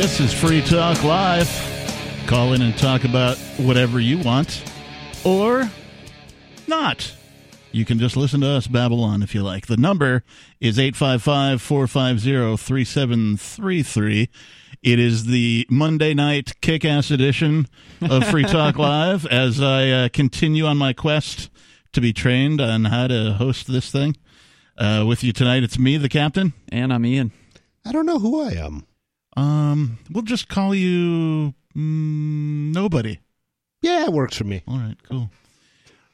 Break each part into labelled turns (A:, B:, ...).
A: This is Free Talk Live. Call in and talk about whatever you want or not. You can just listen to us babble on if you like. The number is 855 450 3733. It is the Monday night kick ass edition of Free Talk Live as I uh, continue on my quest to be trained on how to host this thing. Uh, with you tonight, it's me, the captain.
B: And I'm Ian.
C: I don't know who I am.
A: Um, we'll just call you mm, nobody.
C: Yeah, it works for me.
A: All right, cool.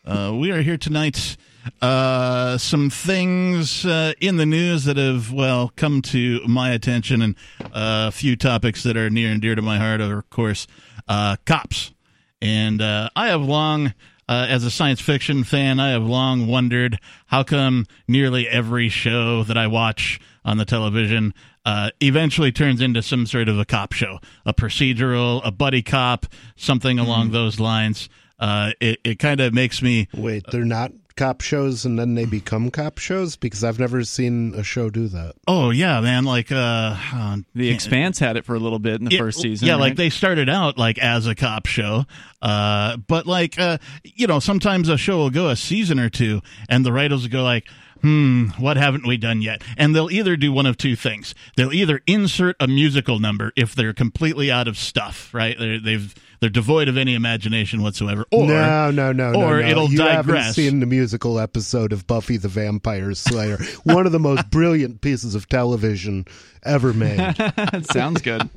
A: Uh, we are here tonight. Uh, some things uh, in the news that have well come to my attention, and uh, a few topics that are near and dear to my heart are, of course, uh, cops. And uh, I have long, uh, as a science fiction fan, I have long wondered how come nearly every show that I watch on the television uh, eventually turns into some sort of a cop show, a procedural, a buddy cop, something along those lines. Uh, it it kind of makes me
C: Wait, they're not cop shows and then they become cop shows? Because I've never seen a show do that.
A: oh yeah man like uh, uh
B: The Expanse had it for a little bit in the
A: Yeah,
B: first season.
A: Yeah,
B: right?
A: like they started out like as a cop show, uh, but like uh, you know, sometimes a show will go a season or two, and the writers will go like, "Hmm, what haven't we done yet?" And they'll either do one of two things: they'll either insert a musical number if they're completely out of stuff, right? They're, they've they're devoid of any imagination whatsoever, or
C: no, no, no, no,
A: or
C: no.
A: it'll
C: you haven't
A: digress.
C: seen the musical episode of Buffy the Vampire Slayer, one of the most brilliant pieces of television ever made.
B: sounds good.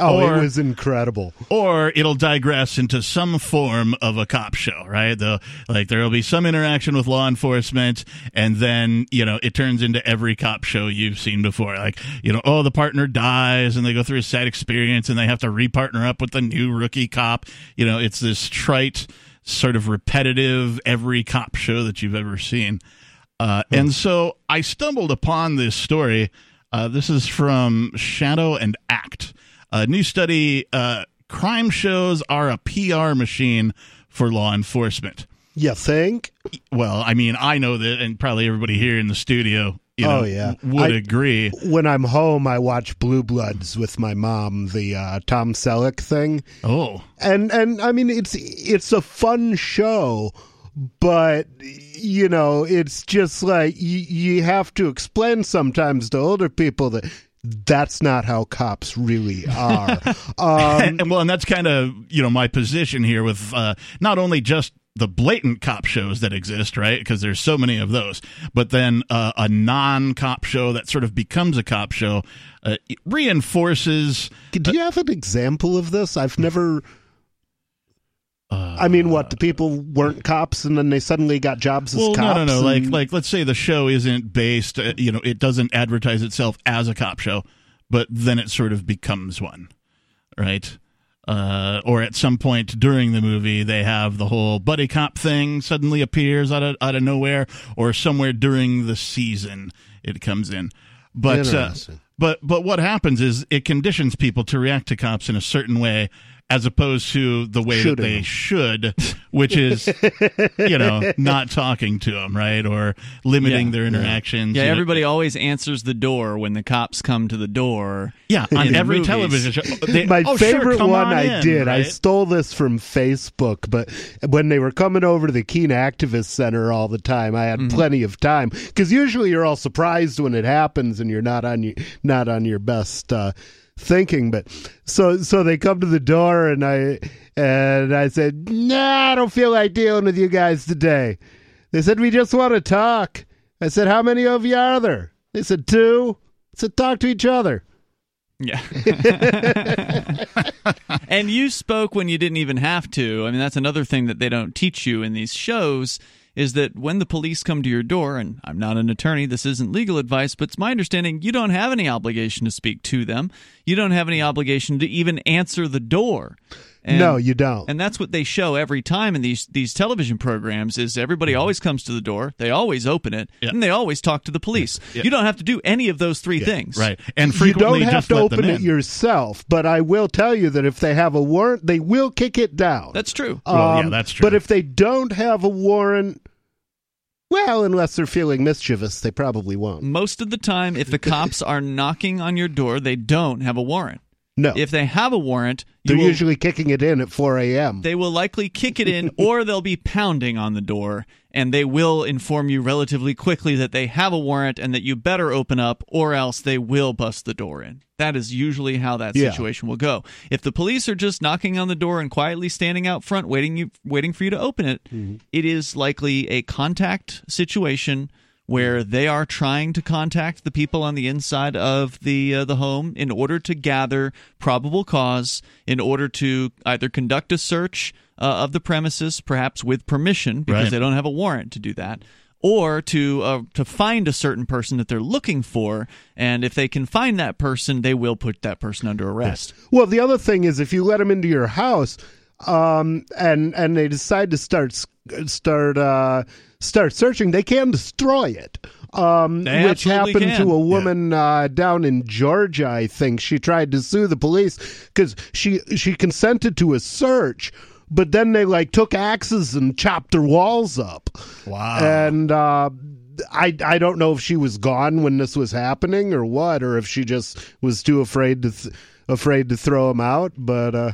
C: Oh,
A: Or-
C: it was incredible.
A: or it'll digress into some form of a cop show, right? The like there'll be some interaction with law enforcement, and then you know it turns into every cop show you've seen before. Like you know, oh, the partner dies, and they go through a sad experience, and they have to repartner up with the new rookie cop. You know, it's this trite, sort of repetitive every cop show that you've ever seen. Uh, and so I stumbled upon this story. Uh, this is from Shadow and Act. A new study uh, crime shows are a PR machine for law enforcement.
C: You think?
A: Well, I mean, I know that, and probably everybody here in the studio, you know,
C: Oh, yeah.
A: would
C: I-
A: agree.
C: When I'm home, I watch Blue Bloods with my mom, the uh, Tom Selleck thing.
A: Oh,
C: and and I mean it's it's a fun show, but you know it's just like you, you have to explain sometimes to older people that that's not how cops really are. um,
A: and, and well, and that's kind of you know my position here with uh, not only just the blatant cop shows that exist, right? Because there's so many of those, but then uh, a non-cop show that sort of becomes a cop show uh, reinforces.
C: do you have an example of this? I've never. I mean, what the people weren't cops, and then they suddenly got jobs as
A: Well,
C: cops.
A: no, no, no. Like,
C: and-
A: like, let's say the show isn't based. Uh, you know, it doesn't advertise itself as a cop show, but then it sort of becomes one, right? Uh, or at some point during the movie, they have the whole buddy cop thing suddenly appears out of out of nowhere, or somewhere during the season it comes in. But uh, but but what happens is it conditions people to react to cops in a certain way as opposed to the way
C: Shooting
A: that they should which is you know not talking to them right or limiting
B: Yeah.
A: their interactions
B: Yeah,
A: you know.
B: everybody always answers the door when the cops come to the door.
A: yeah on every
B: movies.
A: television show they-
C: My
A: "Oh,
C: favorite
A: come
C: one
A: on
C: I
A: in,"
C: did. I stole this from Facebook, but when they were coming over to the Keene Activist Center all the time, I had
A: Mm-hmm.
C: plenty of time because usually you're all surprised when it happens and you're not on your not on your best uh, thinking. But so so they come to the door and I and I said, Nah, I don't feel like dealing with you guys today. They said we just want to talk. I said, How many of you are there? They said two. I said, Talk to each other.
B: Yeah. and you spoke when you didn't even have to. I mean, that's another thing that they don't teach you in these shows is that when the police come to your door, and I'm not an attorney, this isn't legal advice, but it's my understanding you don't have any obligation to speak to them. You don't have any obligation to even answer the door. And,
C: no, you don't.
B: and that's what they show every time in these these television programs is everybody always comes to the door, they always open it,
A: Yeah.
B: and they always talk to the police. You don't have to do any of those three things.
A: right and
C: you
A: frequently
C: don't have to open it yourself, but I will tell you that if they have a warrant, they will kick it down.
B: That's true.
A: Well, yeah,
C: Um,
A: that's true.
C: But if they don't have a warrant, well, unless they're feeling mischievous, they probably won't.
B: most of the time if the cops are knocking on your door they don't have a warrant
C: No.
B: If they have a warrant,
C: They're
B: will-
C: usually kicking it in at 4 a.m.
B: they will likely kick it in or they'll be pounding on the door and they will inform you relatively quickly that they have a warrant and that you better open up or else they will bust the door in. That is usually how that
C: Yeah.
B: situation will go. If the police are just knocking on the door and quietly standing out front waiting you waiting for you to open it, mm-hmm. it is likely a contact situation where they are trying to contact the people on the inside of the uh, the home in order to gather probable cause in order to either conduct a search uh, of the premises perhaps with permission because
A: Right.
B: they don't have a warrant to do that or to uh, to find a certain person that they're looking for and if they can find that person they will put that person under arrest
C: Well, the other thing is if you let them into your house, um, and and they decide to start start uh, start searching, they can destroy it. Um, which happened
B: can.
C: to a woman uh, down in Georgia, I think. She tried to sue the police because she she consented to a search, but then they like took axes and chopped her walls up.
A: Wow.
C: And uh, I I don't know if she was gone when this was happening or what, or if she just was too afraid to th- afraid to throw him out. But uh,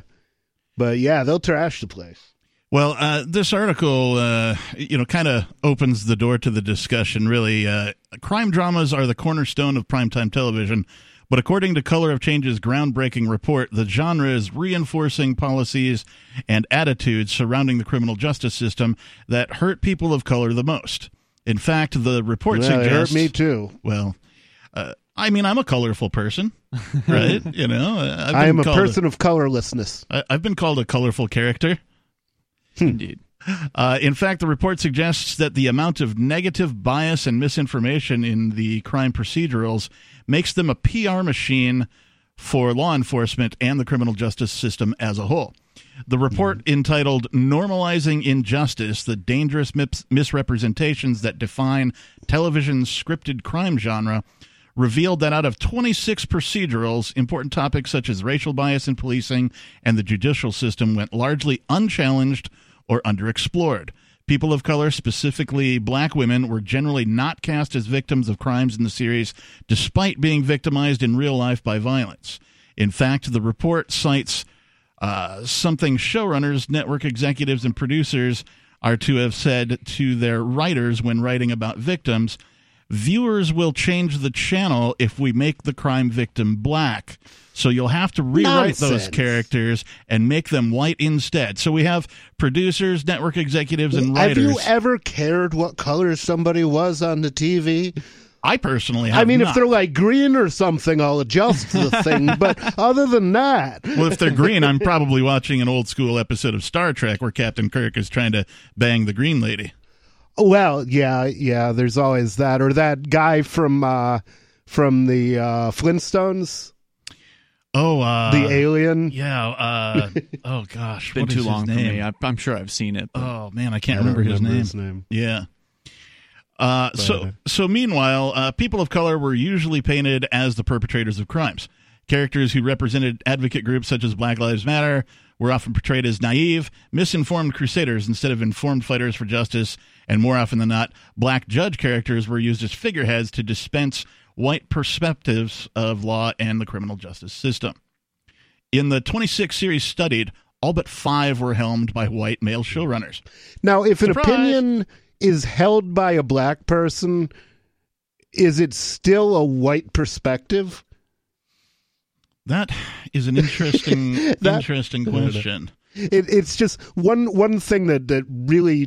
C: but yeah, they'll trash the place.
A: Well, uh, this article, uh, you know, kind of opens the door to the discussion. Really, uh, crime dramas are the cornerstone of primetime television. But according to Color of Change's groundbreaking report, the genre is reinforcing policies and attitudes surrounding the criminal justice system that hurt people of color the most. In fact, the report
C: Well, it
A: suggests
C: hurt me too.
A: Well, uh, I mean, I'm a colorful person, right? you know, I've
C: I am a person of colorlessness.
A: I- I've been called a colorful character.
B: Indeed.
A: Uh, in fact, the report suggests that the amount of negative bias and misinformation in the crime procedurals makes them a PR machine for law enforcement and the criminal justice system as a whole. The report entitled Normalizing Injustice The Dangerous Mis- Misrepresentations That Define Television's Scripted Crime Genre revealed that out of 26 procedurals, important topics such as racial bias in policing and the judicial system went largely unchallenged or underexplored. People of color, specifically black women, were generally not cast as victims of crimes in the series, despite being victimized in real life by violence. In fact, the report cites uh, something showrunners, network executives, and producers are to have said to their writers when writing about victims viewers will change the channel if we make the crime victim black. So you'll have to rewrite those characters and make them white instead. So we have producers, network executives, and writers.
C: Have you ever cared what color somebody was on the TV?
A: I personally have
C: I mean,
A: not.
C: if they're like green or something, I'll adjust the thing. But other than that,
A: well, if they're green, I'm probably watching an old school episode of Star Trek where Captain Kirk is trying to bang the green lady.
C: Well, yeah, yeah. There's always that, or that guy from uh, from the uh, Flintstones,
A: Oh, uh,
C: the alien.
A: Yeah. Uh, oh gosh,
B: been
A: what
B: too
A: is his
B: long for me I, i'm sure i've seen it but
A: Oh man, I can't
C: I don't
A: remember, his, name.
C: his name.
A: Yeah. Uh, so
C: uh,
A: so meanwhile, uh, people of color were usually painted as the perpetrators of crimes. Characters who represented advocate groups such as Black Lives Matter were often portrayed as naive, misinformed crusaders instead of informed fighters for justice, and more often than not, black judge characters were used as figureheads to dispense white perspectives of law and the criminal justice system. In the 26 series studied, all but five were helmed by white male showrunners.
C: Now, if an opinion is held by a black person, is it still a white perspective?
A: That is an interesting,
C: That-
A: interesting question.
C: It, it's just one one thing that that really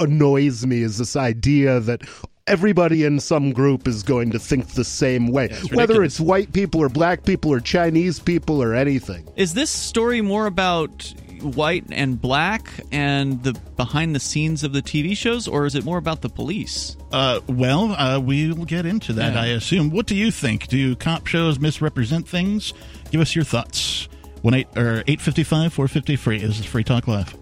C: annoys me is this idea that everybody in some group is going to think the same way,
A: it's
C: whether it's white people or black people or Chinese people or anything.
B: Is this story more about white and black and the behind the scenes of the TV shows, or is it more about the police?
A: Uh, well, uh, we'll get into that,
B: Yeah.
A: I assume. What do you think? Do cop shows misrepresent things? Give us your thoughts. One eight or eight fifty five four fifty free. This is Free Talk Live.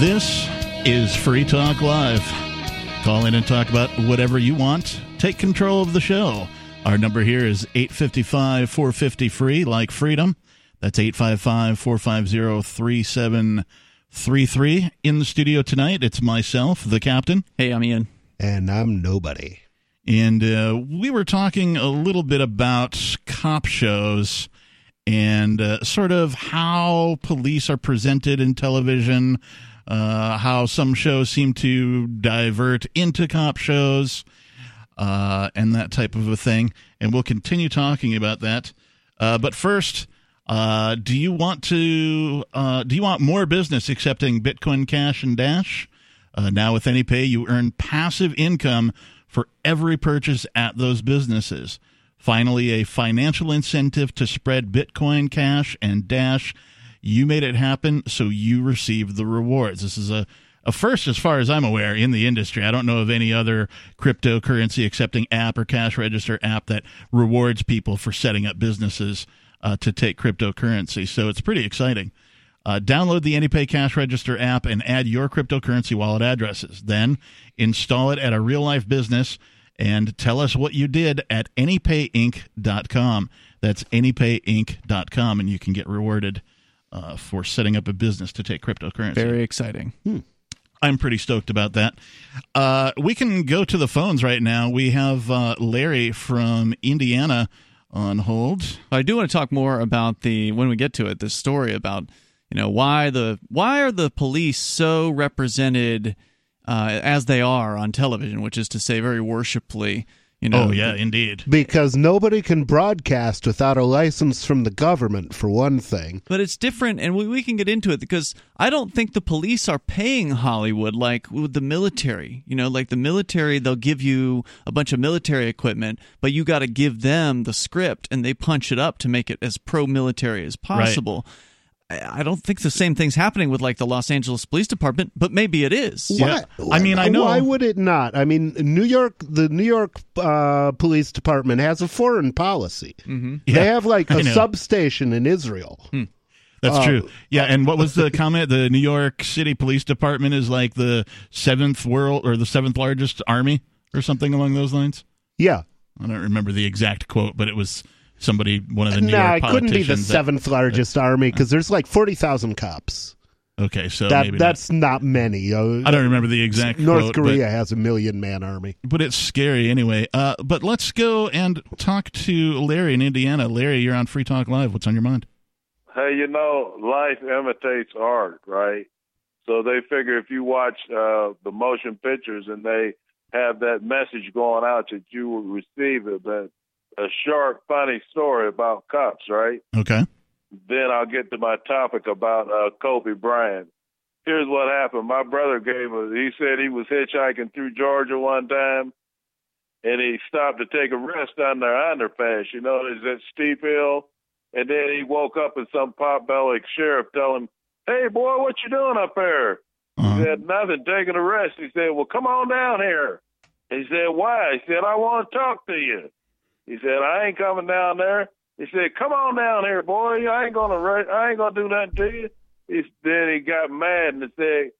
A: This is Free Talk Live. Call in and talk about whatever you want. Take control of the show. Our number here is 855 450 free, like freedom. That's 855 450 3733. In the studio tonight, it's myself, the captain.
B: Hey, I'm Ian.
C: And I'm nobody.
A: And uh, we were talking a little bit about cop shows and uh, sort of how police are presented in television, uh, how some shows seem to divert into cop shows, uh, and that type of a thing. And we'll continue talking about that. Uh, but first, uh, do you want to? do you want more business accepting Bitcoin Cash and Dash? now with AnyPay, you earn passive income for every purchase at those businesses. Finally, a financial incentive to spread Bitcoin Cash and Dash. You made it happen, so you received the rewards. This is a, a first, as far as I'm aware, in the industry. I don't know of any other cryptocurrency accepting app or cash register app that rewards people for setting up businesses uh, to take cryptocurrency. So it's pretty exciting. Uh, download the AnyPay Cash Register app and add your cryptocurrency wallet addresses. Then install it at a real life business and tell us what you did at anypayinc.com. That's anypayinc.com, and you can get rewarded uh, for setting up a business to take cryptocurrency.
B: Very exciting.
A: Hmm. I'm pretty stoked about that. Uh, we can go to the phones right now. We have uh, Larry from Indiana on hold.
B: I do want to talk more about the when we get to it. This story about you know why the why are the police so represented uh, as they are on television, which is to say, very worshipfully. You know,
A: oh yeah, indeed.
C: Because nobody can broadcast without a license from the government, for one thing.
B: But it's different, and we, we can get into it because I don't think the police are paying Hollywood like with the military. You know, like the military, they'll give you a bunch of military equipment, but you got to give them the script, and they punch it up to make it as pro-military as possible. Right. I don't think the same thing's happening with like the Los Angeles Police Department, but maybe it is.
C: Yeah. I mean, I know. Why would it not? I mean, New York, the New York uh, Police Department has a foreign policy. Mm-hmm. Yeah, they have like a substation in Israel.
A: Hmm. That's uh, true. Yeah, and what was the comment? The New York City Police Department is like the seventh world or the seventh largest army or something along those lines.
C: Yeah,
A: I don't remember the exact quote, but it was somebody, one of the New nah, York
C: it couldn't be the seventh that, largest army because there's like forty thousand cops.
A: Okay, so
C: that, that's not, not many.
A: Uh, I don't remember the exact.
C: North
A: quote,
C: Korea
A: but,
C: has a million man army,
A: but it's scary anyway. Uh, but let's go and talk to Larry in Indiana. Larry, you're on Free Talk Live. What's on your mind?
D: Hey, you know, life imitates art, right? So they figure if you watch uh, the motion pictures and they have that message going out that you will receive it, that a short, funny story about cops, right?
A: Okay.
D: Then I'll get to my topic about uh, Kobe Bryant. Here's what happened. My brother gave a. He said he was hitchhiking through Georgia one time, and he stopped to take a rest on their underpass. You know, there's that steep hill, and then he woke up and some pot-bellied sheriff telling him, "Hey, boy, what you doing up there?" Uh-huh. He said, "Nothing, taking a rest." He said, "Well, come on down here." He said, "Why?" He said, "I want to talk to you." He said, I ain't coming down there. He said, Come on down here, boy. I ain't gonna I ain't gonna do nothing to you. He, then he got mad and said,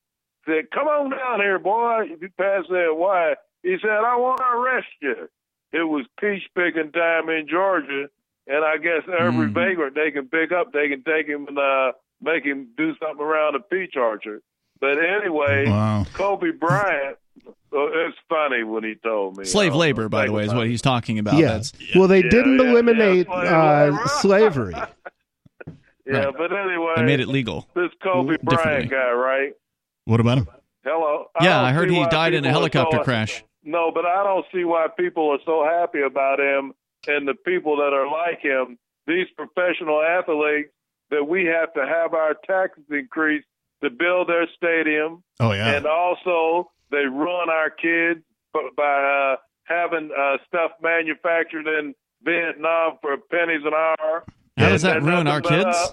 D: said, Come on down here, boy. If you pass that why? He said, I want to arrest you. It was peach picking time in Georgia, and I guess every mm. vagrant they can pick up, they can take him and uh, make him do something around a peach orchard. But anyway, wow. Kobe Bryant it's funny when he told me.
B: Slave uh, labor, by the way, is what he's talking about.
C: Yeah. well, they yeah, didn't yeah, eliminate yeah, uh, slavery.
D: yeah, right. but anyway,
B: they made it legal.
D: This Kobe Bryant guy, right?
A: What about him?
D: Hello.
B: I yeah, I heard he died in a helicopter so, crash.
D: No, but I don't see why people are so happy about him and the people that are like him. These professional athletes that we have to have our taxes increased to build their stadium.
A: Oh yeah,
D: and also they ruin our kids by uh, having uh, stuff manufactured in Vietnam for pennies an hour.
B: How does that ruin our kids? Uh,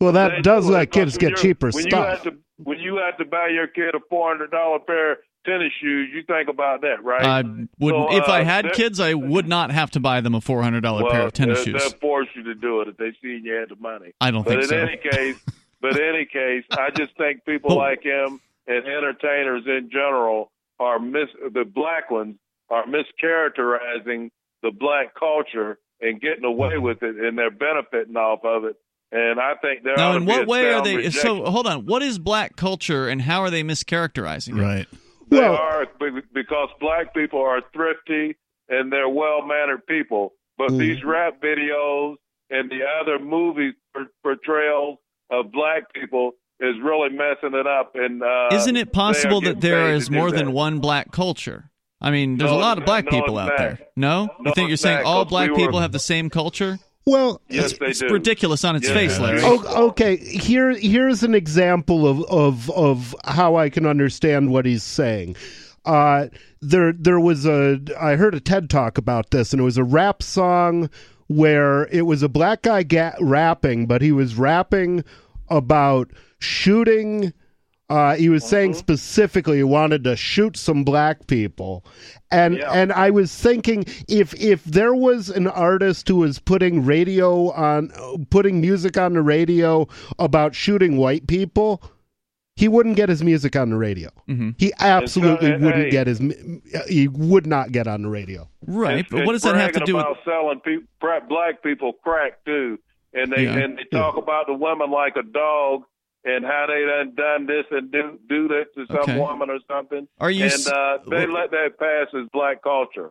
C: well, that does let kids get cheaper
D: when
C: stuff.
D: You to, when you have to buy your kid a four hundred dollar pair of tennis shoes, you think about that, right?
B: I wouldn't. So, if I uh, had kids, I would not have to buy them a four hundred dollar
D: well,
B: pair of tennis shoes.
D: They'll force you to do it if they see you had the money.
B: I don't
D: but
B: think
D: so. But in any case, but in any case, I just think people like him and entertainers in general are mis the black ones are mischaracterizing the black culture and getting away with it, and they're benefiting off of it. And I think there
B: now,
D: ought
B: in what way are
D: sound
B: they?
D: rejection.
B: So hold on. What is black culture, and how are they mischaracterizing it?
A: Right.
D: They
C: Well-
D: are because black people are thrifty and they're well mannered people. But
C: Mm.
D: these rap videos and the other movie portrayals of black people is really messing it up. And uh,
B: Isn't it possible that there
D: paid
B: is
D: to do
B: more
D: that.
B: than one black culture? I mean, there's
D: No,
B: a lot of black.
D: No,
B: people out
D: not.
B: there. No,
D: No,
B: you think you're saying all black
D: we
B: people
D: were-
B: have the same culture?
C: Well,
D: Yes, they
B: it's ridiculous on its
D: Yes,
B: face, Larry.
D: do.
C: O- okay, here here's an example of of of how I can understand what he's saying. Uh, there there was a I heard a TED talk about this, and it was a rap song where it was a black guy ga- rapping, but he was rapping about shooting. Uh, he was saying specifically he wanted to shoot some black people, and
D: Yeah.
C: and I was thinking if if there was an artist who was putting radio on, putting music on the radio about shooting white people, he wouldn't get his music on the radio. He absolutely
D: And so,
C: wouldn't
D: hey-
C: get his. He would not get on the radio.
B: Right,
D: It's-
B: but what does that have to
D: bragging
B: do with?
D: selling people, black people crack too? And they
B: Yeah.
D: and they talk about the women like a dog and how they done done this and do do that to some
B: Okay.
D: woman or something.
B: Are you
D: And uh, they let that pass as black culture.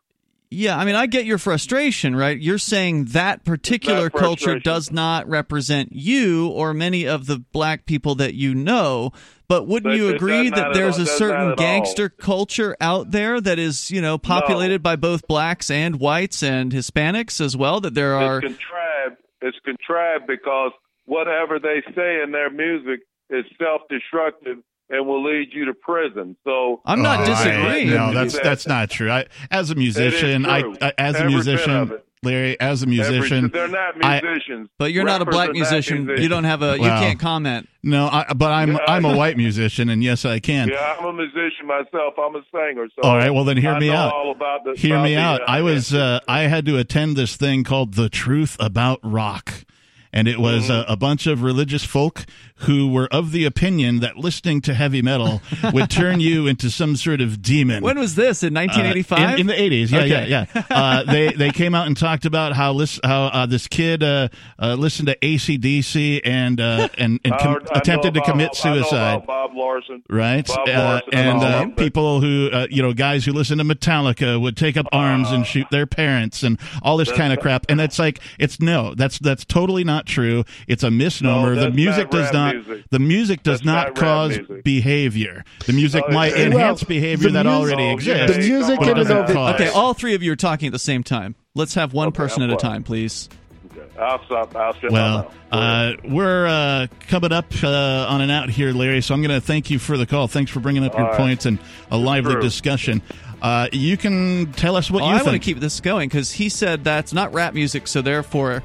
B: Yeah, I mean, I get your frustration, right? You're saying that particular culture does not represent you or many of the black people that you know. But wouldn't
D: But
B: you agree that there's
D: all-
B: a certain gangster culture out there that is, you know, populated by both blacks and whites and Hispanics as well? That there are.
D: It's contrived. It's contrived because whatever they say in their music is self-destructive and will lead you to prison. So
B: I'm not
A: Oh, I-
B: disagreeing.
A: no, that's that's not true. I, as a musician, I. I as a
D: Every bit
A: musician. Larry, as a
D: every-
A: musician,
D: they're not
A: I-
D: musicians.
B: But you're not a black
D: are
B: musician. You don't have a. You can't comment.
A: no, I, but I'm
D: Yeah,
A: I'm a
D: I-
A: white musician, and yes, I can.
D: Yeah, I'm a musician myself. I'm a singer. So
A: All right, well then hear
D: I
A: me
D: know
A: out.
D: All about the,
A: Hear
D: about
A: me
D: the,
A: out.
D: uh,
A: I was uh, I had to attend this thing called the Truth About Rock. And it was
D: Mm-hmm.
A: a, a bunch of religious folk who were of the opinion that listening to heavy metal would turn you into some sort of demon.
B: When was this? In
A: Uh,
B: 1985?
A: in, in the 80s, yeah,
B: Okay.
A: yeah, yeah. Uh, they they came out and talked about how lis- how uh, this kid uh, uh, listened to ACDC and uh, and, and com-
D: I know
A: attempted to commit
D: know
A: suicide.
D: Bob Larson.
A: Right,
D: Bob
A: uh,
D: Larson
A: and uh, people who, uh, you know, guys who listen to Metallica would take up arms and shoot their parents and all this kind of crap. And it's like, it's no, that's that's totally not true. It's a misnomer.
D: No,
A: the music
D: not
A: does not.
D: music.
A: The music does
D: That's
A: not
D: not
A: cause
D: music.
A: behavior. The music
D: No,
A: might enhance
C: Well,
A: behavior that
C: music-
A: already
D: Oh,
A: exists.
C: The music
A: but it
C: in and
A: doesn't
C: of
A: cause.
B: okay, all three of you are talking at the same time. Let's have one
D: Okay,
B: person
D: I'm
B: at a time, please.
D: Okay. I'll stop. I'll shut
A: Well, uh, we're uh, coming up uh, on and out here, Larry. So I'm going to thank you for the call. Thanks for bringing up your
D: All right.
A: points and a lively
D: True.
A: discussion. Uh, you can tell us what
B: Well,
A: you
B: I want to keep this going because he said that's not rap music, so therefore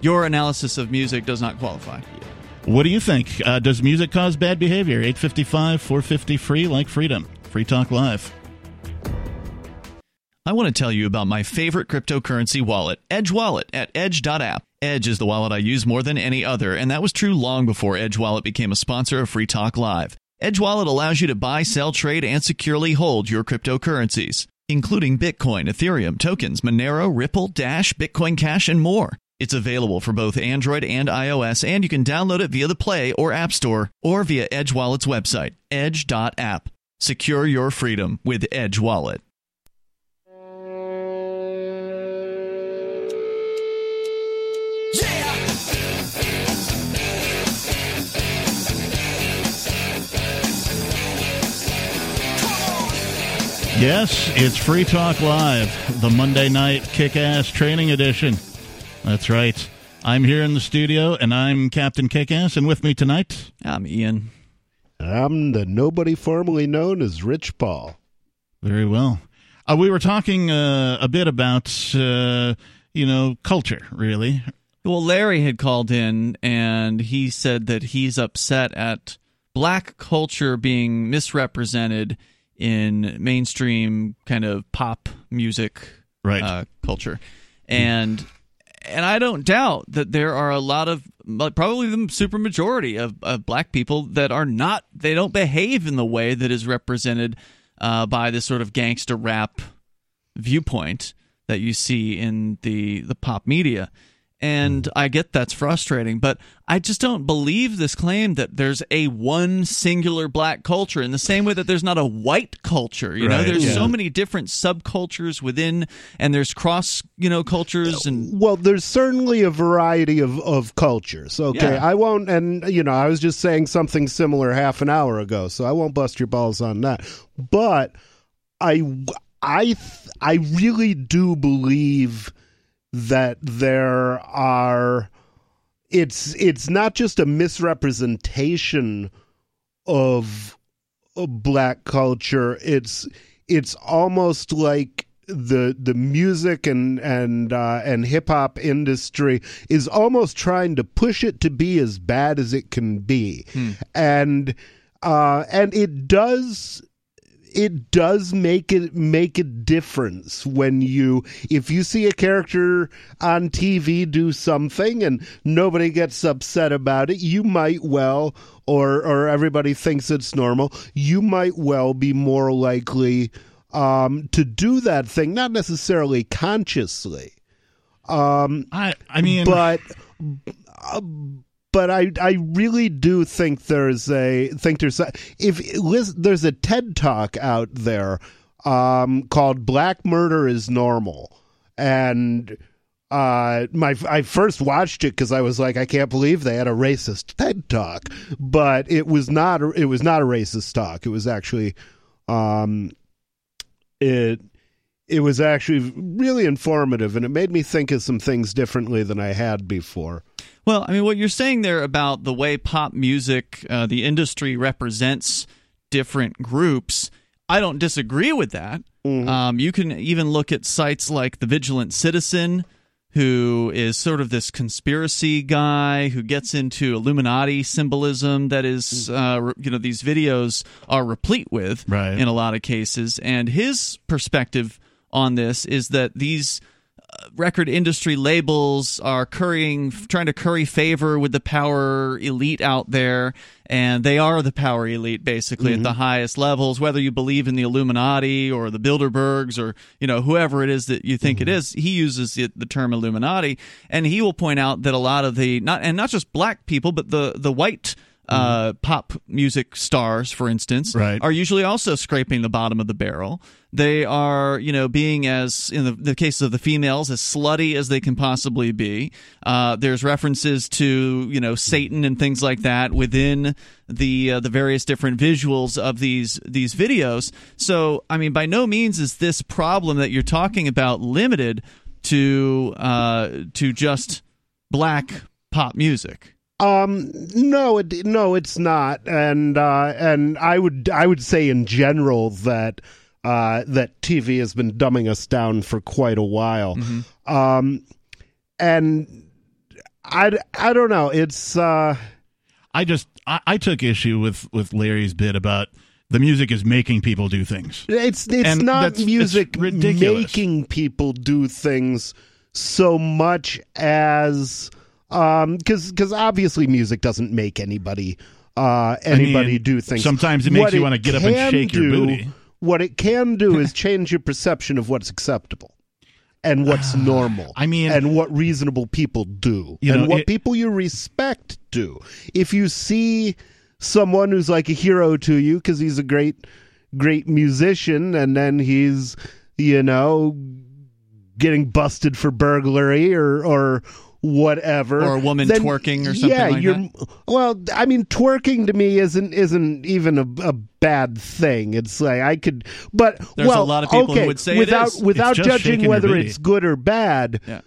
B: your analysis of music does not qualify.
A: what do you think? Uh, does music cause bad behavior? 855 450 free like freedom. Free Talk Live.
B: I want to tell you about my favorite cryptocurrency wallet, Edge Wallet, at edge.app. Edge is the wallet I use more than any other, and that was true long before Edge Wallet became a sponsor of Free Talk Live. Edge Wallet allows you to buy, sell, trade, and securely hold your cryptocurrencies, including Bitcoin, Ethereum, tokens, Monero, Ripple, Dash, Bitcoin Cash, and more. It's available for both Android and iOS, and you can download it via the Play or App Store or via Edge Wallet's website, edge.app. Secure your freedom with Edge Wallet.
A: Yes, it's Free Talk Live, the Monday night kick ass training edition. That's right. I'm here in the studio, and I'm Captain Kickass, and with me tonight,
B: I'm Ian.
C: I'm the nobody formerly known as Rich Paul.
A: very well. Uh, we were talking uh, a bit about, uh, you know, culture, really.
B: Well, Larry had called in and he said that he's upset at black culture being misrepresented in mainstream kind of pop music
A: Right.
B: uh, culture. And and I don't doubt that there are a lot of probably the super majority of, of black people that are not they don't behave in the way that is represented uh, by this sort of gangster rap viewpoint that you see in the the pop media. And I get that's frustrating, but I just don't believe this claim that there's a one singular black culture in the same way that there's not a white culture. You know,
A: Right,
B: there's
A: yeah.
B: so many different subcultures within, and there's cross, you know, cultures and
C: Well, there's certainly a variety of, of cultures. Okay,
B: Yeah.
C: I won't, and you know, I was just saying something similar half an hour ago, so I won't bust your balls on that. But I, I, I really do believe that there are. It's it's not just a misrepresentation of of black culture. It's it's almost like the the music and and uh, and hip hop industry is almost trying to push it to be as bad as it can be, and uh, and it does it does make it make a difference when you if you see a character on TV do something and nobody gets upset about it you might well or or everybody thinks it's normal you might well be more likely um to do that thing not necessarily consciously.
A: Um, I I mean,
C: but uh, but I I really do think there's a think there's a, if there's a TED talk out there um, called Black Murder is Normal. And uh my I first watched it cuz I was like I can't believe they had a racist TED talk. But it was not it was not a racist talk. It was actually um it it was actually really informative and it made me think of some things differently than I had before.
B: Well, I mean, what you're saying there about the way pop music, uh, the industry represents different groups, I don't disagree with that. Um, you can even look at sites like The Vigilant Citizen, who is sort of this conspiracy guy who gets into Illuminati symbolism that is, uh, re- you know, these videos are replete with
A: Right.
B: in a lot of cases. And his perspective on this is that these uh, record industry labels are currying trying to curry favor with the power elite out there and they are the power elite basically at the mm-hmm. highest levels whether you believe in the illuminati or the bilderbergs or you know whoever it is that you think it mm-hmm. is he uses the, the term illuminati. And he will point out that a lot of the not and not just black people but the the white uh, pop music stars, for instance,
A: Right.
B: are usually also scraping the bottom of the barrel. They are, you know, being as in the, the case of the females, as slutty as they can possibly be. Uh, there's references to, you know, Satan and things like that within the uh, the various different visuals of these these videos. So, I mean, by no means is this problem that you're talking about limited to uh, to just black pop music.
C: Um, no, it, no, it's not, and uh, and I would I would say in general that uh, that TV has been dumbing us down for quite a while, um, and I I don't know. It's uh,
A: I just I, I took issue with with Larry's bit about the music is making people do things.
C: It's it's
A: And
C: not
A: it's
C: music
A: ridiculous.
C: making people do things so much as um because because obviously music doesn't make anybody uh anybody
A: mean,
C: do things.
A: sometimes it makes
C: What
A: you wanna get up and shake your booty.
C: What it can do is change your perception of what's acceptable. And what's normal.
A: I mean-
C: and what reasonable people do,
A: You
C: and
A: know,
C: what
A: it-
C: people you respect do. If you see someone who's like a hero to you because he's a great, great musician, and then he's, you know, getting busted for burglary or or whatever,
B: Or a woman
C: then-
B: twerking or something
C: yeah,
B: like
C: you're,
B: that?
C: Well, I mean, twerking to me isn't isn't even a, a bad thing. It's like I could, but
B: There's a
C: well,
B: lot of people who
C: okay,
B: would say
C: without without judging whether it's good or bad
B: Yeah.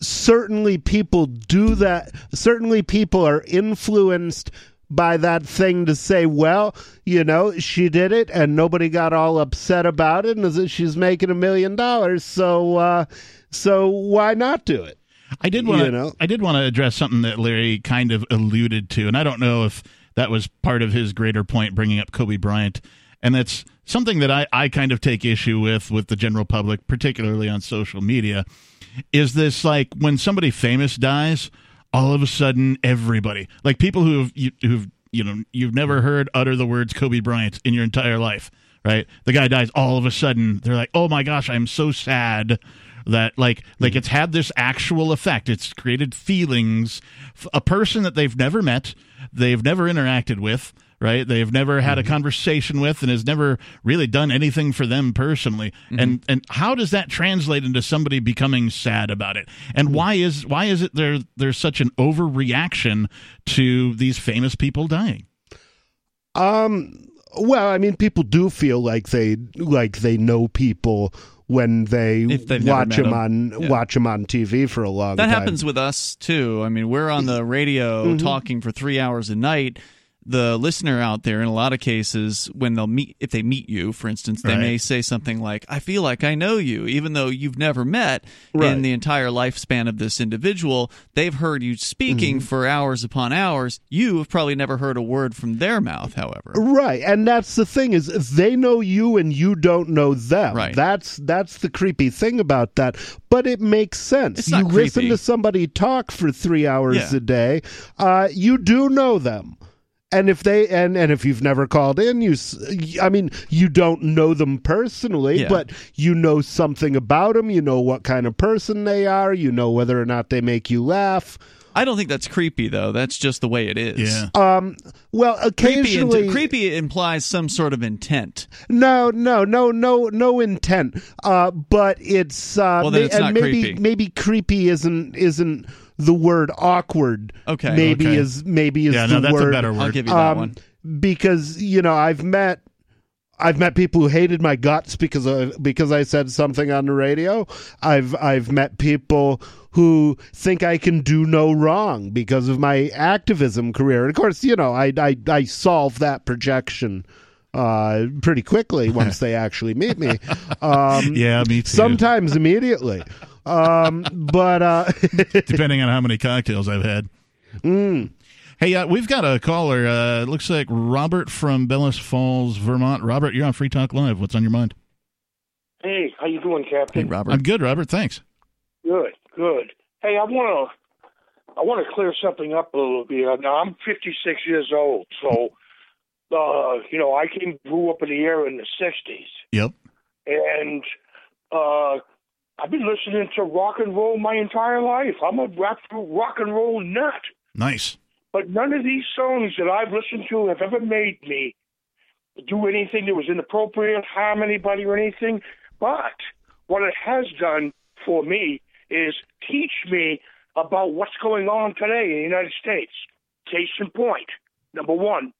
C: certainly people do that certainly people are influenced by that thing to say well you know she did it and nobody got all upset about it and she's making a million dollars so uh so why not do it
A: I did want to.
C: You know?
A: I did want to address something that Larry kind of alluded to, and I don't know if that was part of his greater point, bringing up Kobe Bryant, and that's something that I, I kind of take issue with with the general public, particularly on social media. Is this like when somebody famous dies, all of a sudden everybody, like people who've you, who've you know you've never heard utter the words Kobe Bryant in your entire life, right? The guy dies, all of a sudden they're like, oh my gosh, I'm so sad that like like mm-hmm. it's had this actual effect. It's created feelings. A person that they've never met they've never interacted with right? They've never had a mm-hmm. conversation with and has never really done anything for them personally. Mm-hmm. And and how does that translate into somebody becoming sad about it? And why is why is it there there's such an overreaction to these famous people dying?
C: Um. Well, I mean, people do feel like they like they know people when they
B: If
C: watch them
B: them.
C: on
B: Yeah.
C: watch them on TV for a long
B: That
C: time.
B: happens with us too. I mean, we're on the radio
C: Mm-hmm.
B: talking for three hours a night. The listener out there, in a lot of cases, when they'll meet, if they meet you, for instance, they
A: Right.
B: may say something like, "I feel like I know you," even though you've never met.
C: Right.
B: In the entire lifespan of this individual, they've heard you speaking
C: Mm-hmm.
B: for hours upon hours. You have probably never heard a word from their mouth. However,
C: Right, and that's the thing is they know you and you don't know them.
B: Right.
C: That's that's the creepy thing about that. But it makes sense. You
B: not
C: listen to somebody talk for three hours
B: Yeah.
C: a day. Uh, you do know them. And if they and and if you've never called in, you i mean, you don't know them personally,
B: Yeah.
C: but you know something about them. You know what kind of person they are. You know whether or not they make you laugh.
B: I don't think that's creepy, though. That's just the way it is.
A: yeah
C: Um, well,
B: Creepy,
C: occasionally,
B: int- creepy implies some sort of intent.
C: No, no, no, no, no intent. Uh, but it's uh,
B: Well, then it's
C: and
B: not
C: maybe
B: creepy.
C: maybe creepy isn't isn't the word awkward.
B: Okay.
C: maybe
A: Okay.
C: is maybe is
A: yeah
C: the
A: no that's
C: word.
A: a better
B: I'll give you that
C: um,
B: one.
C: because you know I've met. I've met people who hated my guts because of, because I said something on the radio. I've I've met people who think I can do no wrong because of my activism career. And of course, you know, I I, I solve that projection uh, pretty quickly once they actually meet me. Um,
A: yeah me too
C: sometimes immediately. Um, but uh,
A: depending on how many cocktails I've had. Hey, uh, we've got a caller. Uh, looks like Robert from Bellows Falls, Vermont. Robert, you're on Free Talk Live. What's on your mind?
E: Hey, how you doing, Captain?
B: Hey, Robert.
A: I'm good, Robert. Thanks.
E: Good, good. Hey, I want to, I want to clear something up a little bit. Now I'm 56 years old, so, uh, you know, I came grew up in the era in the 60s,
A: Yep.
E: and uh, I've been listening to rock and roll my entire life. I'm a rock, rock and roll nut.
A: Nice.
E: But none of these songs that I've listened to have ever made me do anything that was inappropriate, harm anybody or anything. But what it has done for me is teach me about what's going on today in the United States. Case in point, number one,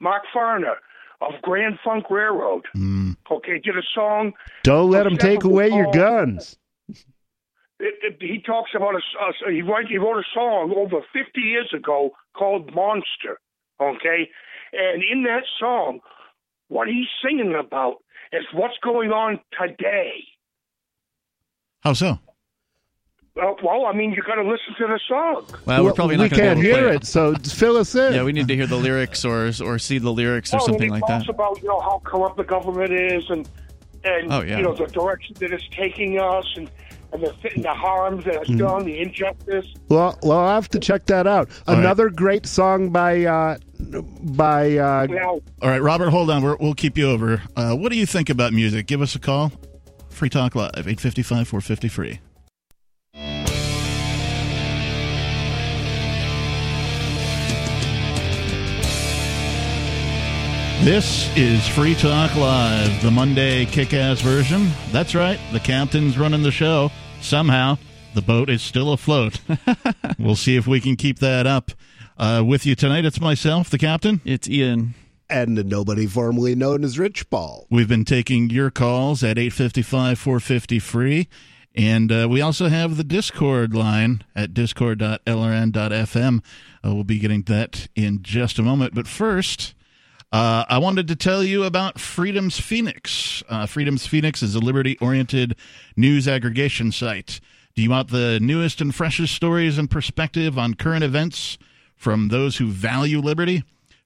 E: Mark Farner of Grand Funk Railroad,
A: Mm.
E: Okay, did a song
C: don't let them take away your guns.
E: it, it, he talks about a, a he wrote he wrote a song over 50 years ago called Monster, okay, and in that song, what he's singing about is what's going on today.
A: How so?
E: Well, well I mean, you got to listen to the song.
B: Well, we're probably not
C: we
B: going to
C: can't
B: be able to
C: hear
B: play
C: it, so fill us in.
B: Yeah, we need to hear the lyrics or or see the lyrics or something like
E: talks
B: that.
E: about you know how corrupt the government is and and
B: Oh, yeah.
E: you know the direction that it's taking us and and the, the harms that it's
B: Mm-hmm.
E: done, the injustice.
C: Well, well, I'll have to check that out.
A: All right.
C: Another great song by uh, by uh,
E: Now,
A: All right, Robert, hold on. We're, we'll keep you over. Uh, what do you think about music? Give us a call. Free Talk Live, 855 450 free. This is Free Talk Live, the Monday kick ass version. That's right, the captain's running the show. Somehow, the boat is still afloat. we'll see if we can keep that up. Uh, with you tonight, it's myself, the captain.
B: It's Ian.
C: and nobody formerly known as Rich Paul.
A: We've been taking your calls at 855 450 free. And uh, we also have the Discord line at discord.lrn.fm. Uh, we'll be getting that in just a moment. But first, uh, I wanted to tell you about Freedom's Phoenix. Uh, Freedom's Phoenix is a liberty oriented news aggregation site. Do you want the newest and freshest stories and perspective on current events from those who value liberty?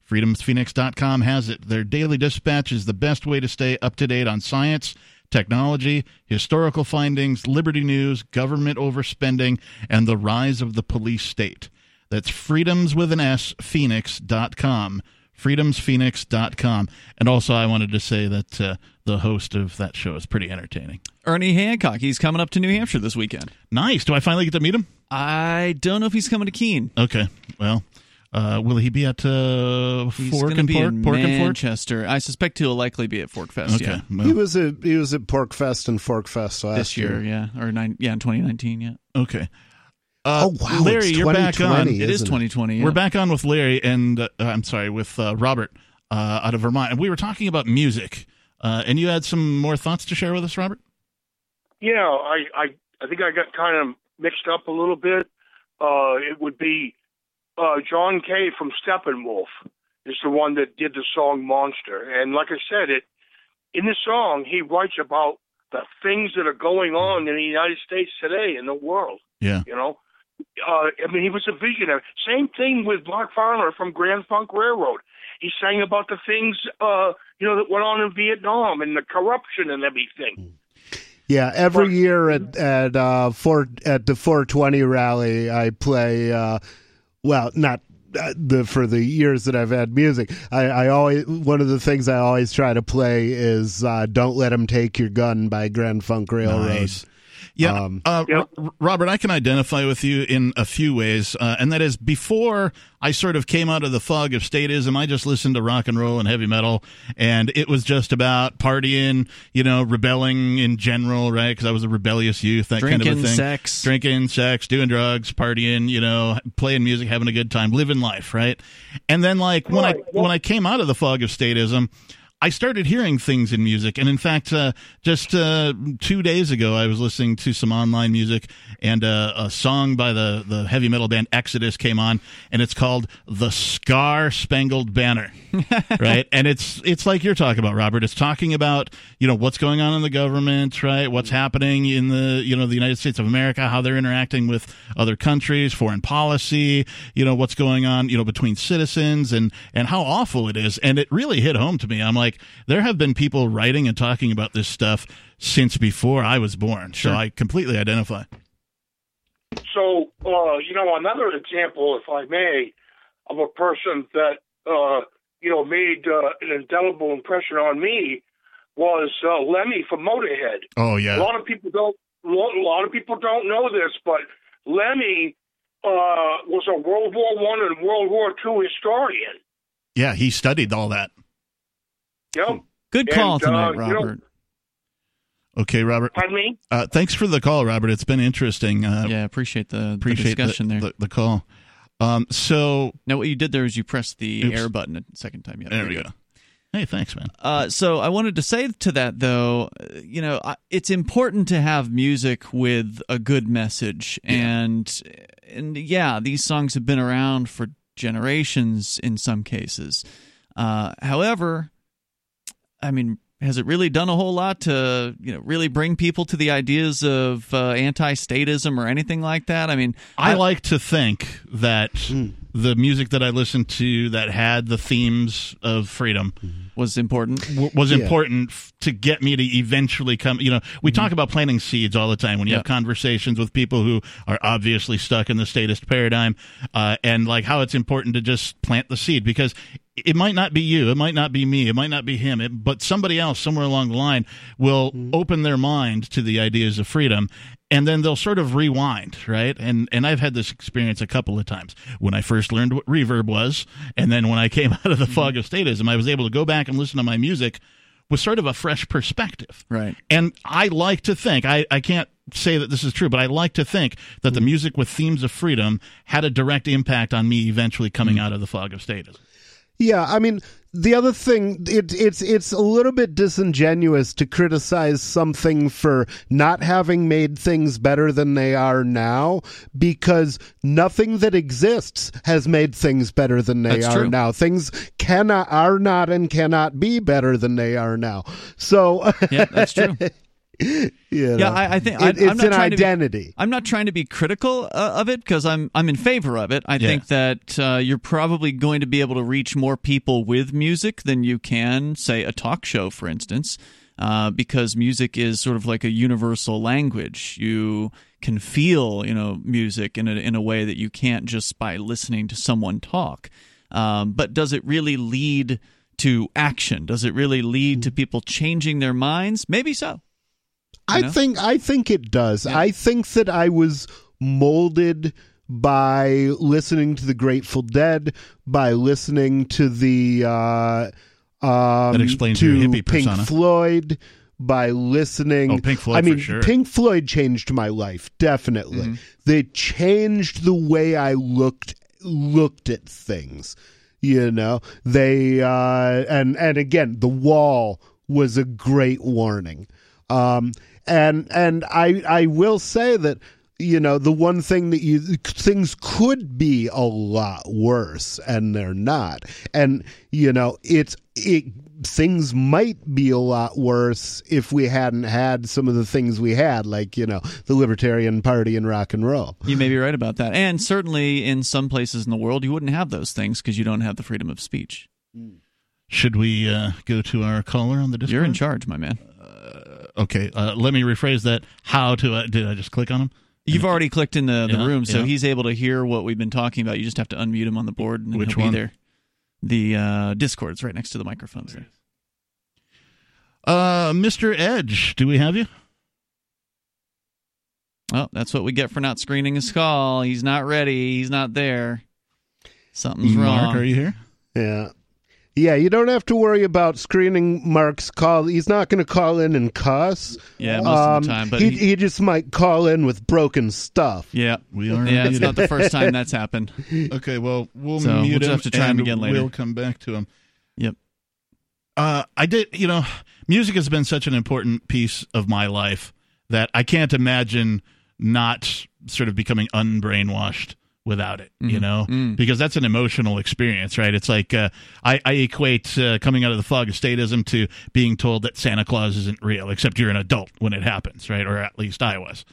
A: freedomsphoenix.com has it. Their daily dispatch is the best way to stay up to date on science, technology, historical findings, liberty news, government overspending, and the rise of the police state. That's freedoms with an S, phoenix.com. freedomsphoenix.com. And also, I wanted to say that uh, the host of that show is pretty entertaining.
B: Ernie Hancock. He's coming up to New Hampshire this weekend.
A: Nice. Do I finally get to meet him?
B: I don't know if he's coming to Keene.
A: Okay. Well, uh, will he be at uh, Fork and
B: be
A: Pork?
B: in
A: Pork and Fork?
B: Manchester. I suspect he'll likely be at Fork Fest.
A: Okay.
B: Yeah.
A: well,
C: He was at he was at PorcFest and Fork Fest last
B: This year, yeah, or nine, yeah, in 2019, yeah.
A: okay. Uh,
C: Oh wow,
A: Larry,
C: it's
A: you're back on.
B: It is 2020. Yeah.
A: We're back on with Larry and uh, I'm sorry, with uh, Robert uh, out of Vermont, and we were talking about music. Uh, and you had some more thoughts to share with us, Robert?
E: Yeah, I, I, I think I got kind of mixed up a little bit. Uh, it would be uh, John Kay from Steppenwolf is the one that did the song Monster, and like I said, it in the song he writes about the things that are going on in the United States today in the world.
A: Yeah.
E: You know, uh, I mean, he was a visionary. Same thing with Mark Farner from Grand Funk Railroad. He sang about the things, uh, you know, that went on in Vietnam and the corruption and everything.
C: Yeah, every year at at uh, four at the 420 rally, I play. Uh, well, not uh, the for the years that I've had music. I, I always one of the things I always try to play is uh, "Don't Let 'Em Take Your Gun" by Grand Funk Railroad.
A: Nice. Yeah,
C: Um,
A: uh,
E: Yep.
A: R- Robert, I can identify with you in a few ways, uh, and that is before I sort of came out of the fog of statism, I just listened to rock and roll and heavy metal, and it was just about partying, you know, rebelling in general, right? Because I was a rebellious youth, that kind of
B: Drinking,
A: a thing.
B: sex.
A: drinking, sex, doing drugs, partying, you know, playing music, having a good time, living life, right? And then, like when I
E: Right.
A: when I came out of the fog of statism. I started hearing things in music, and in fact, uh, just uh, two days ago, I was listening to some online music, and uh, a song by the the heavy metal band Exodus came on, and it's called "The Scar Spangled Banner," right? And it's it's like you're talking about, Robert. It's talking about you know what's going on in the government, right? What's happening in the you know the United States of America, how they're interacting with other countries, foreign policy, you know what's going on, you know between citizens, and and how awful it is. And it really hit home to me. I'm like, there have been people writing and talking about this stuff since before I was born, so I completely identify.
E: So, uh, you know, another example, if I may, of a person that, uh, you know, made uh, an indelible impression on me was uh, Lemmy from Motorhead.
A: Oh yeah.
E: A
A: yeah,
E: lot of people don't. A lot of people don't know this, but Lemmy uh, was a World War One and World War Two historian.
A: yeah, he studied all that.
E: Yep.
B: Good call
E: And, uh,
B: tonight,
E: you know-
B: Robert.
A: Okay, Robert.
E: Pardon me.
A: Uh, thanks for the call, Robert. It's been interesting. Uh,
B: yeah, appreciate the, the discussion
A: the,
B: there.
A: The, the call. Um, so
B: now, what you did there is you pressed the
A: Oops.
B: air button a second time. Yeah,
A: there
B: very
A: we
B: good.
A: go. Hey, thanks, man.
B: Uh, so I wanted to say to that though, uh, you know, it's important to have music with a good message, and and yeah, these songs have been around for generations in some cases. Uh, however, I mean, has it really done a whole lot to you know really bring people to the ideas of uh, anti-statism or anything like that? I mean,
A: I like to think that the music that I listened to that had the themes of freedom
B: was important.
A: w- was
C: Yeah.
A: important f- to get me to eventually come. You know, we talk about planting seeds all the time when you
B: Yeah.
A: have conversations with people who are obviously stuck in the statist paradigm, uh, and like how it's important to just plant the seed because it might not be you, it might not be me, it might not be him, it, but somebody else somewhere along the line will mm-hmm. open their mind to the ideas of freedom. And then they'll sort of rewind, right? And and I've had this experience a couple of times when I first learned what reverb was, and then when I came out of the fog mm-hmm. of statism, I was able to go back and listen to my music with sort of a fresh perspective.
B: Right.
A: And I like to think, I, I can't say that this is true, but I like to think that the mm-hmm. music with themes of freedom had a direct impact on me eventually coming out of the fog of statism.
C: Yeah, I mean, the other thing, it, it's it's a little bit disingenuous to criticize something for not having made things better than they are now, because nothing that exists has made things better than they
B: That's
C: are
B: true.
C: now. Things cannot are not and cannot be better than they are now. So,
B: Yeah, that's true.
C: you know,
B: Yeah, I, I think
C: it-
B: I,
C: it's
B: I'm not
C: an
B: trying to be-
C: identity.
B: I'm not trying to be critical uh, of it because I'm I'm in favor of it. I
A: Yeah.
B: think that uh, you're probably going to be able to reach more people with music than you can, say, a talk show, for instance, uh, because music is sort of like a universal language. You can feel, you know, music in a in a way that you can't just by listening to someone talk. Um, but does it really lead to action? Does it really lead to people changing their minds? Maybe so.
C: I
B: know?
C: think I think it does. I think that I was molded by listening to the Grateful Dead, by listening to the uh, um,
A: That explains
C: to
A: your hippie
C: Pink
A: persona.
C: Floyd, by listening.
A: Oh, Pink Floyd
C: I mean,
A: sure.
C: Pink Floyd changed my life definitely.
A: Mm-hmm.
C: They changed the way I looked looked at things. You know, they uh, and and again, the wall was a great warning. Um, and and I I will say that you know the one thing that you things could be a lot worse and they're not and you know it's it things might be a lot worse if we hadn't had some of the things we had like you know the libertarian party and rock and roll
B: You may be right about that. And certainly in some places in the world, you wouldn't have those things because you don't have the freedom of speech.
A: Should we uh, go to our caller on the Discord?
B: You're in charge, my man.
A: Okay, uh, let me rephrase that. How to? Uh, did I just click on him?
B: You've already clicked in the, the
A: Yeah,
B: room, so
A: yeah.
B: he's able to hear what we've been talking about. You just have to unmute him on the board, and
A: Which
B: he'll
A: one?
B: be there. The uh, Discord's right next to the microphones there.
A: Uh, Mr. Edge, do we have you?
B: Oh, that's what we get for not screening his call. He's not ready. He's not there. Something's
A: Mark,
B: wrong.
A: are you here?
C: yeah yeah you don't have to worry about screening mark's call he's not going to call in and cuss
B: Yeah, most of
C: Um,
B: the time. But
C: he,
B: he-
C: he just might call in with broken stuff
B: yeah,
A: We are.
B: yeah, it's not the first time that's happened.
A: Okay, well, we'll
B: So, we'll
A: him
B: have to try him again later.
A: We'll come back to him.
B: Yep.
A: Uh, I did, you know, music has been such an important piece of my life that I can't imagine not sort of becoming unbrainwashed without it, you know, because that's an emotional experience, right? It's like uh, I, I equate uh, coming out of the fog of statism to being told that Santa Claus isn't real, except you're an adult when it happens, right? Or at least I was.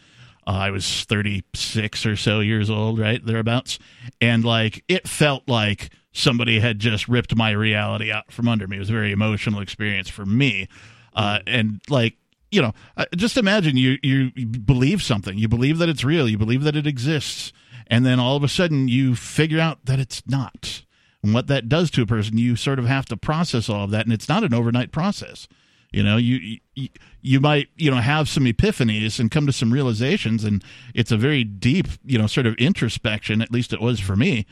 A: Uh, I was 36 or so years old, right? Thereabouts. And like, it felt like somebody had just ripped my reality out from under me. It was a very emotional experience for me. Uh, and like, you know, uh, just imagine you you believe something, you believe that it's real, you believe that it exists, and then all of a sudden you figure out that it's not. And what that does to a person, you sort of have to process all of that, and it's not an overnight process. You know, you, you you might you know have some epiphanies and come to some realizations, and it's a very deep you know sort of introspection. At least it was for me.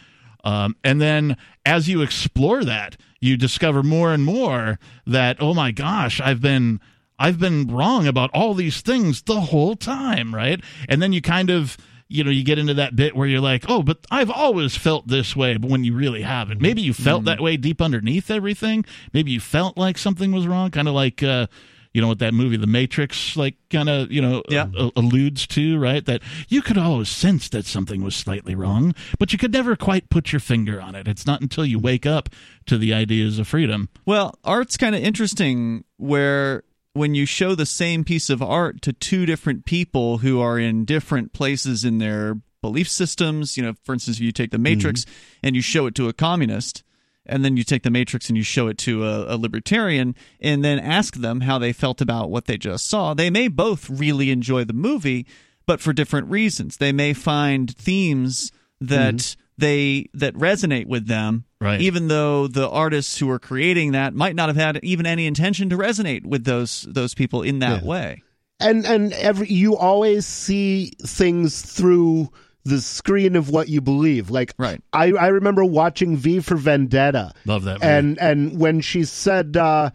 A: Um, and then as you explore that, you discover more and more that oh my gosh, I've been I've been wrong about all these things the whole time, right? And then you kind of you know you get into that bit where you're like, oh, but I've always felt this way, but when you really haven't, maybe you felt that way deep underneath everything. Maybe you felt like something was wrong, kind of like. Uh, you know what that movie the matrix like kind of you know
B: Yeah.
A: a- alludes to right that you could always sense that something was slightly wrong but you could never quite put your finger on it it's not until you wake up to the ideas of freedom
B: Well, art's kind of interesting where when you show the same piece of art to two different people who are in different places in their belief systems, you know, for instance, if you take the mm-hmm. Matrix and you show it to a communist, and then you take the Matrix and you show it to a, a libertarian, and then ask them how they felt about what they just saw, they may both really enjoy the movie, but for different reasons. They may find themes that mm-hmm. they that resonate with them
A: Right.
B: even though the artists who are creating that might not have had even any intention to resonate with those those people in that
C: Yeah.
B: way.
C: and and every you always see things through the screen of what you believe like
B: Right.
C: i i remember watching v for vendetta
A: Love that movie.
C: and and when she said uh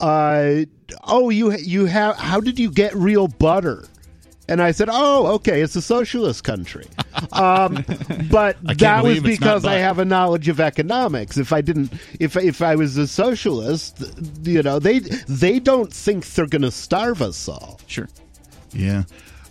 C: uh oh you you have how did you get real butter and I said, "Oh, okay, it's a socialist country," um, but that was
A: believe it's not
C: because I have a knowledge of economics. If I didn't, if if I was a socialist, you know, they they don't think they're going to starve us all.
B: Sure.
A: yeah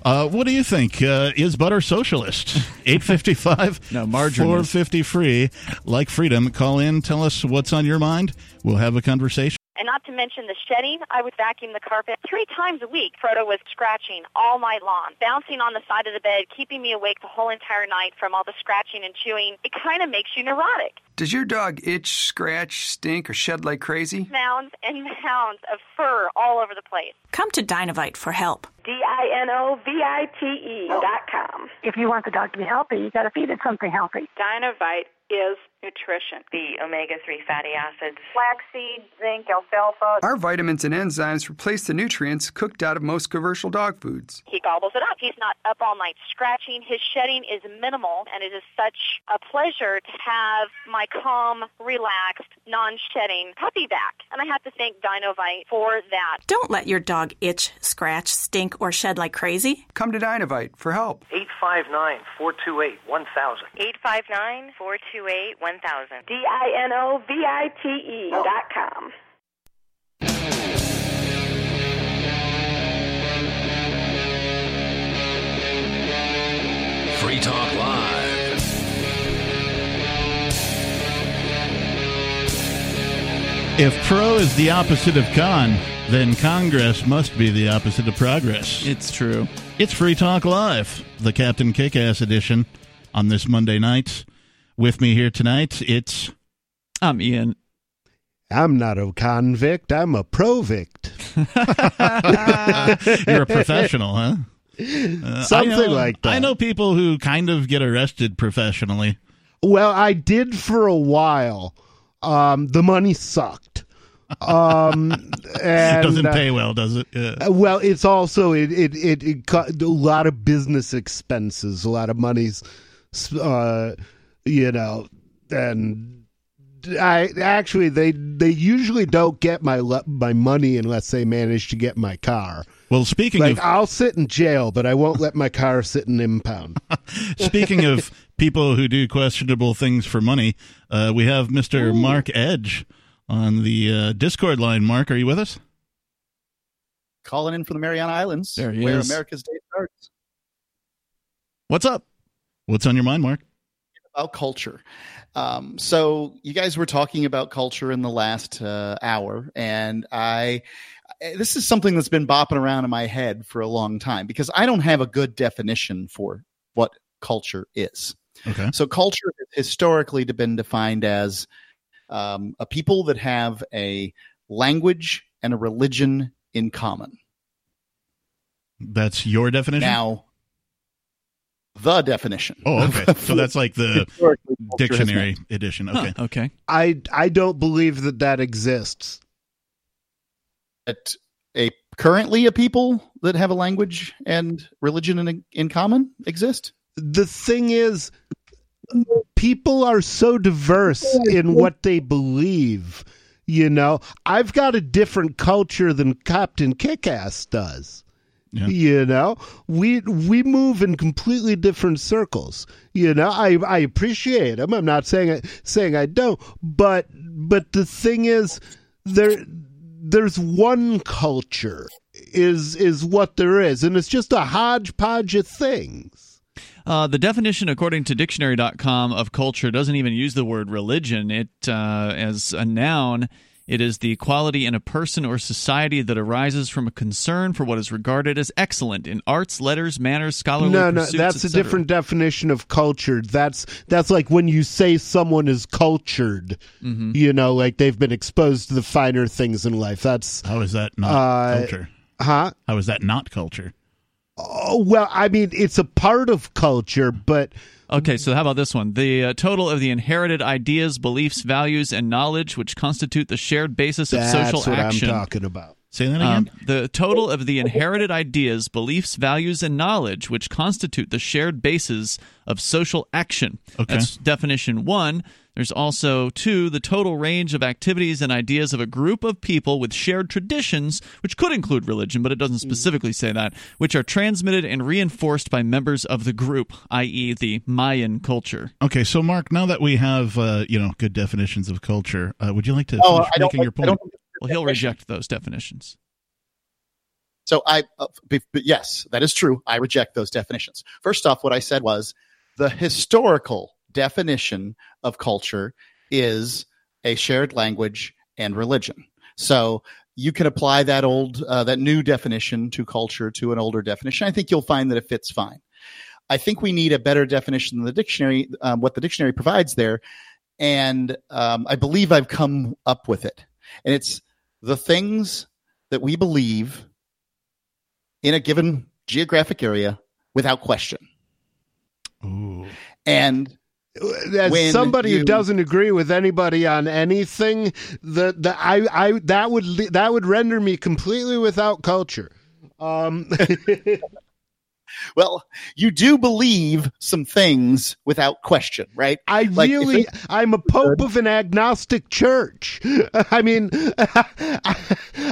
A: uh, what do you think? Uh, is butter socialist? 855
B: No, margarine
A: 450 free. Like freedom. Call in. Tell us what's on your mind. We'll have a conversation.
F: And not to mention the shedding, I would vacuum the carpet three times a week. Frodo was scratching all night long, bouncing on the side of the bed, keeping me awake the whole entire night from all the scratching and chewing. It kind of makes you neurotic.
G: Does your dog itch, scratch, stink, or shed like crazy?
F: Mounds and mounds of fur all over the place.
H: Come to Dinovite for help.
I: D-I-N-O-V-I-T-E dot com.
J: If you want the dog to be healthy, you got to feed it something healthy.
I: Dinovite is nutrition.
J: The omega 3 fatty acids,
K: flaxseed, zinc, alfalfa.
G: Our vitamins and enzymes replace the nutrients cooked out of most commercial dog foods.
F: He gobbles it up. He's not up all night scratching. His shedding is minimal, and it is such a pleasure to have my calm, relaxed, non-shedding puppy back. And I have to thank Dinovite for that.
H: Don't let your dog itch, scratch, stink, or shed like crazy.
G: Come to Dinovite for help.
L: 859 428 1000.
J: 859 428 1000.
K: D I N O V I T E oh. dot com.
M: Free Talk Live.
A: If pro is the opposite of con, then Congress must be the opposite of progress.
B: It's true.
A: It's Free Talk Live, the Captain Kickass edition on this Monday night. With me here tonight, it's
B: I'm Ian.
C: I'm not a convict. I'm a provict.
A: you're a professional, huh? Uh,
C: Something
A: know-
C: like that.
A: I know people who kind of get arrested professionally.
C: Well, I did for a while. Um, the money sucked. Um, and,
A: Doesn't
C: uh,
A: pay well, does it? Yeah.
C: Uh, Well, it's also it it it, it cut a lot of business expenses, a lot of money's uh, you know, and I actually they they usually don't get my le- my money unless they manage to get my car.
A: Well, speaking
C: Like
A: of
C: I'll sit in jail, but I won't let my car sit in impound.
A: speaking of people who do questionable things for money, uh, we have Mister Mark Edge on the uh, Discord line. Mark, are you with us?
N: calling in from the Mariana Islands,
B: There he
N: where
B: is.
N: America's Day starts.
B: What's up?
A: What's on your mind, Mark?
N: About culture. Um, so you guys were talking about culture in the last uh, hour, and I. This is something that's been bopping around in my head for a long time because I don't have a good definition for what culture is.
A: Okay.
N: So culture has historically been defined as um, a people that have a language and a religion in common.
A: That's your definition.
N: Now, the definition.
A: oh, okay. So that's like the
N: Historically, culture has
A: dictionary
N: meant.
A: edition.
B: Huh,
A: Okay.
B: okay.
C: I I don't believe that that exists.
N: That a currently a people that have a language and religion in, in common exist.
C: the thing is people are so diverse in what they believe you know i've got a different culture than captain kickass does
A: Yeah.
C: you know? We we move in completely different circles. You know? I i appreciate them i'm not saying I, saying i don't but but the thing is there there's one culture is is what there is and it's just a hodgepodge of things.
B: Uh, the definition, according to dictionary.com, of culture doesn't even use the word religion. It, uh, as a noun, it is the quality in a person or society that arises from a concern for what is regarded as excellent in arts, letters, manners, scholarly
C: no, no,
B: pursuits,
C: that's a different definition of cultured. That's that's like when you say someone is cultured.
B: Mhm.
C: You know, like they've been exposed to the finer things in life. That's
A: How is that not
C: Uh,
A: culture?
C: huh?
A: How is that not culture?
C: Oh, well, I mean, it's a part of culture, but
B: Okay, so how about this one? The uh, total of the inherited ideas, beliefs, values, and knowledge which constitute the shared basis of
C: that's
B: social
C: what
B: action.
C: I'm talking about.
A: Say that again.
B: Um, the total of the inherited ideas, beliefs, values, and knowledge which constitute the shared basis of social action.
A: Okay.
B: That's definition one. There's also two, the total range of activities and ideas of a group of people with shared traditions, which could include religion, but it doesn't specifically say that, which are transmitted and reinforced by members of the group, i.e., the Mayan culture.
A: Okay, so Mark, now that we have uh, you know good definitions of culture, uh, would you like to
N: Oh,
A: finish
N: I
A: making your point?
B: Well, he'll reject those definitions.
N: So I, uh, be- but yes, that is true. I reject those definitions. First off, what I said was the historical definition of culture is a shared language and religion. So you can apply that old, uh, that new definition to culture to an older definition. I think you'll find that it fits fine. I think we need a better definition than the dictionary, um, what the dictionary provides there. And um, I believe I've come up with it. And it's the things that we believe in a given geographic area without question.
A: Ooh.
N: And
C: as
N: when
C: somebody
N: you-
C: who doesn't agree with anybody on anything, the the I I that would that would render me completely without culture. Um,
N: Well, you do believe some things without question, right?
C: I
N: Like,
C: really,
N: it-
C: I'm a pope of an agnostic church. I mean,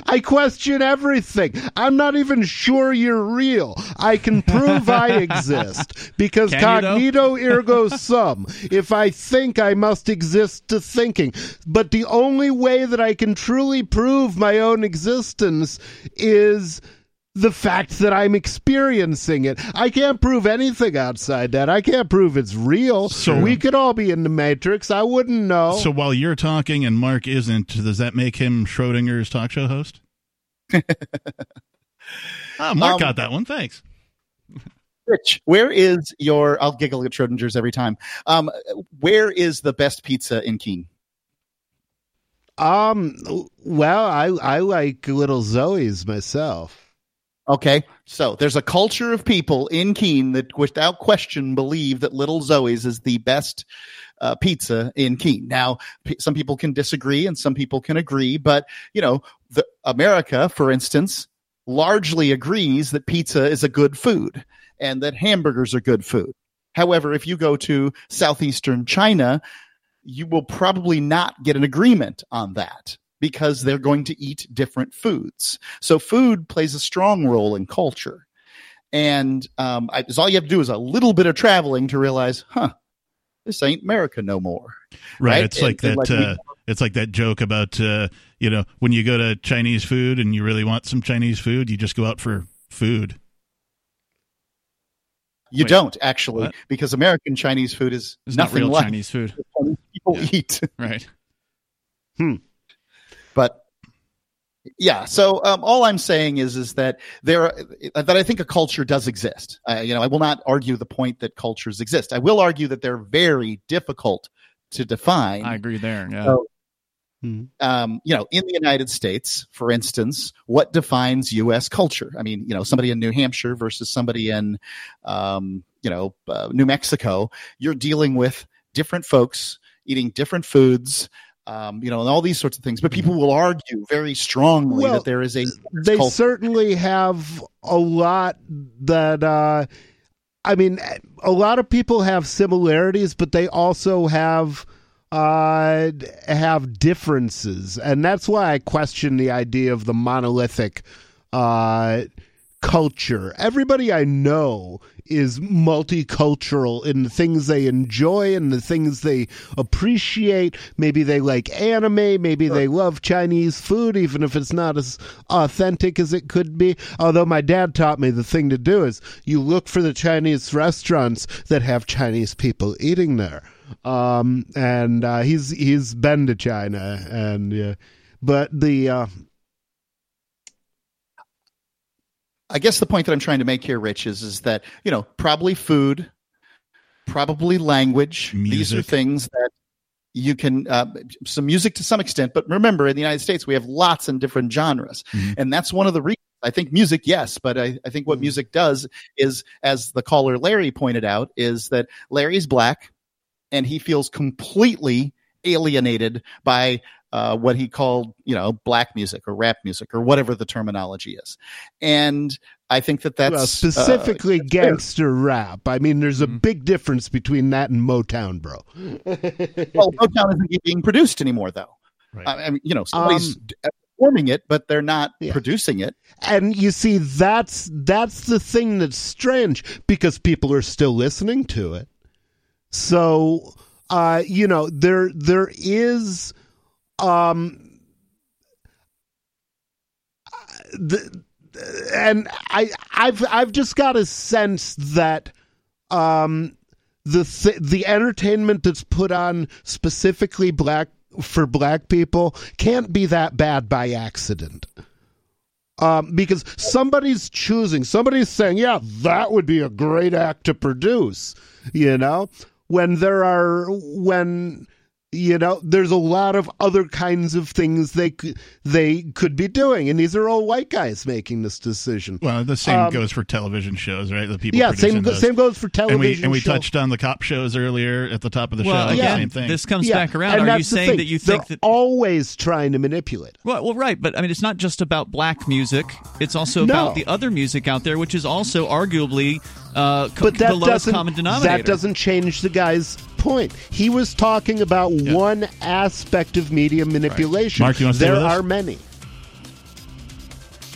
C: I question everything. I'm not even sure you're real. I can prove I exist because
B: Can
C: cognito ergo sum. If I think, I must exist to thinking. But the only way that I can truly prove my own existence is the fact that I'm experiencing it. I can't prove anything outside that. I can't prove it's real.
A: So-
C: we could all be in the Matrix. I wouldn't know.
A: So while you're talking and Mark isn't, does that make him Schrodinger's talk show host? Ah, Mark
N: Um,
A: got that one. Thanks.
N: Rich, where is your? I'll giggle at Schrodinger's every time. Um, where is the best pizza in Keene?
C: um, well, I I like little Zoe's myself.
N: Okay, so there's a culture of people in Keene that, without question, believe that Little Zoe's is the best uh, pizza in Keene. Now, p- some people can disagree and some people can agree, but you know, the America, for instance, largely agrees that pizza is a good food and that hamburgers are good food. However, if you go to southeastern China, you will probably not get an agreement on that because they're going to eat different foods. So food plays a strong role in culture. And um, I, all you have to do is a little bit of traveling to realize, huh, this ain't America no more.
A: Right.
N: right?
A: It's like that.
N: and like we-
A: uh, it's like that joke about uh, you know when you go to Chinese food and you really want some Chinese food, you just go out for food.
N: You
B: Wait,
N: don't actually,
B: what?
N: because American Chinese food is
B: It's not real
N: like
B: Chinese food.
N: people
B: Yeah.
N: eat.
B: Right.
N: But yeah so um, all i'm saying is is that there that i think a culture does exist uh, you know i will not argue the point that cultures exist i will argue that they're very difficult to define
B: I agree there. Yeah.
N: So,
C: Mhm.
N: um, you know, in the United States, for instance, what defines U.S. culture? I mean, you know, somebody in New Hampshire versus somebody in, um, you know, uh, New Mexico. You're dealing with different folks eating different foods. Um, you know, and all these sorts of things. But people will argue very strongly
C: Well,
N: that there is a
C: they
N: culture.
C: certainly have a lot that uh i mean a lot of people have similarities but they also have uh have differences and that's why i question the idea of the monolithic uh culture. Everybody i know is multicultural in the things they enjoy and the things they appreciate. Maybe they like anime maybe they love chinese food even if it's not as authentic as it could be. Although my dad taught me the thing to do is you look for the chinese restaurants that have chinese people eating there. Um and uh he's he's been to china and yeah but the uh
N: I guess the point that I'm trying to make here, Rich, is is that you know probably food, probably language. These are things that you can uh, some music to some extent. But remember, in the United States, we have lots and different genres,
A: Mhm.
N: and that's one of the reasons. I think music, yes, but I, I think what music does is, as the caller Larry pointed out, is that Larry's black, and he feels completely alienated by uh, what he called, you know, black music or rap music or whatever the terminology is. And I think that that's
C: well,
N: uh,
C: specifically
N: fair.
C: gangster rap. I mean, there's a big difference between that and Motown, bro.
N: well, Motown isn't being produced anymore, though.
A: Right.
N: I I mean, you know, somebody's
C: Um,
N: d- performing it, but they're not
C: Yeah.
N: producing it.
C: and you see, that's that's the thing that's strange because people are still listening to it. So, uh, you know, there there is, um, the and I I've I've just got a sense that um the th- the entertainment that's put on specifically black for black people can't be that bad by accident. Um, because somebody's choosing, somebody's saying, yeah, that would be a great act to produce, you know, when there are, when, you know there's a lot of other kinds of things they could they could be doing and these are all white guys making this decision
A: Well, the same
C: Um,
A: goes for television shows, right? The people
C: yeah
A: producing
C: same
A: those.
C: same goes for
A: And we
C: television
A: and we touched on the cop shows earlier at the top of the
B: Well,
A: show.
B: again,
A: same thing.
B: this comes
C: Yeah,
B: back around.
C: and
B: Are you saying
C: thing.
B: that you think
C: They're
B: that
C: always trying to manipulate
B: Well, well, right, but I mean, it's not just about black music. It's also
C: No.
B: about the other music out there, which is also arguably uh, co-
C: but that
B: the lowest
C: doesn't
B: common denominator.
C: that doesn't change the guy's point he was talking about one aspect of media manipulation
A: Mark, you wanna stay
C: there
A: with us?
C: are many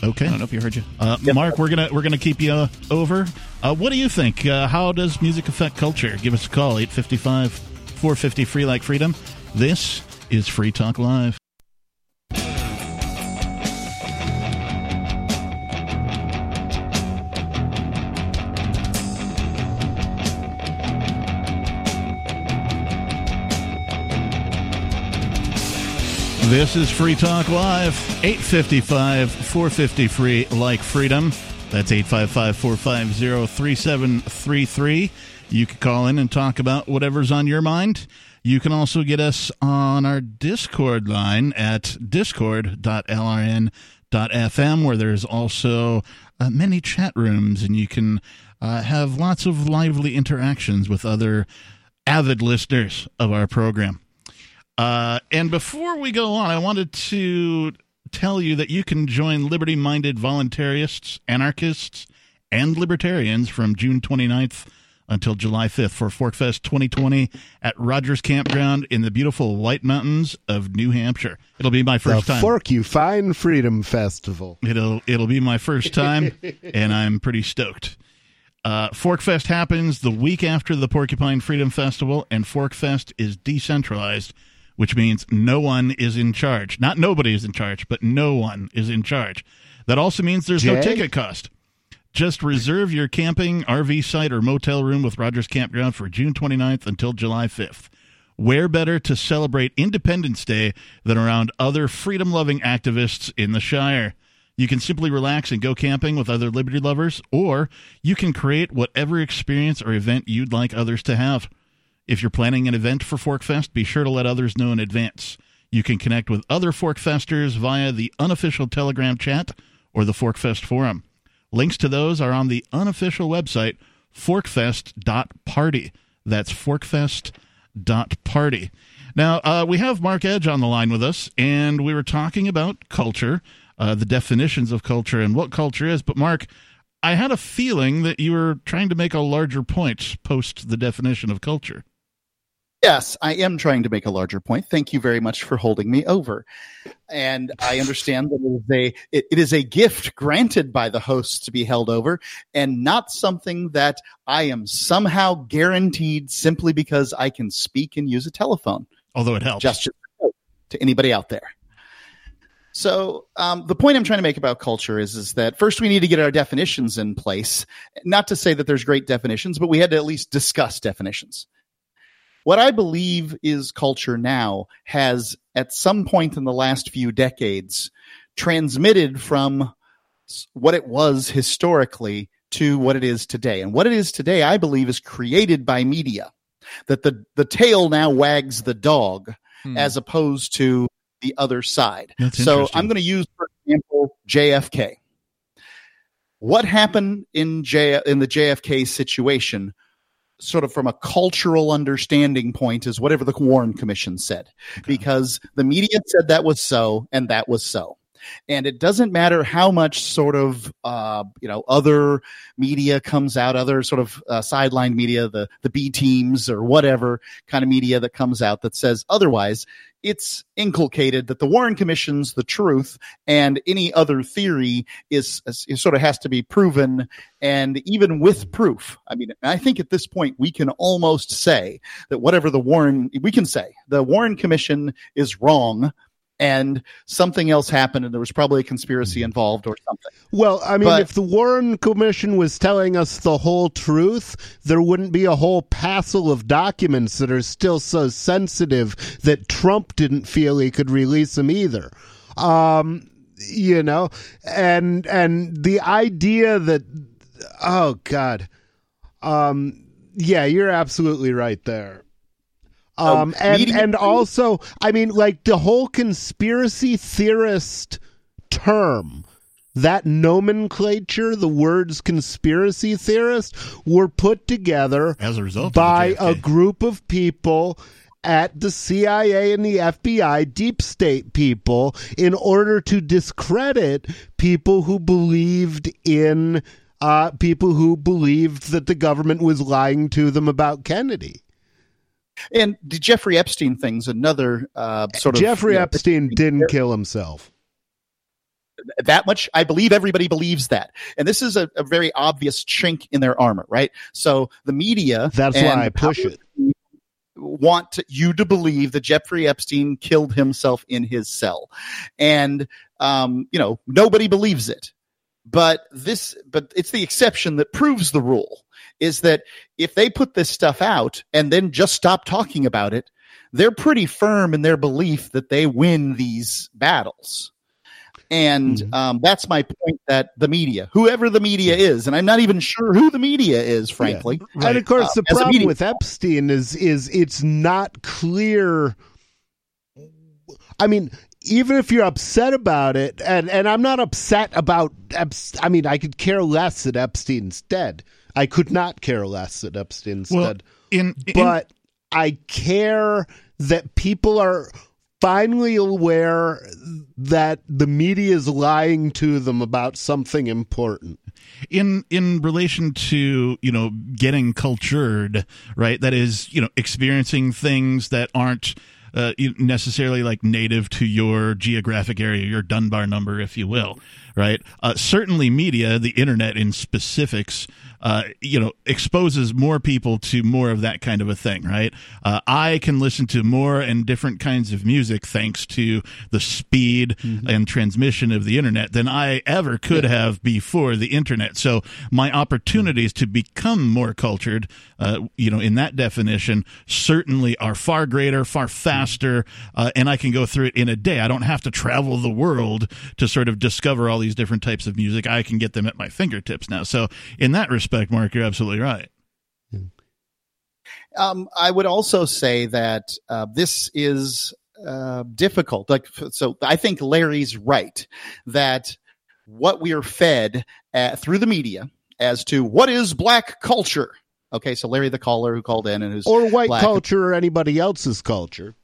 A: Okay.
B: I don't know if you heard you.
A: Uh, Mark, we're gonna we're gonna keep you uh, over. Uh, what do you think? Uh, how does music affect culture? Give us a call 855 450 free like freedom. This is Free Talk Live. This is Free Talk Live, 855 450 free like freedom. That's 855 450 3733. You can call in and talk about whatever's on your mind. You can also get us on our Discord line at discord.lrn.fm, where there's also uh, many chat rooms, and you can uh, have lots of lively interactions with other avid listeners of our program. Uh, and before we go on, I wanted to tell you that you can join liberty minded voluntarists, anarchists, and libertarians from June 29th until July 5th for Forkfest 2020 at Rogers Campground in the beautiful White Mountains of New Hampshire. It'll be my first
C: the
A: time.
C: Fork You Fine Freedom Festival.
A: It'll it'll be my first time, and I'm pretty stoked. Uh, Forkfest happens the week after the Porcupine Freedom Festival, and Forkfest is decentralized, which means no one is in charge. Not nobody is in charge, but no one is in charge. That also means there's no ticket cost. Just reserve your camping, RV site, or motel room with Rogers Campground for June 29th until July 5th. Where better to celebrate Independence Day than around other freedom loving activists in the Shire? You can simply relax and go camping with other liberty lovers, or you can create whatever experience or event you'd like others to have. If you're planning an event for Forkfest, be sure to let others know in advance. You can connect with other Forkfesters via the unofficial Telegram chat or the Forkfest forum. Links to those are on the unofficial website, forkfest.party. That's forkfest.party. Now, uh, we have Mark Edge on the line with us, and we were talking about culture, uh, the definitions of culture, and what culture is. But, Mark, I had a feeling that you were trying to make a larger point post the definition of culture.
N: Yes, I am trying to make a larger point. Thank you very much for holding me over. And I understand that it is a it, it is a gift granted by the hosts to be held over, and not something that I am somehow guaranteed simply because I can speak and use a telephone.
A: Although it helps.
N: Just to anybody out there. So um, the point I'm trying to make about culture is is that first we need to get our definitions in place. Not to say that there's great definitions, but we had to at least discuss definitions what I believe is culture now has, at some point in the last few decades, transmitted from what it was historically to what it is today. And what it is today, I believe, is created by media. That the, the tail now wags the dog
B: Hmm.
N: as opposed to the other side.
A: That's
N: so. I'm going to use, for example, JFK. What happened in J in the JFK situation sort of from a cultural understanding point is whatever the Warren Commission said, because the media said that was so, and that was so. And it doesn't matter how much sort of uh, you know other media comes out, other sort of uh, sideline media, the the B teams or whatever kind of media that comes out that says otherwise. It's inculcated that the Warren Commission's the truth, and any other theory is, is sort of has to be proven and even with proof i mean i think at this point we can almost say that whatever the warren we can say the warren commission is wrong and something else happened and there was probably a conspiracy involved or something
C: Well, I mean,
N: But-
C: if the Warren Commission was telling us the whole truth, there wouldn't be a whole passel of documents that are still so sensitive that Trump didn't feel he could release them either. Um, you know, and and the idea that oh god, um, yeah, you're absolutely right there. Um, and
N: media-
C: and also, I mean, like the whole conspiracy theorist term, that nomenclature, the words conspiracy theorist, were put together
A: as a result
C: by a group of people at the CIA and the FBI, deep state people, in order to discredit people who believed in uh, people who believed that the government was lying to them about Kennedy.
N: And the Jeffrey Epstein thing's another uh, sort of
C: Jeffrey
N: you know,
C: Epstein didn't kill himself.
N: that much i believe everybody believes that. And this is a, a very obvious chink in their armor right? So the media
C: That's
N: and
C: why I push it.
N: want to- you to believe that jeffrey epstein killed himself in his cell. And um, you know nobody believes it. But this but it's the exception that proves the rule is that if they put this stuff out and then just stop talking about it they're pretty firm in their belief that they win these battles and um, that's my point that the media, whoever the media is, and I'm not even sure who the media is, frankly.
C: And of course,
N: Uh,
C: the problem
N: media-
C: with Epstein is is it's not clear. I mean, even if you're upset about it, and and I'm not upset about. Eps- I mean, I could care less that Epstein's dead. I could not care less that Epstein's
A: Well,
C: dead.
A: in- in-
C: but I care that people are finally aware that the media is lying to them about something important.
A: in in relation to you know getting cultured right that is you know experiencing things that aren't uh, necessarily like native to your geographic area your dunbar number if you will right? Uh, certainly media the internet in specifics uh, you know exposes more people to more of that kind of a thing right? Uh, i can listen to more and different kinds of music thanks to the speed and transmission of the internet than i ever could have before the internet. So my opportunities to become more cultured uh, you know in that definition certainly are far greater far faster uh, and i can go through it in a day. I don't have to travel the world to sort of discover all these different types of music i can get them at my fingertips now so in that respect mark you're absolutely right
N: Um, I would also say that uh, this is uh, difficult. Like, so I think Larry's right that what we are fed uh, through the media as to what is black culture. Okay, so Larry the caller who called in and who's
C: Or white
N: black,
C: culture or anybody else's culture.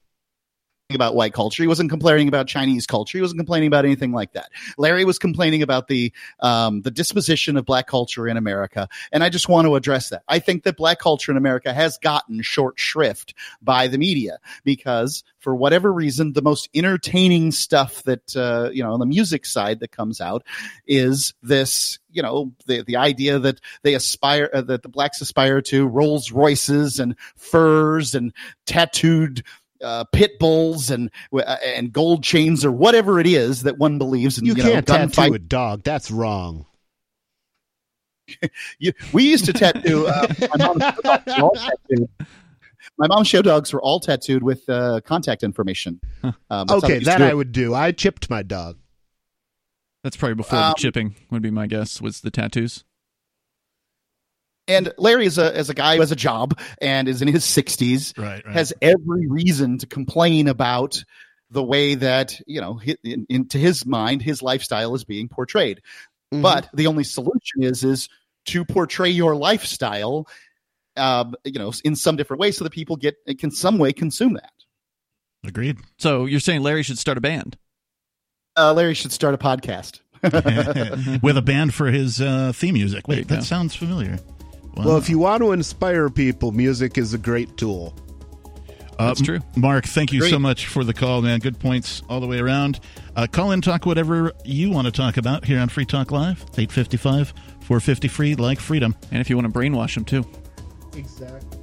N: About white culture. He wasn't complaining about Chinese culture. He wasn't complaining about anything like that. Larry was complaining about the um, the disposition of black culture in America, and I just want to address that. I think that black culture in America has gotten short shrift by the media because, for whatever reason, the most entertaining stuff that uh, you know on the music side that comes out is this you know the the idea that they aspire uh, that the blacks aspire to Rolls Royces and furs and tattooed uh, pit bulls and uh, and gold chains or whatever it is that one believes in.
C: You,
N: You,
C: can't
N: know,
C: tattoo
N: gunfight.
C: a dog. That's wrong.
N: You, we used to tattoo. Uh, my, mom's show dogs were all tattooed. my mom's show dogs were all tattooed with uh, contact information. Um, that's how they
C: okay, that I would do. I chipped my dog.
B: That's probably before
N: Um,
B: the chipping would be my guess. Was the tattoos?
N: And Larry is a as a guy who has a job and is in his sixties.
A: Right, right.
N: Has every reason to complain about the way that you know, hi- in, into his mind, his lifestyle is being portrayed.
C: Mm-hmm.
N: But the only solution is is to portray your lifestyle, um, you know, in some different way, so that people get can some way consume that.
A: Agreed.
B: So you're saying Larry should start a band?
N: Uh, Larry should start a podcast.
A: with a band for his uh, theme music. Wait, that
B: go.
A: sounds familiar. Wow.
C: Well, if you want to inspire people, music is a great tool.
A: Uh,
B: That's true.
A: Mark, thank you so much for the call, man. Good points all the way around. Uh, call in, talk whatever you want to talk about here on Free Talk Live. 855 450 free, like freedom.
B: And if you want to brainwash them, too.
C: Exactly.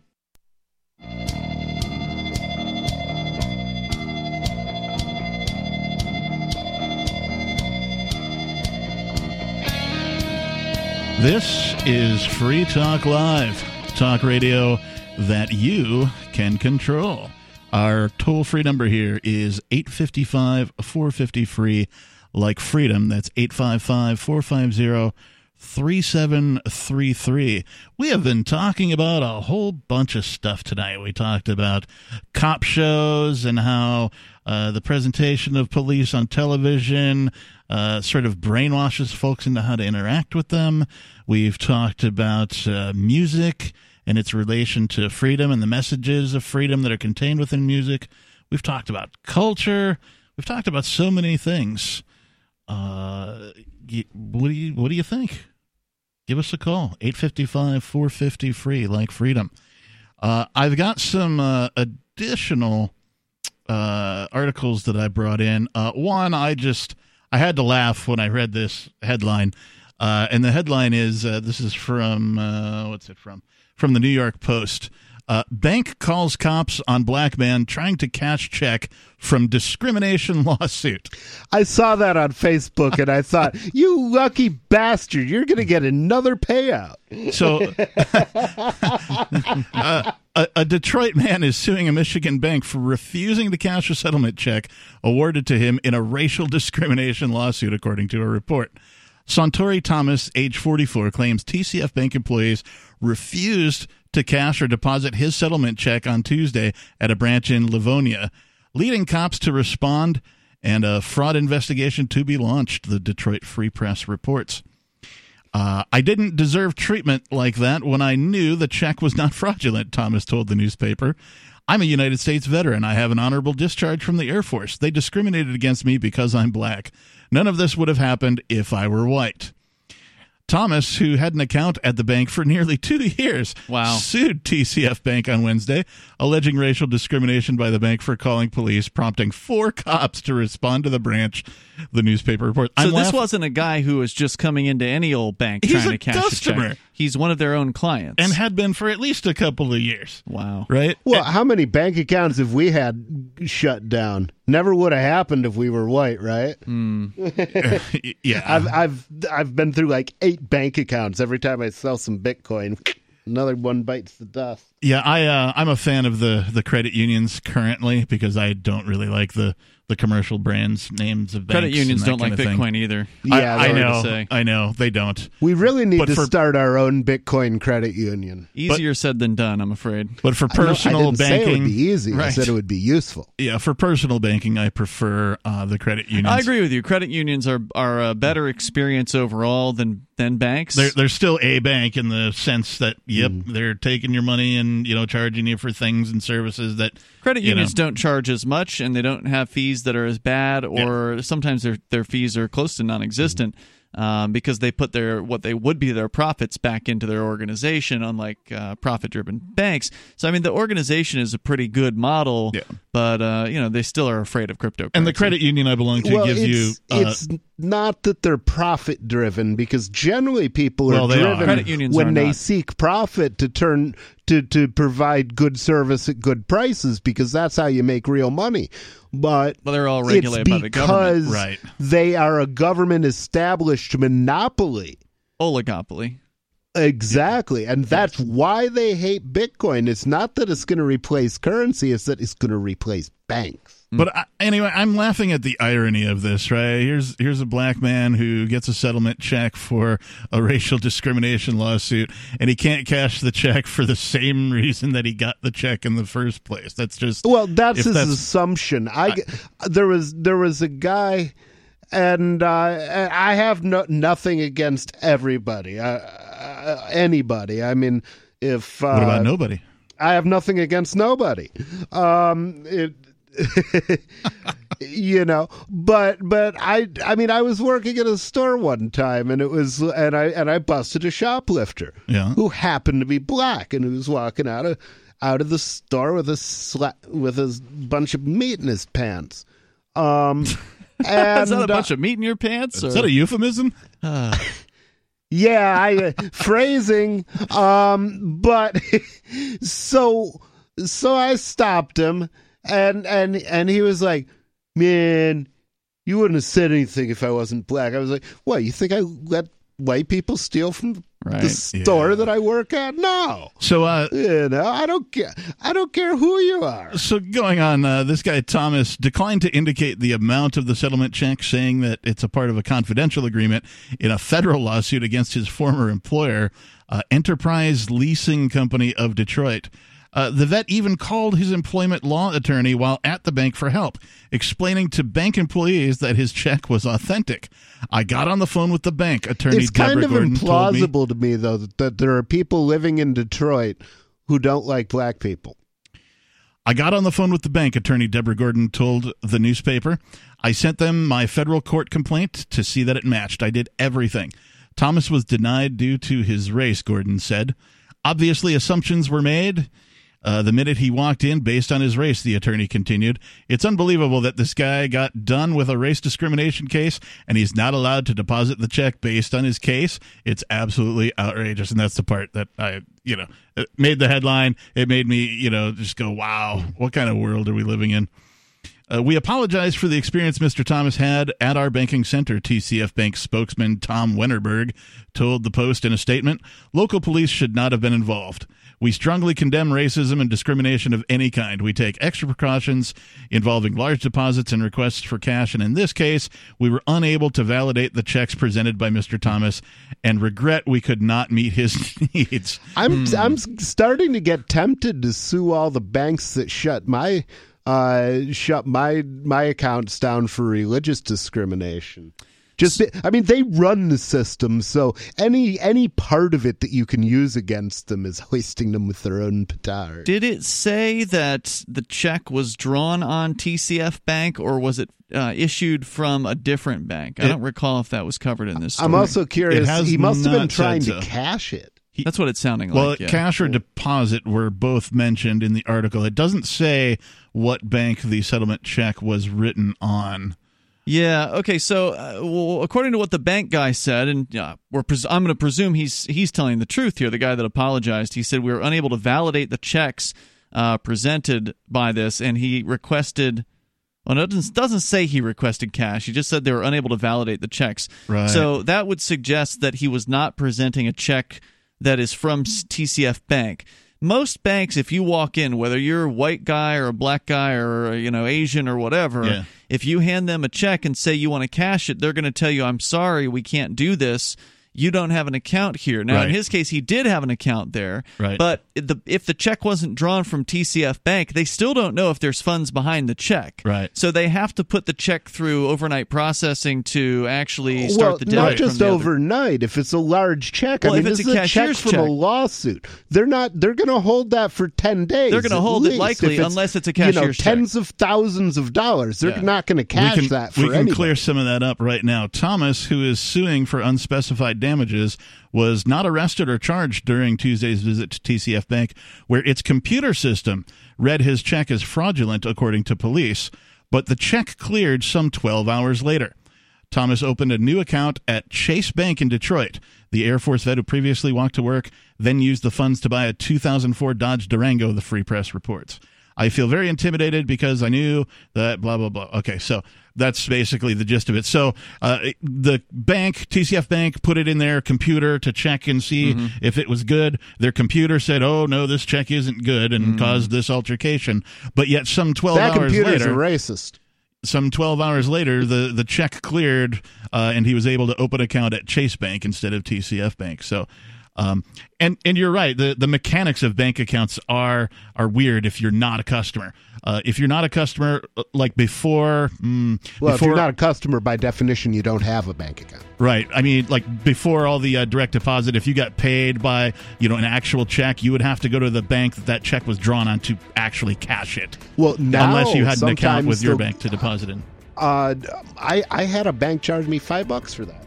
A: This is Free Talk Live, talk radio that you can control. Our toll free number here is 855 450 free, like freedom. That's 855 450 3733. We have been talking about a whole bunch of stuff tonight. We talked about cop shows and how uh, the presentation of police on television uh, sort of brainwashes folks into how to interact with them. We've talked about uh, music and its relation to freedom and the messages of freedom that are contained within music. We've talked about culture. We've talked about so many things. Uh, what do you What do you think? Give us a call 855 450 free, like freedom. Uh, I've got some uh, additional uh, articles that I brought in. Uh, one, I just I had to laugh when I read this headline, uh, and the headline is uh, this is from uh, what's it from? From the New York Post. Uh, bank calls cops on black man trying to cash check from discrimination lawsuit.
C: I saw that on Facebook and I thought, you lucky bastard, you're going to get another payout.
A: So, uh, a, a Detroit man is suing a Michigan bank for refusing to cash a settlement check awarded to him in a racial discrimination lawsuit, according to a report. Sauntore Thomas, age 44, claims TCF Bank employees refused to cash or deposit his settlement check on Tuesday at a branch in Livonia, leading cops to respond and a fraud investigation to be launched, the Detroit Free Press reports. Uh, I didn't deserve treatment like that when I knew the check was not fraudulent, Thomas told the newspaper. I'm a United States veteran. I have an honorable discharge from the Air Force. They discriminated against me because I'm black. None of this would have happened if I were white. Thomas, who had an account at the bank for nearly two years,
B: wow.
A: sued TCF Bank on Wednesday, alleging racial discrimination by the bank for calling police, prompting four cops to respond to the branch. The newspaper report.
B: So
A: I'm
B: this
A: laugh-
B: wasn't a guy who was just coming into any old bank
A: He's
B: trying
A: a
B: to cash
A: customer.
B: a check. He's one of their own clients.
A: and had been for at least a couple of years.
B: wow.
A: Right?
C: Well, how many bank accounts have we had shut down? Never would have happened if we were white, right?
A: yeah.
C: I've I've I've been through like eight bank accounts every time I sell some Bitcoin. Another one bites the dust.
A: Yeah, I uh, I'm a fan of the the credit unions currently because I don't really like the the commercial brands names of
B: Credit unions
A: and that
B: don't like
A: kind thing.
B: Bitcoin either.
C: Yeah,
A: I, I
C: they're
B: to
A: know.
B: say.
A: I know they don't.
C: We really need
A: But
C: to
A: for-
C: start our own Bitcoin credit union.
B: Easier said than done, I'm afraid.
A: But for
C: No, I
A: personal
C: didn't say it
A: banking,
C: would be easy. I said it would be useful.
A: yeah, for personal banking, I prefer uh, the credit unions.
B: I agree with you. Credit unions are are a better experience overall than than banks.
A: They're, they're still a bank in the sense that yep,
C: Mm.
A: they're taking your money and you know charging you for things and services that
B: Credit unions
A: know.
B: don't charge as much, and they don't have fees that are as bad, or sometimes their their fees are close to non-existent um, because they put their what they would be their profits back into their organization, unlike uh, profit-driven banks. So I mean, the organization is a pretty good model,
A: Yeah.
B: but uh, you know they still are afraid of crypto.
A: and the credit union I belong to
C: well,
A: gives
C: it's,
A: you uh,
C: it's not that they're profit driven because generally people are
A: they are.
C: driven
B: Credit unions
C: when they
B: not.
C: seek profit to turn to to provide good service at good prices because that's how you make real money. But
B: Well, they're all regulated by the government.
A: Right.
C: They are a government established monopoly.
B: oligopoly.
C: Exactly. And that's why they hate Bitcoin. It's not that it's going to replace currency, it's that it's going to replace banks.
A: But I, anyway, I'm laughing at the irony of this. Right here's here's a black man who gets a settlement check for a racial discrimination lawsuit, and he can't cash the check for the same reason that he got the check in the first place. That's just
C: Well, that's his
A: that's-
C: assumption. I, there was there was a guy, and uh, I have no, nothing against everybody, uh, uh, anybody. I mean, if uh,
A: what about nobody?
C: I have nothing against nobody. Um, it, you know, but but I I mean I was working at a store one time and it was and I and I busted a shoplifter
A: Yeah.
C: who happened to be black and who was walking out of out of the store with a sla- with a bunch of meat in his pants. Um And,
B: Is that a
C: uh,
B: bunch of meat in your pants?
A: Is
B: or-
A: that a euphemism?
C: Yeah, I uh, phrasing. Um, but so so I stopped him, and and and he was like, "Man, you wouldn't have said anything if I wasn't black." I was like, "What? You think I let white people steal from the
B: Right,
C: store that I work at? No,
A: So, uh,
C: you know, I don't care. I don't care who you are."
A: so going on, uh, this guy Thomas declined to indicate the amount of the settlement check, saying that it's a part of a confidential agreement in a federal lawsuit against his former employer, uh, Enterprise Leasing Company of Detroit. Uh, the vet even called his employment law attorney while at the bank for help, explaining to bank employees that his check was authentic. I got on the phone with the bank attorney.
C: It's kind
A: Deborah
C: of
A: Gordon told me-
C: implausible to me, though, that there are people living in Detroit who don't like black people.
A: I got on the phone with the bank, attorney Deborah Gordon told the newspaper. I sent them my federal court complaint to see that it matched. I did everything. Thomas was denied due to his race, Gordon said. Obviously, assumptions were made. Uh, the minute he walked in based on his race, the attorney continued. It's unbelievable that this guy got done with a race discrimination case and he's not allowed to deposit the check based on his case. It's absolutely outrageous. And that's the part that I, you know, made the headline. It made me, you know, just go, wow, what kind of world are we living in? Uh, we apologize for the experience Mr. Thomas had at our banking center, TCF Bank spokesman Tom Wennerberg told the Post in a statement. Local police should not have been involved. We strongly condemn racism and discrimination of any kind. We take extra precautions involving large deposits and requests for cash, and in this case, we were unable to validate the checks presented by Mr. Thomas and regret we could not meet his needs.
C: I'm I'm starting to get tempted to sue all the banks that shut my uh shut my my accounts down for religious discrimination. Just I mean they run the system, so any any part of it that you can use against them is hoisting them with their own petard.
B: Did it say that the check was drawn on TCF Bank or was it uh, issued from a different bank? I
A: It-
B: don't recall if that was covered in this. Story.
C: I'm also curious. He must have been trying
A: said
C: to
A: so.
C: cash it.
B: That's what it's sounding
A: Well,
B: like. yeah.
A: cash or deposit were both mentioned in the article. It doesn't say what bank the settlement check was written on.
B: Yeah. Okay. So, uh, well, according to what the bank guy said, and uh, we're pres- I'm going to presume he's he's telling the truth here. The guy that apologized, he said we were unable to validate the checks uh, presented by this, and he requested. Well, no, doesn't, doesn't say he requested cash. He just said they were unable to validate the checks.
A: Right.
B: So that would suggest that he was not presenting a check that is from TCF Bank. Most banks, if you walk in, whether you're a white guy or a black guy or you know Asian or whatever,
A: Yeah.
B: if you hand them a check and say you want to cash it, they're going to tell you, "I'm sorry, we can't do this. You don't have an account here." Now,
A: Right.
B: in his case, he did have an account there,
A: Right.
B: but if the if the check wasn't drawn from TCF Bank, they still don't know if there's funds behind the check.
A: Right.
B: So they have to put the check through overnight processing to actually start
C: well,
B: the debit.
C: not just
B: the other-
C: overnight. If it's a large check,
B: Well,
C: I
B: if it's
C: this
B: a
C: is a check
B: cashier's
C: from
B: check.
C: a lawsuit. They're not. They're going to hold that for ten days.
B: They're gonna
C: at
B: hold it likely
C: If
B: unless it's a
C: you know
B: cashier's check.
C: tens of thousands of dollars. They're
B: Yeah.
C: not going to cash
A: can,
C: that for
A: we can
C: anybody.
A: clear some of that up right now. Thomas, who is suing for unspecified damages, was not arrested or charged during Tuesday's visit to TCF Bank, where its computer system read his check as fraudulent, according to police. But the check cleared some 12 hours later. Thomas opened a new account at Chase Bank in Detroit. The Air Force vet who previously walked to work then used the funds to buy a 2004 Dodge Durango, the Free Press reports. I feel very intimidated because I knew that blah, blah, blah. Okay, so that's basically the gist of it. So uh, the bank, TCF Bank, put it in their computer to check and see
B: Mm-hmm.
A: if it was good. Their computer said, oh, no, this check isn't good and caused this altercation. But yet, some 12
C: that
A: hours later
C: racist.
A: some 12 hours later, the, the check cleared uh, and he was able to open account at Chase Bank instead of TCF Bank. So, um, and and you're right. The the mechanics of bank accounts are are weird if you're not a customer. Uh, if you're not a customer, uh, like before, mm,
C: Well, if you're not a customer, by definition, you don't have a bank account.
A: Right. I mean, like before all the uh, direct deposit, if you got paid by you know an actual check, you would have to go to the bank that that check was drawn on to actually cash it.
C: Well, now
A: unless you had an account with your
C: the-
A: bank to deposit in.
C: Uh, I I had a bank charge me five bucks for that.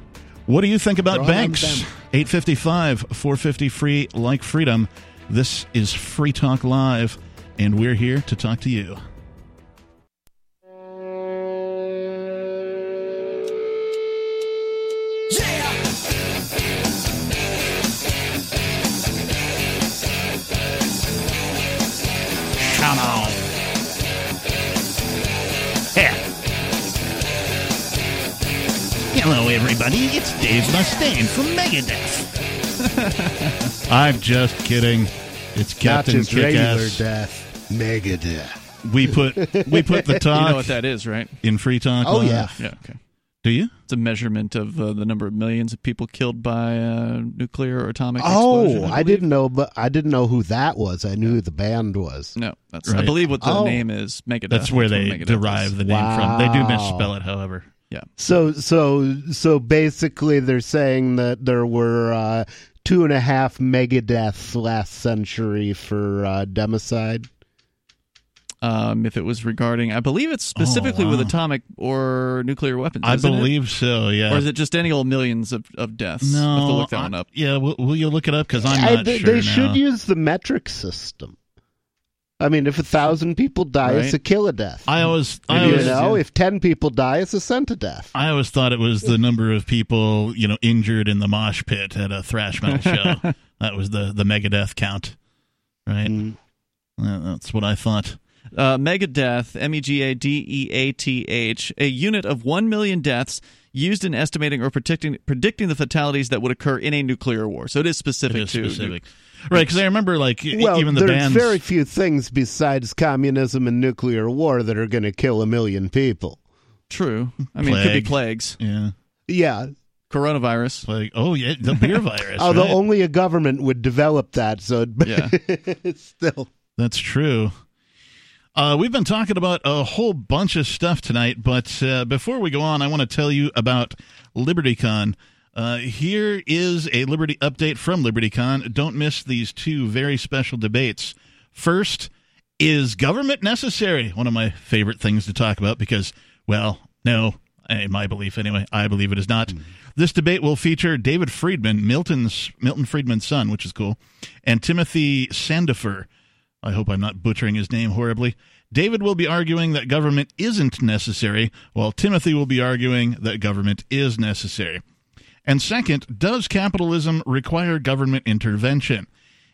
A: What do you think about banks? 855 450 free like freedom. This is Free Talk Live, and we're here to talk to you. Hello, everybody. It's Dave Mustaine from Megadeth. I'm just kidding. It's Captain
C: Not
A: Captain
C: just regular
A: Kickass.
C: death, Megadeth.
A: We put we put the talk
B: You know what that is, right?
A: in Free Talk.
C: Oh,
A: Live.
C: yeah.
B: Yeah. Okay.
A: Do you?
B: It's a measurement of uh, the number of millions of people killed by uh, nuclear or atomic
C: Oh,
B: explosion.
C: I
B: believe.
C: didn't know, but I didn't know who that was. I knew who the band was.
B: No, that's I
A: Right.
B: believe what the
C: Oh.
B: name is. Megadeth.
A: That's where they
B: Megadeth
A: derive
B: is.
A: the name from. They do
C: Wow.
A: misspell it, however.
B: Yeah.
C: So, so, so basically, they're saying that there were uh, two and a half megadeaths last century for uh, democide.
B: Um, if it was regarding, I believe it's specifically
A: Oh,
B: with atomic or nuclear weapons.
A: I
B: isn't it?
A: believe so. Yeah.
B: Or is it just any old millions of, of deaths?
A: no,
B: I have to look that
A: I-
B: one up.
A: Yeah, will, will you look it up? Because I'm
C: I-
A: not
C: they,
A: sure
C: they
A: now.
C: should use the metric system. I mean, if a thousand people die, it's a kill a death.
A: I always, I
C: you
A: always,
C: know, if ten people die, it's a cent a death.
A: I always thought it was the number of people you know injured in the mosh pit at a thrash metal show. that was the the Megadeth count, right?
C: Mm.
A: Yeah, that's what I thought.
B: Uh, Megadeath, M E G A D E A T H, a unit of 1 million deaths used in estimating or predicting, predicting the fatalities that would occur in a nuclear war. So it is specific
A: It is
B: to.
A: specific, right? Because I remember like
C: Well,
A: even the
C: there's
A: bands.
C: very few things besides communism and nuclear war that are going to kill a million people.
B: True. I mean, it could be plagues,
A: yeah,
C: Yeah,
B: coronavirus.
A: like oh yeah, the beer virus.
C: although
A: right?
C: only a government would develop that. So,
B: Yeah.
C: it's still.
A: That's true. Uh, we've been talking about a whole bunch of stuff tonight, but uh, before we go on, I want to tell you about LibertyCon. Uh, here is a Liberty update from LibertyCon. Don't miss these two very special debates. First, is government necessary? One of my favorite things to talk about because, well, no, in my belief anyway, I believe it is not. This debate will feature David Friedman, Milton's Milton Friedman's son, which is cool, and Timothy Sandefur. I hope I'm not butchering his name horribly. David will be arguing that government isn't necessary, while Timothy will be arguing that government is necessary. And second, does capitalism require government intervention?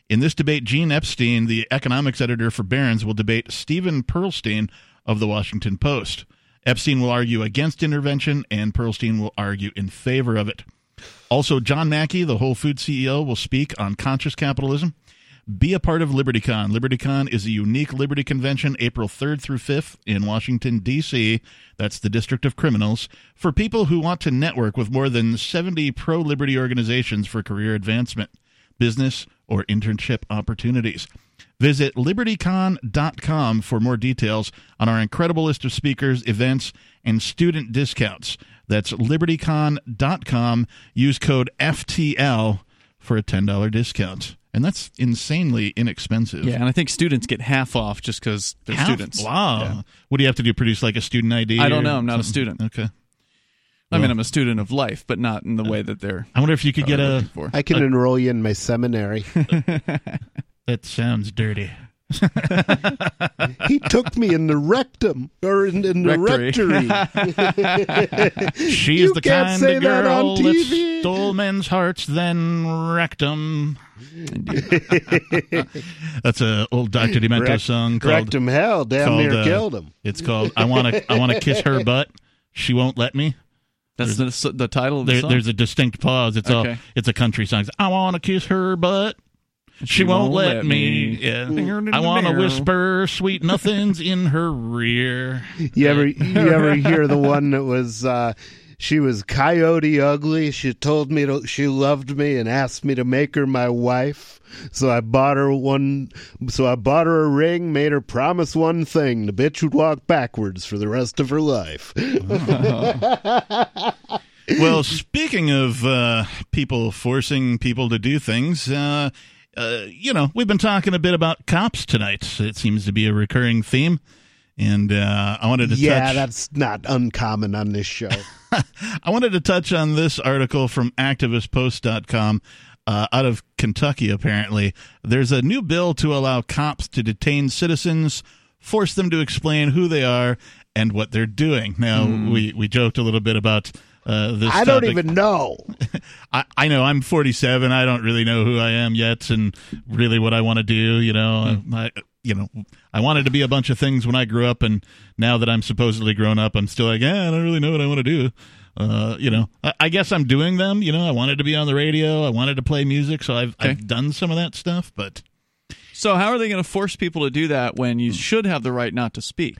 A: In this debate, Gene Epstein, the economics editor for Barron's, will debate Steven Pearlstein of the Washington Post. Epstein will argue against intervention, and Pearlstein will argue in favor of it. Also, John Mackey, the Whole Food CEO, will speak on conscious capitalism. Be a part of LibertyCon. LibertyCon is a unique Liberty convention April 3rd through 5th in Washington, D.C. That's the District of Criminals. For people who want to network with more than 70 pro liberty organizations for career advancement, business, or internship opportunities. Visit libertycon.com for more details on our incredible list of speakers, events, and student discounts. That's libertycon.com. Use code FTL for a $10 discount. And that's insanely inexpensive.
B: Yeah, and I think students get half off just because they're
A: Half?
B: students.
A: Wow.
B: Yeah.
A: What do you have to do? Produce like a student ID?
B: I don't know. I'm not a student.
A: Okay.
B: I mean, I'm a student of life, but not in the way that they're.
A: I wonder if you could uh, get
B: probably
A: a.
B: for.
C: I can enroll you in my seminary.
A: That sounds dirty.
C: he took me in the rectum or in, in the
B: Rectory.
C: rectory.
A: She's
C: You
A: the
C: can't
A: kind
C: say
A: of
C: that
A: girl
C: on
A: that stole men's hearts, then wrecked them. That's a old Dr. Demento
C: Wrecked-
A: song called.
C: wrecked him hell, damn
A: called,
C: near
A: uh,
C: killed him.
A: It's called "I Want to I Want to Kiss Her Butt." She won't let me.
B: That's the, the title of the
A: There,
B: song.
A: there's a distinct pause. It's all it's a country song. It's, I want to kiss her butt. She, won't, let, me. Yeah. I want to whisper sweet nothings in her rear.
C: You ever you ever hear the one that was uh she was coyote ugly. She told me to, she loved me and asked me to make her my wife. So I bought her one. So I bought her a ring, made her promise one thing: the bitch would walk backwards for the rest of her life.
A: well, speaking of uh, people forcing people to do things, uh, uh, you know, we've been talking a bit about cops tonight. It seems to be a recurring theme. And uh, I wanted to
C: yeah,
A: touch.
C: that's not uncommon on this show.
A: I wanted to touch on this article from activistpost.com uh, out of Kentucky, apparently. There's a new bill to allow cops to detain citizens, force them to explain who they are and what they're doing. Now, we, we joked a little bit about uh, this.
C: I don't even know.
A: I, I know I'm 47. I don't really know who I am yet, and really what I want to do. You know, I, you know, I wanted to be a bunch of things when I grew up, and now that I'm supposedly grown up, I'm still like, yeah, I don't really know what I want to do. uh, you know, I, I guess I'm doing them. You know, I wanted to be on the radio. I wanted to play music, so I've I've done some of that stuff. But
B: So how are they going to force people to do that when you should have the right not to speak?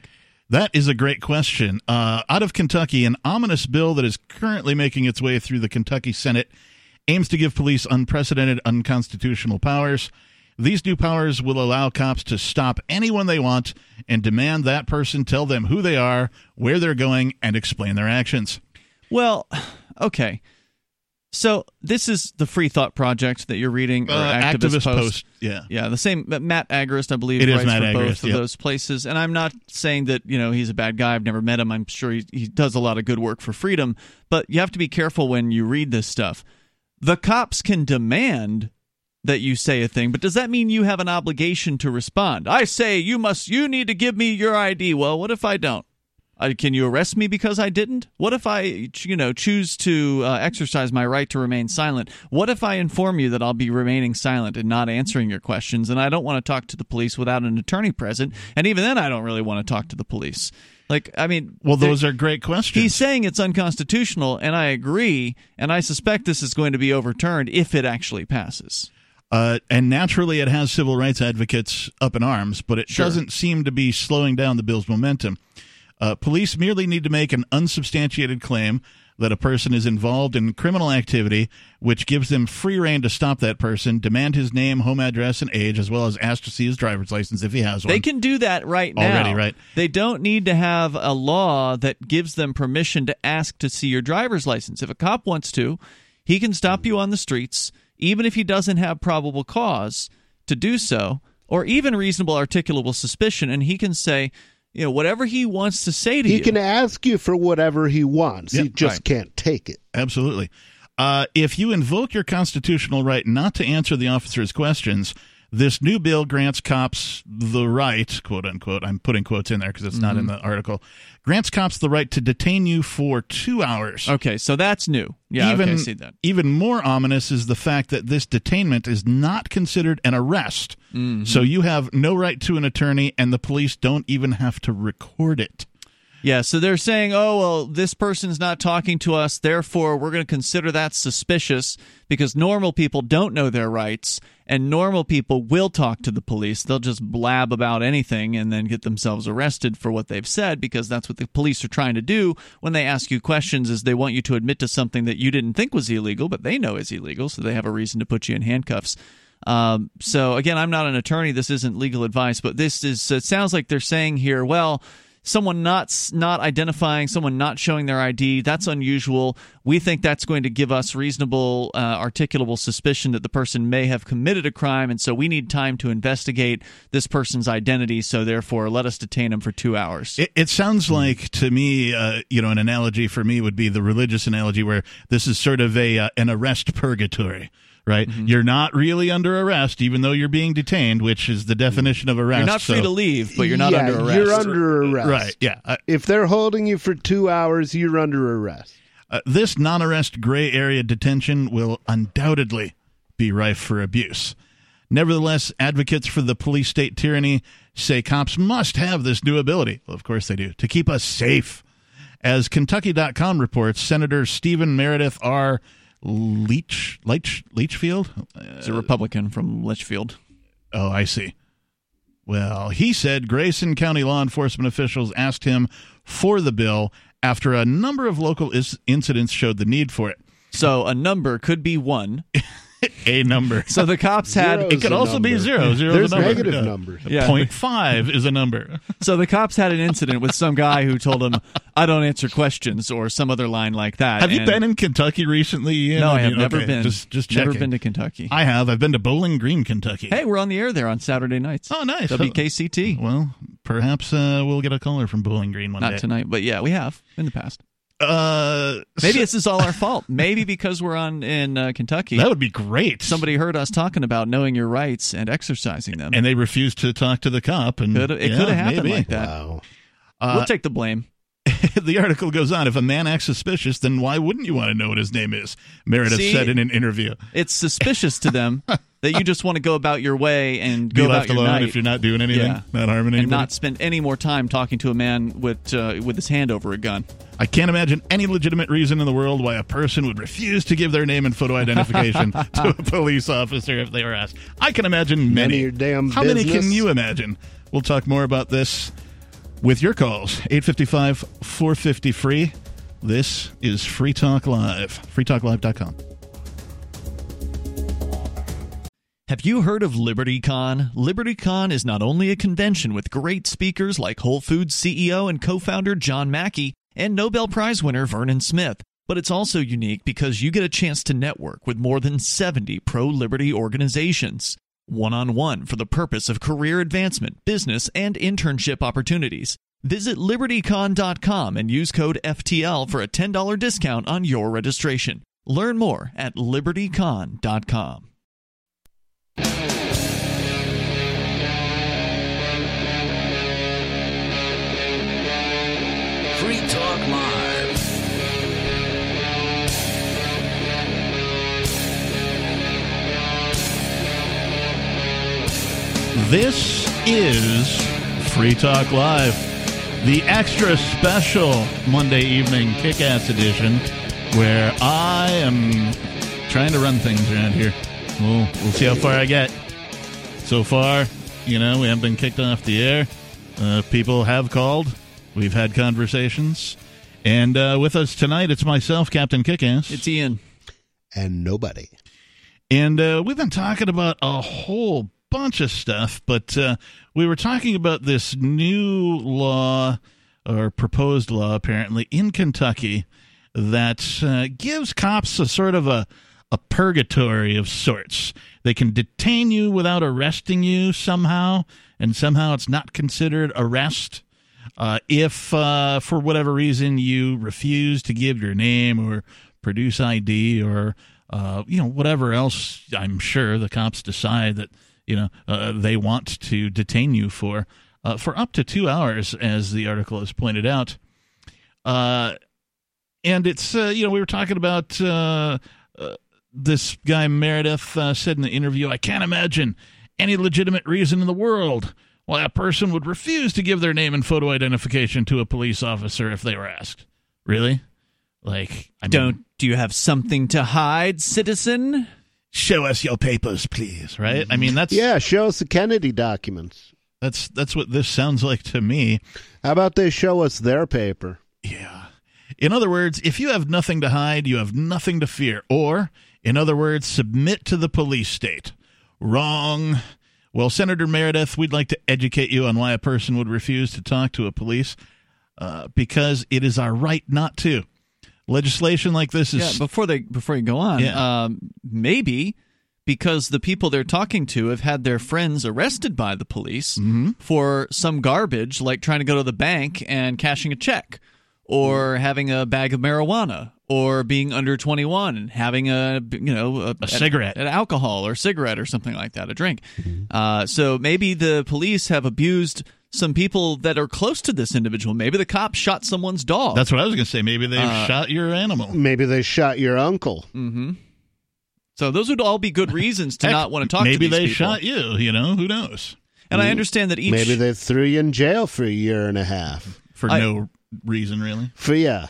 A: That is a great question. Uh, out of Kentucky, an ominous bill that is currently making its way through the Kentucky Senate aims to give police unprecedented unconstitutional powers. These new powers will allow cops to stop anyone they want and demand that person tell them who they are, where they're going, and explain their actions.
B: Well, okay. So this is the Free Thought Project that you're reading, or
A: Uh,
B: Activist,
A: Activist
B: Post.
A: Post, yeah.
B: yeah. The same Matt Agorist, I believe,
A: It is
B: writes
A: Matt
B: for both
A: Agorist,
B: of
A: yep.
B: those places. And I'm not saying that you know he's a bad guy. I've never met him. I'm sure he, he does a lot of good work for freedom. But you have to be careful when you read this stuff. The cops can demand that you say a thing, but does that mean you have an obligation to respond? I say you must. You need to give me your ID. Well, what if I don't? Uh, can you arrest me because I didn't? What if I, you know, choose to uh, exercise my right to remain silent? What if I inform you that I'll be remaining silent and not answering your questions, and I don't want to talk to the police without an attorney present? And even then, I don't really want to talk to the police. Like, I mean,
A: Well, those are great questions.
B: He's saying it's unconstitutional, and I agree. And I suspect this is going to be overturned if it actually passes.
A: Uh, and naturally, it has civil rights advocates up in arms, but it
B: Sure.
A: doesn't seem to be slowing down the bill's momentum. Uh, police merely need to make an unsubstantiated claim that a person is involved in criminal activity, which gives them free reign to stop that person, demand his name, home address, and age, as well as ask to see his driver's license if he has one.
B: They can do that right now.
A: Already, right.
B: They don't need to have a law that gives them permission to ask to see your driver's license. If a cop wants to, he can stop you on the streets, even if he doesn't have probable cause to do so, or even reasonable articulable suspicion, and he can say, you know, whatever he wants to say to
C: He
B: you.
C: He can ask you for whatever he wants. he just
A: right.
C: can't take it.
A: Absolutely. Uh, if you invoke your constitutional right not to answer the officer's questions, this new bill grants cops the right, quote unquote, I'm putting quotes in there because it's not in
B: Mhm.
A: the article, grants cops the right to detain you for two hours.
B: Okay, so that's new. Yeah,
A: even,
B: okay, I see that.
A: Even more ominous is the fact that this detainment is not considered an arrest.
B: Mhm.
A: So you have no right to an attorney, and the police don't even have to record it.
B: Yeah, so they're saying, oh, well, this person's not talking to us, therefore we're going to consider that suspicious because normal people don't know their rights, and normal people will talk to the police. They'll just blab about anything and then get themselves arrested for what they've said because that's what the police are trying to do when they ask you questions is they want you to admit to something that you didn't think was illegal, but they know is illegal, so they have a reason to put you in handcuffs. Um, so again, I'm not an attorney. This isn't legal advice, but this is. It sounds like they're saying here, well, someone not not identifying, someone not showing their ID, that's unusual. We think that's going to give us reasonable, uh, articulable suspicion that the person may have committed a crime, and so we need time to investigate this person's identity. So therefore, let us detain him for two hours.
A: It, it sounds like to me, uh, you know, an analogy for me would be the religious analogy, where this is sort of a uh, an arrest purgatory, right?
B: Mm-hmm.
A: You're not really under arrest, even though you're being detained, which is the definition of arrest.
B: You're not free to leave, but you're not
C: yeah,
B: under arrest.
C: You're under arrest.
A: Right, yeah. Uh,
C: if they're holding you for two hours, you're under arrest.
A: Uh, this non arrest gray area detention will undoubtedly be rife for abuse. Nevertheless, advocates for the police state tyranny say cops must have this new ability. Well, of course they do, to keep us safe. As Kentucky.com reports, Senator Stephen Meredith R. Leach, Leach, Leitchfield?
B: He's a Republican from Litchfield.
A: Oh, I see. Well, he said Grayson County law enforcement officials asked him for the bill after a number of local is- incidents showed the need for it.
B: So a number could be one.
A: a number.
B: So the cops had.
A: it could also be zero. Zero
C: There's
A: is a number.
C: negative
A: Yeah.
C: numbers.
B: Yeah.
A: Point five is a number.
B: So the cops had an incident with some guy who told him, "I don't answer questions" or some other line like that.
A: Have you been in Kentucky recently? Ian?
B: No, I have
A: mean,
B: never
A: okay,
B: been.
A: Just, just
B: never been to Kentucky.
A: I have. I've been to Bowling Green, Kentucky.
B: Hey, we're on the air there on Saturday nights.
A: Oh, nice.
B: WKCT.
A: Well, perhaps uh, we'll get a caller from Bowling Green one
B: Not
A: day.
B: tonight, but yeah, we have in the past.
A: Uh,
B: Maybe this is all our fault. Maybe because we're on in uh, Kentucky.
A: that would be great.
B: Somebody heard us talking about knowing your rights and exercising them.
A: and they refused to talk to the cop. And
B: Could- it
A: yeah,
B: could have happened
A: maybe.
B: like that.
C: Wow.
A: Uh,
B: we'll take the blame.
A: the article goes on. If a man acts suspicious, then why wouldn't you want to know what his name is? Meredith
B: See?
A: said in an interview.
B: It's suspicious to them that you just want to go about your way and
A: Be
B: go
A: left
B: about your
A: alone
B: night.
A: if you're not doing anything,
B: Yeah.
A: not harming
B: and not spend any more time talking to a man with uh, with his hand over a gun.
A: I can't imagine any legitimate reason in the world why a person would refuse to give their name and photo identification to a police officer if they were asked. I can imagine
C: None of
A: many.
C: your damn
A: How many can you imagine? We'll talk more about this with your calls. 855 450 free. This is Free Talk Live. FreeTalkLive.com.
B: Have you heard of LibertyCon? LibertyCon is not only a convention with great speakers like Whole Foods CEO and co founder John Mackey and Nobel Prize winner Vernon Smith, but it's also unique because you get a chance to network with more than 70 pro liberty organizations. One on one for the purpose of career advancement, business, and internship opportunities. Visit libertycon.com and use code FTL for a $10 discount on your registration. Learn more at libertycon.com.
M: Free Talk Live.
A: This is Free Talk Live, the extra special Monday evening kick ass edition where I am trying to run things around here. We'll, we'll see how far I get. So far, you know, we haven't been kicked off the air. Uh, people have called. We've had conversations. And uh, with us tonight, it's myself, Captain Kickass.
B: It's Ian.
C: And nobody.
A: And uh, we've been talking about a whole bunch of stuff, but uh, we were talking about this new law or proposed law, apparently, in Kentucky that uh, gives cops a sort of a, a purgatory of sorts. They can detain you without arresting you somehow, and somehow it's not considered arrest. Uh, if uh, for whatever reason you refuse to give your name or produce ID or uh, you know whatever else, I'm sure the cops decide that you know uh, they want to detain you for uh, for up to two hours, as the article has pointed out. Uh, and it's you know we were talking about this guy Meredith said in the interview, I can't imagine any legitimate reason in the world why a person would refuse to give their name and photo identification to a police officer if they were asked. Really? Like, I mean,
B: Don't do you have something to hide, citizen?
A: show us your papers, please. Right? I mean, that's
C: Yeah, show us the Kennedy documents.
A: that's that's what this sounds like to me.
C: How about they show us their paper?
A: Yeah. In other words, if you have nothing to hide, you have nothing to fear. Or, in other words, submit to the police state. Wrong. Well, Senator Meredith, we'd like to educate you on why a person would refuse to talk to a police uh, because it is our right not to. Legislation like this is
B: Yeah, before they before you go on,
A: Yeah.
B: um, maybe because the people they're talking to have had their friends arrested by the police
A: Mm-hmm.
B: for some garbage, like trying to go to the bank and cashing a check, or having a bag of marijuana, or being under twenty one and having a you know a,
A: A cigarette.
B: an alcohol or cigarette or something like that, a drink.
A: Mm-hmm.
B: Uh, so maybe the police have abused some people that are close to this individual. Maybe the cop shot someone's dog.
A: That's what I was going to say. Maybe they
B: Uh,
A: shot your animal.
C: Maybe they shot your uncle.
B: Mm-hmm. So those would all be good reasons to
A: Heck,
B: not want to talk
A: Maybe
B: to these
A: they
B: people.
A: shot you. You know, who knows?
B: And I understand that each
C: Maybe they threw you in jail for a year and a half.
A: For
B: I-
A: no reason, really.
C: For yeah,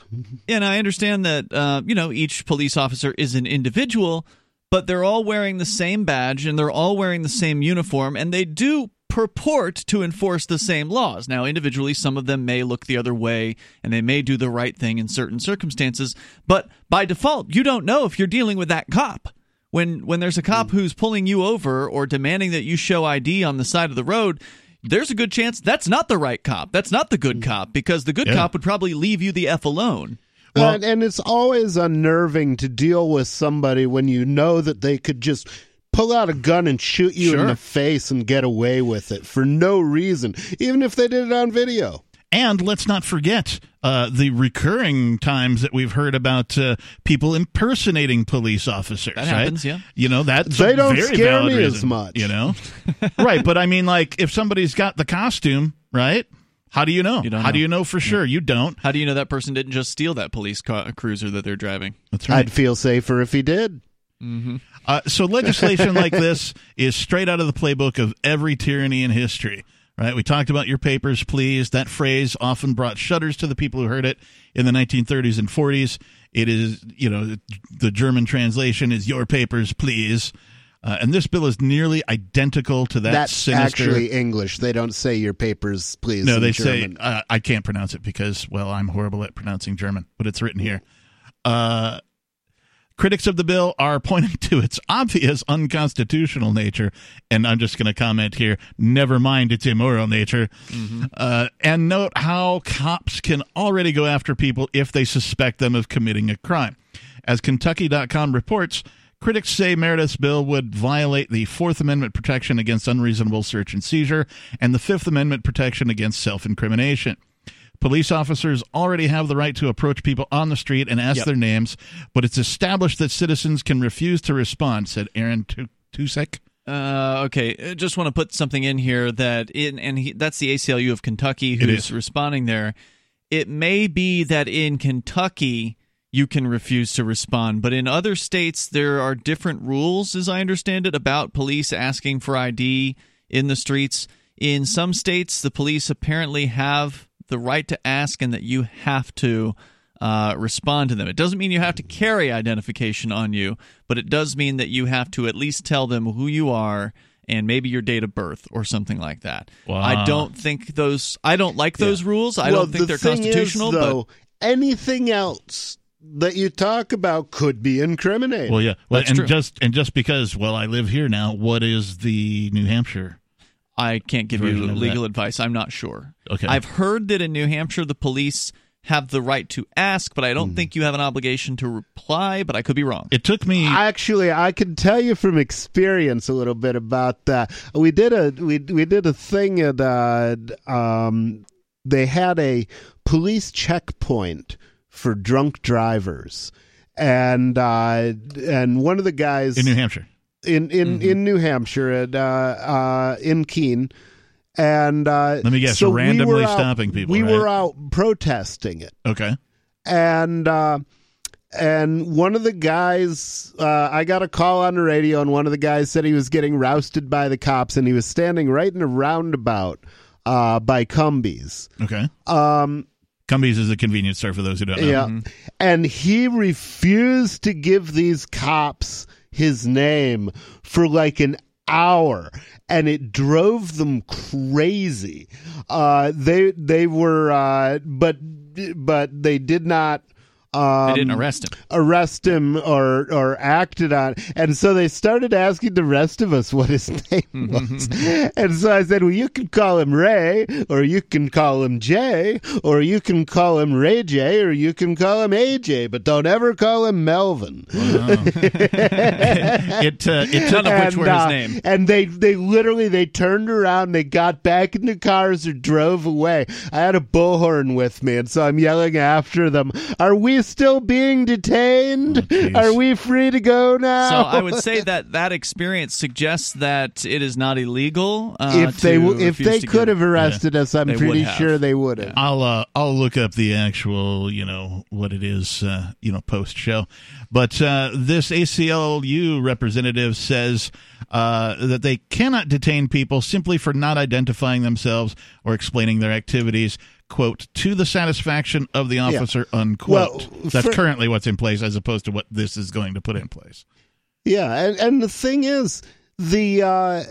B: and I understand that uh, you know each police officer is an individual, but they're all wearing the same badge and they're all wearing the same uniform, and they do purport to enforce the same laws. Now, individually, some of them may look the other way and they may do the right thing in certain circumstances, but by default, you don't know if you're dealing with that cop. When when there's a cop who's pulling you over or demanding that you show ID on the side of the road, there's a good chance that's not the right cop. That's not the good mm. cop because the good
A: Yeah.
B: cop would probably leave you the f alone.
A: Well-
C: and, and it's always unnerving to deal with somebody when you know that they could just pull out a gun and shoot you
B: Sure.
C: in the face and get away with it for no reason, even if they did it on video.
A: And let's not forget uh, the recurring times that we've heard about uh, people impersonating police officers.
B: That
A: right?
B: happens, yeah.
A: You know that
C: They
A: a
C: don't
A: very
C: scare
A: valid
C: me as much.
A: You know, right? But I mean, like, if somebody's got the costume, right? How do you know?
B: You don't
A: How
B: know.
A: do you know for sure? You don't.
B: How do you know that person didn't just steal that police ca- cruiser that they're driving?
A: That's right.
C: I'd feel safer if he did.
B: Mm-hmm.
A: Uh, so legislation like this is straight out of the playbook of every tyranny in history. Right? We talked about your papers, please. That phrase often brought shudders to the people who heard it in the 1930s and 40s. It is, you know, the German translation is "your papers, please." Uh, and this bill is nearly identical to that.
C: That's
A: sinister,
C: actually English. They don't say your papers, please.
A: no, they
C: German.
A: say uh, I can't pronounce it because, well, I'm horrible at pronouncing German, but it's written here. Uh, critics of the bill are pointing to its obvious unconstitutional nature, and I'm just going to comment here. Never mind its immoral nature, uh, and note how cops can already go after people if they suspect them of committing a crime. As Kentucky.com reports. Critics say Meredith's bill would violate the Fourth Amendment protection against unreasonable search and seizure and the Fifth Amendment protection against self incrimination. Police officers already have the right to approach people on the street and ask
B: Yep.
A: their names, but it's established that citizens can refuse to respond, said Aaron Tu- Tucek.
B: Uh, okay, I just want to put something in here that in and he, that's the ACLU of Kentucky who's
A: is.
B: responding there. It may be that in Kentucky you can refuse to respond, but in other states there are different rules, as I understand it, about police asking for ID in the streets. In some states, the police apparently have the right to ask, and that you have to uh, respond to them. It doesn't mean you have to carry identification on you, but it does mean that you have to at least tell them who you are and maybe your date of birth or something like that.
A: Wow.
B: I don't think those. I don't like those rules. I
C: well,
B: don't think
C: the
B: they're
C: thing
B: constitutional.
C: Is, though, anything else that you talk about could be incriminating.
A: Well, yeah, well,
B: That's
A: and
B: true.
A: just and just because, well, I live here now. What is the New Hampshire?
B: But I can't give you legal
A: that.
B: advice. I'm not sure.
A: Okay.
B: I've heard that in New Hampshire the police have the right to ask, but I don't think you have an obligation to reply. But I could be wrong.
A: It took me.
C: Actually, I can tell you from experience a little bit about that. We did a we we did a thing at uh, um, they had a police checkpoint for drunk drivers, and uh, and one of the guys
A: in New Hampshire.
C: In in, in New Hampshire at uh, uh, in Keene. And uh,
A: Let me guess,
C: so
A: randomly
C: were out-
A: stopping people,
C: We
A: right?
C: were out protesting it
A: Okay.
C: and uh, and one of the guys, uh, I got a call on the radio, and one of the guys said he was getting rousted by the cops, and he was standing right in a roundabout uh, by Cumbies.
A: Okay.
C: Um,
A: Cumbies is a convenience store for those who don't know.
C: yeah, and he refused to give these cops his name for like an hour and it drove them crazy. Uh they they were uh but but they did not um,
B: They didn't arrest him.
C: arrest him or or acted on and so they started asking the rest of us what his name was and so i said well you can call him ray or you can call him jay or you can call him ray j or you can call him aj but don't ever call him melvin
A: it uh, it
B: None of which were his
C: uh,
B: name.
C: and they they literally they turned around, they got back in the cars or drove away. I had a bullhorn with me, and so I'm yelling after them. Are we still being detained?
A: Oh.
C: Are we free to go now?
B: So I would say that that experience suggests that it is not illegal. Uh,
C: if they
B: to
C: w- if they could
B: give-
C: have arrested us, I'm
B: They
C: pretty sure they would have.
A: I'll uh, I'll look up the actual you know what it is uh, you know post show, but uh, this ACLU representative says uh, that they cannot detain people simply for not identifying themselves or explaining their activities. "Quote to the satisfaction of the officer." Unquote.
C: Well,
A: That's
C: for-
A: currently what's in place, as opposed to what this is going to put in place.
C: Yeah, and and the thing is, the uh,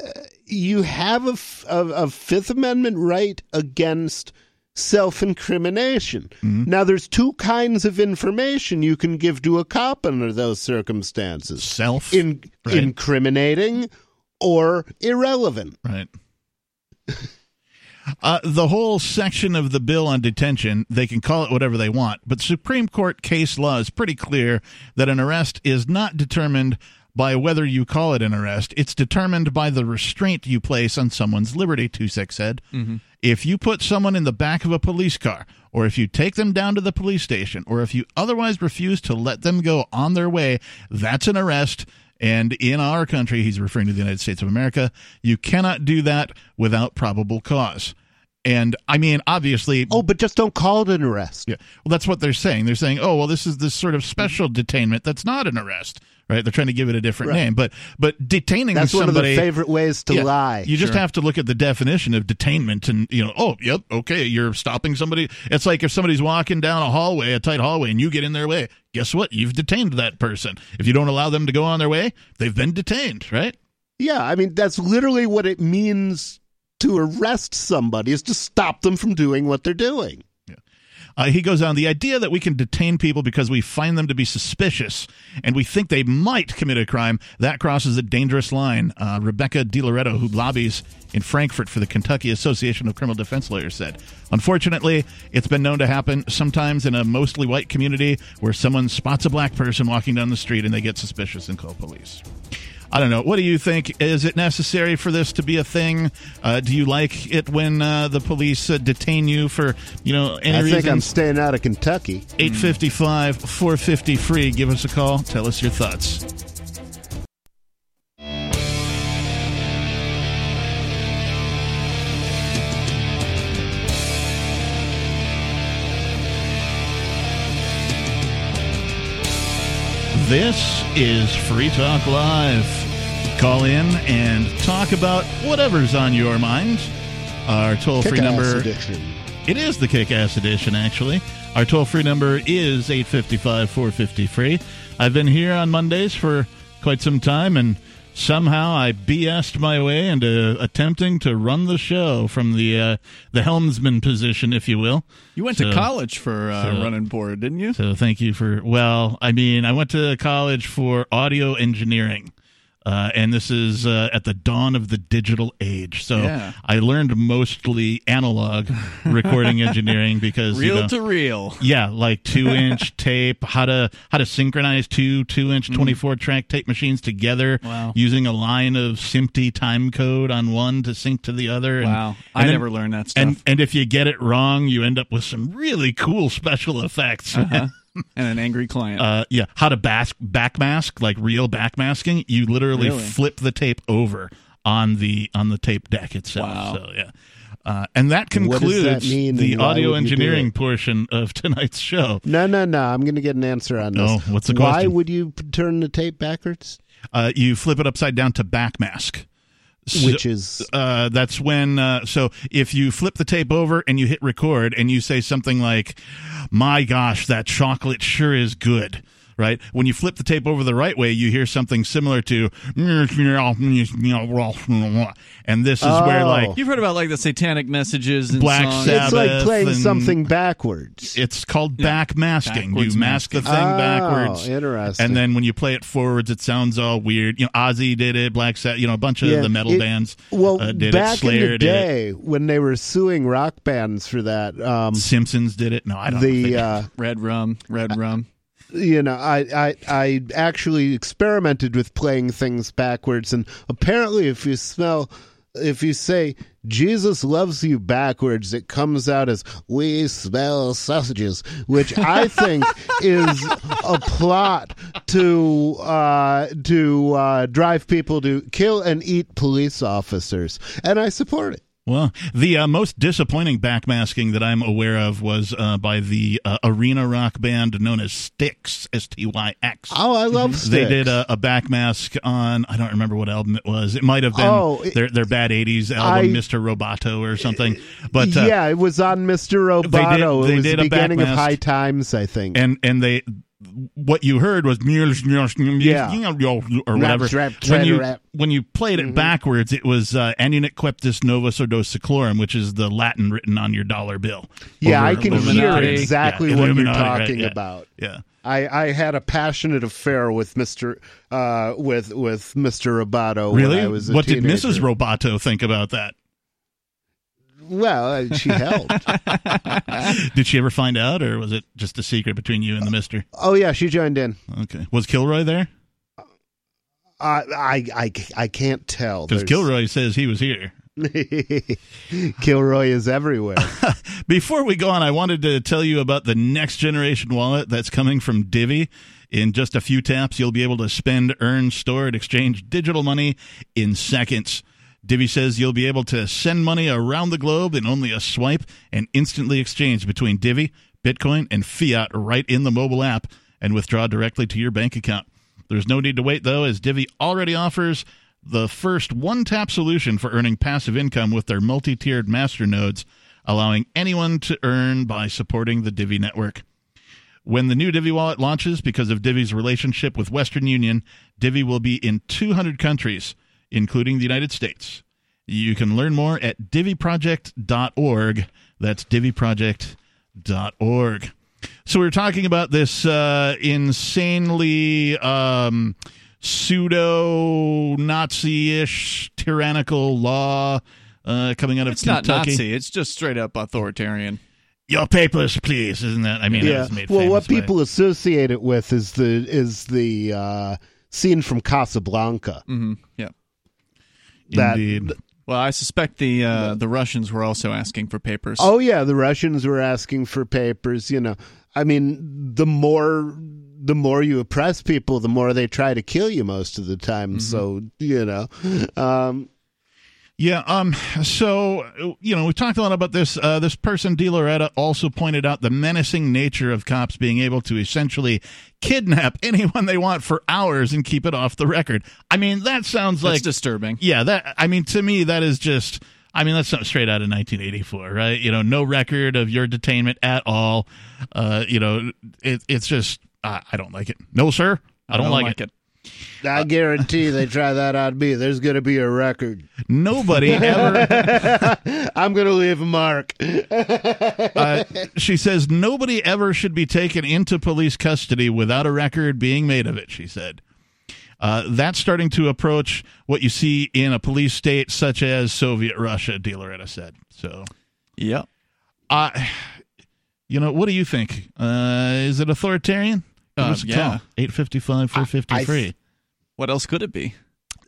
C: you have a, f- a, a Fifth Amendment right against self-incrimination. Now, there's two kinds of information you can give to a cop under those circumstances:
A: Self,
C: in,
A: right.
C: incriminating or irrelevant.
A: Right. Uh, the whole section of the bill on detention, they can call it whatever they want, but Supreme Court case law is pretty clear that an arrest is not determined by whether you call it an arrest. It's determined by the restraint you place on someone's liberty, Tucek said. If you put someone in the back of a police car, or if you take them down to the police station, or if you otherwise refuse to let them go on their way, that's an arrest. And in our country, he's referring to the United States of America, you cannot do that without probable cause. And I mean, obviously,
C: Oh, but just don't call it an arrest.
A: yeah. Well, that's what they're saying. They're saying, "Oh, well, this is this sort of special mm-hmm. detainment that's not an arrest." Right? They're trying to give it a different
C: Right.
A: name, but but detaining
C: That's one of
A: somebody
C: their favorite ways to
A: Yeah.
C: lie.
A: You just
B: Sure.
A: have to look at the definition of detainment and, you know, oh, yep, okay, you're stopping somebody. It's like if somebody's walking down a hallway, a tight hallway, and you get in their way. Guess what? You've detained that person. If you don't allow them to go on their way, they've been detained, right?
C: Yeah, I mean that's literally what it means to arrest somebody is to stop them from doing what they're doing.
A: Uh, he goes on the idea that we can detain people because we find them to be suspicious and we think they might commit a crime that crosses a dangerous line. Uh, Rebecca DiLoreto, who lobbies in Frankfurt for the Kentucky Association of Criminal Defense Lawyers, said, "Unfortunately, it's been known to happen sometimes in a mostly white community where someone spots a black person walking down the street and they get suspicious and call police." I don't know. What do you think? Is it necessary for this to be a thing? Uh, do you like it when uh, the police uh, detain you for you know any
C: I
A: reason?
C: think I'm staying out of Kentucky.
A: 855 450 free. Give us a call. Tell us your thoughts. This is Free Talk Live. Call in and talk about whatever's on your mind. Our toll free
C: Kick-ass
A: number
C: edition.
A: it is the kick ass edition, actually. Our toll free number is 855 450 free. I've been here on Mondays for quite some time, and somehow I BS'd my way into attempting to run the show from the uh, the helmsman position, if you will.
B: You went
A: So-
B: to college for uh,
A: so-
B: running board, didn't you?
A: So thank you for. Well, I mean, I went to college for audio engineering. Uh, and this is uh, at the dawn of the digital age. So
B: Yeah.
A: I learned mostly analog recording engineering because you
B: Reel
A: know,
B: to reel.
A: yeah, like two inch tape, how to how to synchronize two two inch twenty four track tape machines together
B: Mm. Wow.
A: using a line of SMPTE time code on one to sync to the other. And,
B: Wow. I
A: and then-
B: never learned that stuff.
A: And and if you get it wrong, you end up with some really cool special effects.
B: Uh-huh. and an angry client.
A: Uh, yeah, how to bas- backmask, like real backmasking. You literally
B: Really?
A: flip the tape over on the on the tape deck itself.
B: Wow.
A: So yeah. Uh, and that
C: What does that
A: concludes
C: mean,
A: the audio
C: would you do
A: engineering portion of tonight's show.
C: No, no, no. I'm going to get an answer on this.
A: No, what's the question?
C: Why would you turn the tape backwards?
A: Uh, you flip it upside down to backmask. So-
C: Which is
A: uh, that's when uh, so if you flip the tape over and you hit record and you say something like my gosh that chocolate sure is good right when you flip the tape over the right way you hear something similar to and this is where
C: Oh.
A: like
B: You've heard about like the satanic messages and
A: Black
B: songs.
A: Sabbath.
C: it's like playing
A: and-
C: something backwards.
A: it's called back masking.
B: Backwards
A: You mask the thing
C: Oh,
A: backwards,
C: interesting.
A: and then when you play it forwards, it sounds all weird. You know, Ozzy did it, Black Sabbath. You know, a bunch of
C: Yeah,
A: the metal
C: it-
A: bands.
C: well,
A: uh, did
C: back
A: it. Slayer
C: in the
A: did it.
C: day when they were suing rock bands for that, um,
A: Simpsons did it. No, I don't.
C: the
A: think-
C: uh,
B: Red rum, red rum.
C: You know, I, I I actually experimented with playing things backwards, and apparently, if you smell, if you say Jesus loves you backwards, it comes out as "We smell sausages," which I think is a plot to uh, to uh, drive people to kill and eat police officers, and I support it.
A: Well, the uh, most disappointing backmasking that I'm aware of was uh, by the uh, arena rock band known as Styx, S T Y X.
C: Oh, I love
A: They did a, a backmask on I don't remember what album it was. It might have been
C: Oh, it-
A: their their bad '80s album,
C: I-
A: Mr. Roboto or something. But uh,
C: yeah, it was on Mr. Roboto.
A: They did-
C: it was
A: did
C: the
A: a
C: beginning of. High Times, I think.
A: and and they what you heard was
C: Yeah.
A: or whatever.
C: rap,
A: when you
C: rap.
A: when you played it
C: Mhm.
A: backwards, it was uh, Annuit Coeptis Novus which is the Latin written on your dollar bill.
C: yeah, I can hear exactly
A: Yeah,
C: what you're
A: Illuminati, right,
C: talking
A: yeah.
C: about.
A: Yeah.
C: I, I had a passionate affair with Mr. Uh, with with Mr. Roboto.
A: Really?
C: When I was a
A: what did. Mrs. Roboto think about that?
C: Well, uh, she helped.
A: did she ever find out, or was it just a secret between you and the Mister?
C: oh yeah, she joined in.
A: Okay. Was Kilroy there?
C: I I I, I can't tell
A: Because Kilroy says he was here.
C: Kilroy is everywhere.
A: Before we go on, I wanted to tell you about the next generation wallet that's coming from Divi. In just a few taps, you'll be able to spend, earn, store, and exchange digital money in seconds. Divi says you'll be able to send money around the globe in only a swipe and instantly exchange between Divi, Bitcoin, and fiat right in the mobile app and withdraw directly to your bank account. There's no need to wait, though, as Divi already offers the first one tap solution for earning passive income with their multi tiered master nodes, allowing anyone to earn by supporting the Divi network. When the new Divi wallet launches, because of Divi's relationship with Western Union, Divi will be in 200 countries, including the United States. You can learn more at diviproject.org. That's diviproject.org. So we are talking about this uh, insanely um, pseudo Nazi-ish tyrannical law uh, coming out of
B: It's not Nazi. It's just straight up authoritarian.
A: Your papers, please. Isn't that? I mean, it
C: yeah.
A: made
C: Well, what
A: famous by-
C: people associate it with is the is the uh, scene from Casablanca.
B: Mm-hmm. Yeah.
C: That-
A: Indeed.
B: Well, I suspect the uh, the Russians were also asking for papers.
C: Oh yeah, the Russians were asking for papers. You know, I mean, the more the more you oppress people, the more they try to kill you most of the time.
A: Mm-hmm.
C: So you know, um,
A: Yeah. Um. So you know, we talked a lot about this. Uh, this person, De Loretta, also pointed out the menacing nature of cops being able to essentially kidnap anyone they want for hours and keep it off the record. I mean, that sounds
B: That's
A: like
B: disturbing.
A: yeah. That I mean, to me, that is just. I mean, that's something straight out of 1984, right? You know, no record of your detainment at all. Uh, you know, it, it's just I I don't like it. No, sir, I don't, like, it.
C: I guarantee they try that on me. There's going to be a record.
A: Nobody ever.
C: I'm going to leave a mark.
A: uh, she says nobody ever should be taken into police custody without a record being made of it. She said. Uh, that's starting to approach what you see in a police state such as Soviet Russia, De Loretta said. So,
B: Yep.
A: uh, you know, what do you think? Uh, is it authoritarian? Give
B: Uh,
A: us a
B: yeah.
A: call. 855 453.
B: What else could it be?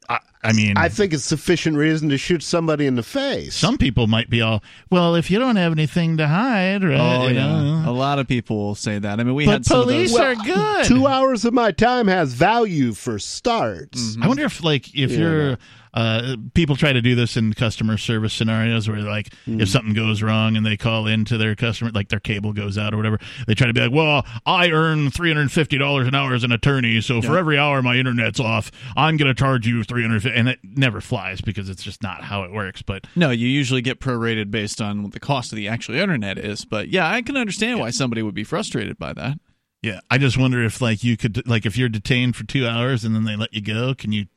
A: I, I mean,
C: I think it's sufficient reason to shoot somebody in the face.
A: some people might be all, well, if you don't have anything to hide, right?
B: Oh
A: you
B: yeah,
A: know.
B: a lot of people will say that. I mean, we
A: But
B: had some
A: police
B: of those.
A: are good.
C: Two hours of my time has value for starts.
A: I wonder if like if
C: Yeah.
A: you're uh, people try to do this in customer service scenarios where like if something goes wrong and they call into their customer like their cable goes out or whatever they try to be like well I earn three hundred and fifty dollars an hour as an attorney so for every hour my internet's off I'm going to charge you three hundred and it never flies because it's just not how it works but
B: No, you usually get prorated based on what the cost of the actual internet is. But yeah, I can understand why somebody would be frustrated by that.
A: yeah I just wonder if like you could like if you're detained for two hours and then they let you go can you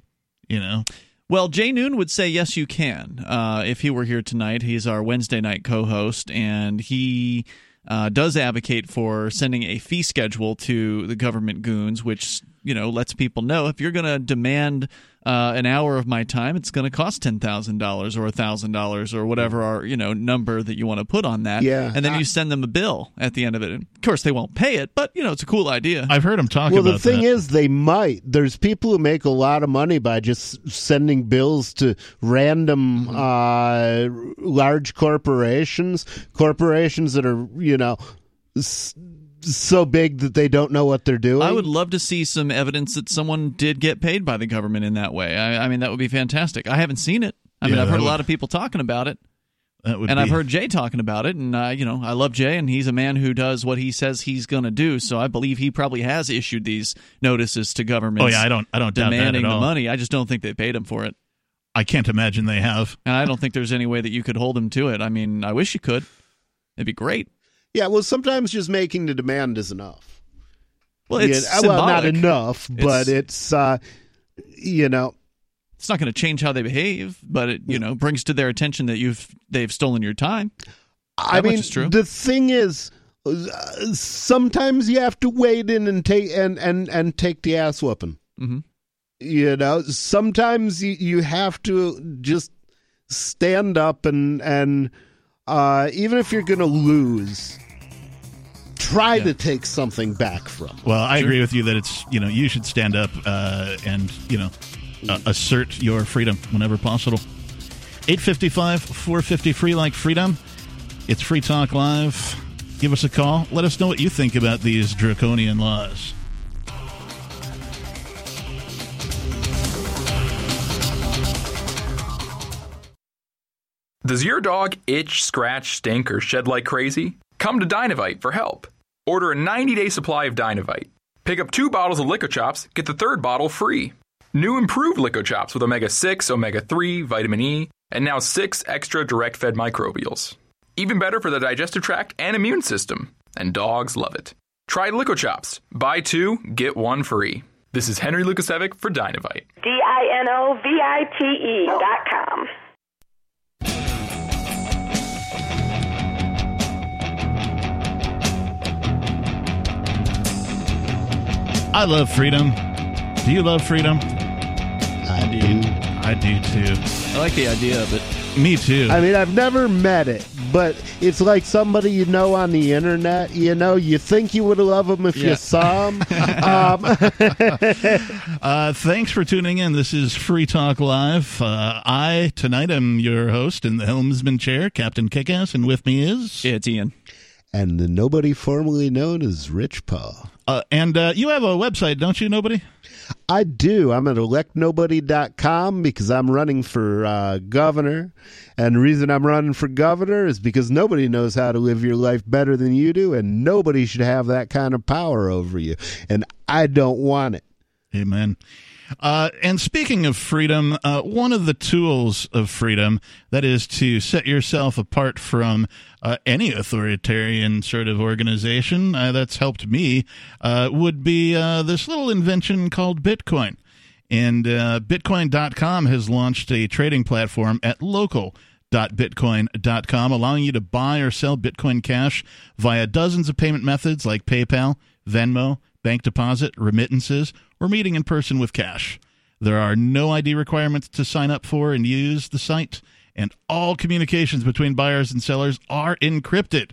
A: you know
B: Well, Jay Noon would say yes, you can. Uh, if he were here tonight, he's our Wednesday night co-host, and he uh, does advocate for sending a fee schedule to the government goons, which you know lets people know if you're going to demand uh, an hour of my time, it's going to cost ten thousand dollars or thousand dollars or whatever our you know number that you want to put on that.
C: Yeah.
B: and then you send them a bill at the end of it. And of course, they won't pay it, but you know it's a cool idea.
A: I've heard them talk
C: Well,
A: about
C: the thing
A: that.
C: is, they might. There's people who make a lot of money by just sending bills to random uh, large corporations, corporations that are, you know, s- so big that they don't know what they're doing.
B: I would love to see some evidence that someone did get paid by the government in that way. I, I mean, that would be fantastic. I haven't seen it. I mean,
A: Yeah,
B: I've
A: that
B: heard a lot of people talking about it,
A: that would
B: and
A: be,
B: I've heard Jay talking about it. And uh, you know, I love Jay, and he's a man who does what he says he's going to do. So I believe he probably has issued these notices to governments.
A: oh yeah I don't I don't doubt
B: demanding the
A: all.
B: money. I just don't think they paid him for it,
A: I can't imagine they have
B: and I don't think there's any way that you could hold him to it. I mean, I wish you could. It'd be great.
C: Yeah, well, sometimes just making the demand is enough.
B: Well, it's
C: Yeah, well, not enough, but it's, uh, you know,
B: It's not going to change how they behave, but it you know brings to their attention that you've they've stolen your time.
C: I
B: That much
C: mean, the thing is, uh, sometimes you have to wade in and take and and and take the ass whooping.
B: Mm-hmm.
C: You know, sometimes you you have to just stand up and and uh, even if you're going to lose, try to take something back from.
A: Well, I agree with you that it's you know you should stand up uh, and you know uh, assert your freedom whenever possible. Eight fifty five, four fifty free like freedom. It's Free Talk Live. Give us a call. Let us know what you think about these draconian laws.
I: Does your dog itch, scratch, stink, or shed like crazy? Come to Dinovite for help. Order a 90 day supply of Dinovite. Pick up two bottles of Lickochops, get the third bottle free. New improved Lickochops with omega 6, omega 3, vitamin E, and now six extra direct fed microbials. Even better for the digestive tract and immune system. And dogs love it. Try Lickochops. Buy two, get one free. This is Henry Lukasevic for Dinovite.
K: D I N O V I T E dot com.
A: I love freedom. Do you love freedom?
C: I do.
A: I do too.
B: I like the idea of it.
A: Me too.
C: I mean, I've never met it, but it's like somebody you know on the internet. You know, you think you would love them if
A: Yeah.
C: you saw them. um,
A: Uh, thanks for tuning in. This is Free Talk Live. Uh, I tonight am your host in the helmsman chair, Captain Kickass, and with me is
B: it's Ian.
C: and the nobody formerly known as Rich Paul.
A: Uh, and uh, you have a website, don't you? Nobody.
C: I do. I'm at electnobody.com because I'm running for uh, governor. And the reason I'm running for governor is because nobody knows how to live your life better than you do, and nobody should have that kind of power over you. And I don't want it.
A: Amen. Uh, and speaking of freedom, uh, one of the tools of freedom, that is to set yourself apart from uh, any authoritarian sort of organization uh, that's helped me, uh, would be uh, this little invention called Bitcoin. And Bitcoin.com has launched a trading platform at local.bitcoin.com, allowing you to buy or sell Bitcoin Cash via dozens of payment methods like PayPal, Venmo, bank deposit, remittances, or meeting in person with cash. There are no ID requirements to sign up for and use the site, and all communications between buyers and sellers are encrypted.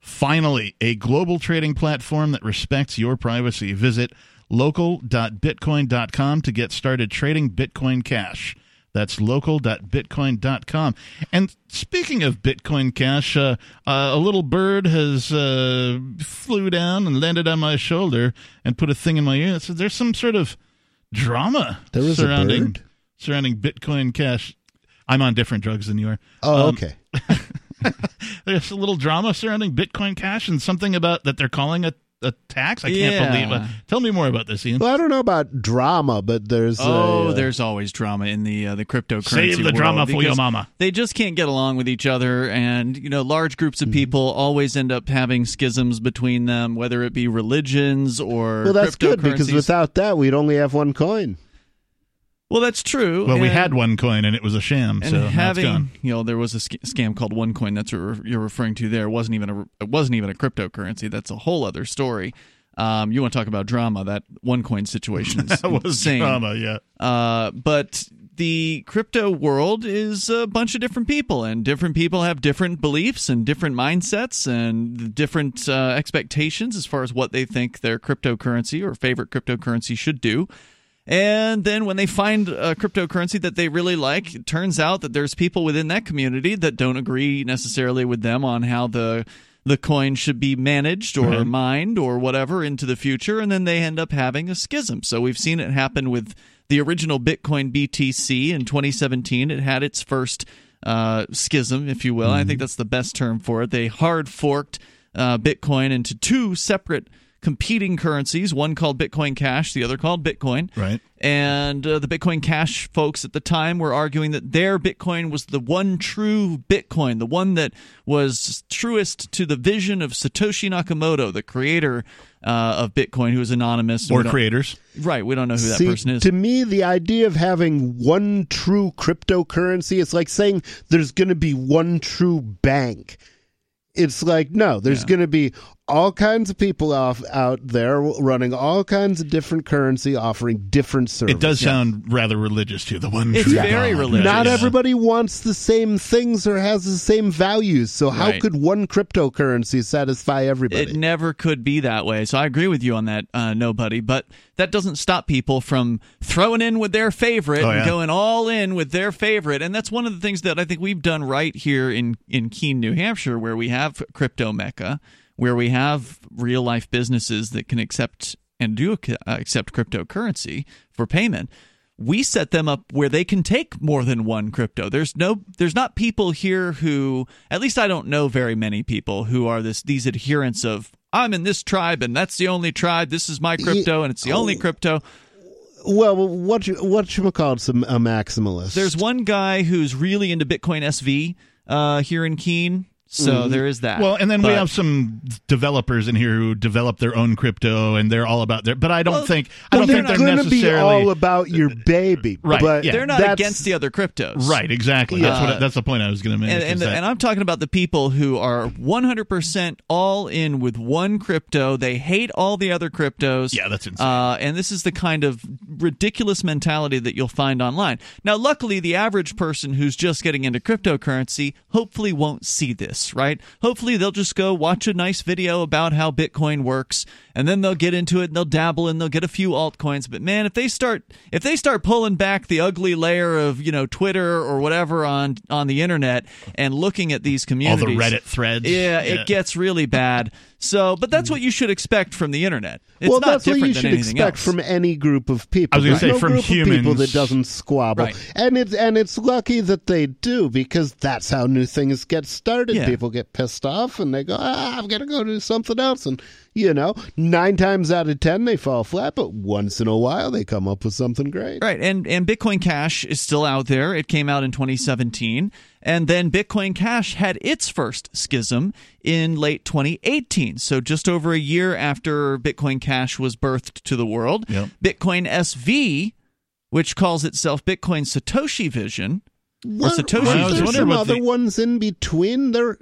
A: Finally, a global trading platform that respects your privacy. Visit local.bitcoin.com to get started trading Bitcoin Cash. That's local.bitcoin.com. And speaking of Bitcoin Cash, uh, uh, a little bird has uh, flew down and landed on my shoulder and put a thing in my ear. So there's some sort of drama
C: There was a
A: surrounding
C: bird?
A: surrounding Bitcoin Cash. I'm on different drugs than you are.
C: Oh,
A: Um,
C: okay.
A: there's a little drama surrounding Bitcoin Cash and something about that they're calling a, a tax. I can't
B: Yeah.
A: believe it. Tell me more about this, Ian.
C: Well, I don't know about drama, but there's.
B: Oh,
C: a, uh,
B: there's always drama in the uh, the cryptocurrency.
A: Save the
B: world
A: drama for your
B: because
A: mama.
B: They just can't get along with each other, and you know, large groups
C: Mm-hmm.
B: of people always end up having schisms between them, whether it be religions or
C: Well, that's good because
B: cryptocurrencies.
C: without that, we'd only have one coin.
B: Well, that's true.
A: Well, we had one coin and it was a sham,
B: and
A: so
B: having
A: gone.
B: you know there was a sc- scam called OneCoin that's what you're referring to there it wasn't even a it wasn't even a cryptocurrency that's a whole other story um, you want to talk about drama that OneCoin situation is
A: That was
B: insane
A: drama, yeah.
B: uh, but the crypto world is a bunch of different people and different people have different beliefs and different mindsets and different uh, expectations as far as what they think their cryptocurrency or favorite cryptocurrency should do and then when they find a cryptocurrency that they really like, it turns out that there's people within that community that don't agree necessarily with them on how the the coin should be managed or
A: Right.
B: mined or whatever into the future, and then they end up having a schism. So we've seen it happen with the original Bitcoin BTC in 2017. It had its first uh, schism, if you will. I think that's the best term for it. They hard forked uh, Bitcoin into two separate competing currencies, one called Bitcoin Cash, the other called Bitcoin.
A: Right.
B: And uh, the Bitcoin Cash folks at the time were arguing that their Bitcoin was the one true Bitcoin, the one that was truest to the vision of Satoshi Nakamoto, the creator uh, of Bitcoin, who is anonymous.
A: Or creators.
B: Right. We don't know who that
C: See,
B: person is.
C: To me, the idea of having one true cryptocurrency, it's like saying there's going to be one true bank. It's like no, there's going to be all kinds of people off out there running all kinds of different currency, offering different services.
A: It does sound rather religious to The one
B: It's
A: true
B: very
A: God.
B: religious.
C: Not everybody wants the same things or has the same values. So how
B: Right.
C: could one cryptocurrency satisfy everybody?
B: It never could be that way. So I agree with you on that, uh, nobody. But that doesn't stop people from throwing in with their favorite
A: Oh,
B: and going all in with their favorite. And that's one of the things that I think we've done right here in, in Keene, New Hampshire, where we have Crypto Mecca, where we have real life businesses that can accept and do uh, accept cryptocurrency for payment. we set them up where they can take more than one crypto. There's no there's not people here who at least I don't know very many people who are this these adherents of I'm in this tribe and that's the only tribe. This is my crypto and it's the only crypto.
C: Well, what you, what you would call it, a maximalist?
B: There's one guy who's really into Bitcoin SV uh, here in Keene. So
A: Mhm.
B: there is that.
A: Well, and then we have some developers in here who develop their own crypto, and they're all about their. But I don't think I don't think
C: they're
A: they're
C: going to be
A: necessarily
C: all about your baby,
A: Right,
C: But
A: yeah.
B: they're not against the other cryptos.
A: right. Exactly. That's what. That's the point I was going to make.
B: and, and,
A: that-
B: and I'm talking about the people who are 100% all in with one crypto. They hate all the other cryptos.
A: Yeah, that's insane.
B: Uh, and this is the kind of ridiculous mentality that you'll find online. Now, luckily, the average person who's just getting into cryptocurrency hopefully won't see this, right? Hopefully, they'll just go watch a nice video about how Bitcoin works, and then they'll get into it and they'll dabble and they'll get a few altcoins. But man, if they start if they start pulling back the ugly layer of you know Twitter or whatever on on the internet and looking at these communities,
A: all the Reddit threads.
B: yeah, it gets really bad. So, but that's what you should expect from the internet. It's
C: well,
B: not
C: that's what
B: different
C: you
B: than
C: should expect
B: else.
C: from any group of people.
A: I was gonna
C: There's
A: say
C: no
A: from
C: group of people
A: humans-
C: that doesn't squabble,
B: Right.
C: and it's and it's lucky that they do because that's how new things get started.
B: Yeah.
C: People get pissed off and they go, ah, "I'm gonna go do something else," and you know, nine times out of ten they fall flat, but once in a while they come up with something great.
B: Right, and and Bitcoin Cash is still out there. It came out in 2017, and then Bitcoin Cash had its first schism in late 2018. So just over a year after Bitcoin Cash was birthed to the world,
A: Yep.
B: Bitcoin SV, which calls itself Bitcoin Satoshi Vision or
C: What-
B: Satoshi
A: I was
C: there's
B: Vision.
A: wondering
C: some other
A: the-
C: ones in between. There,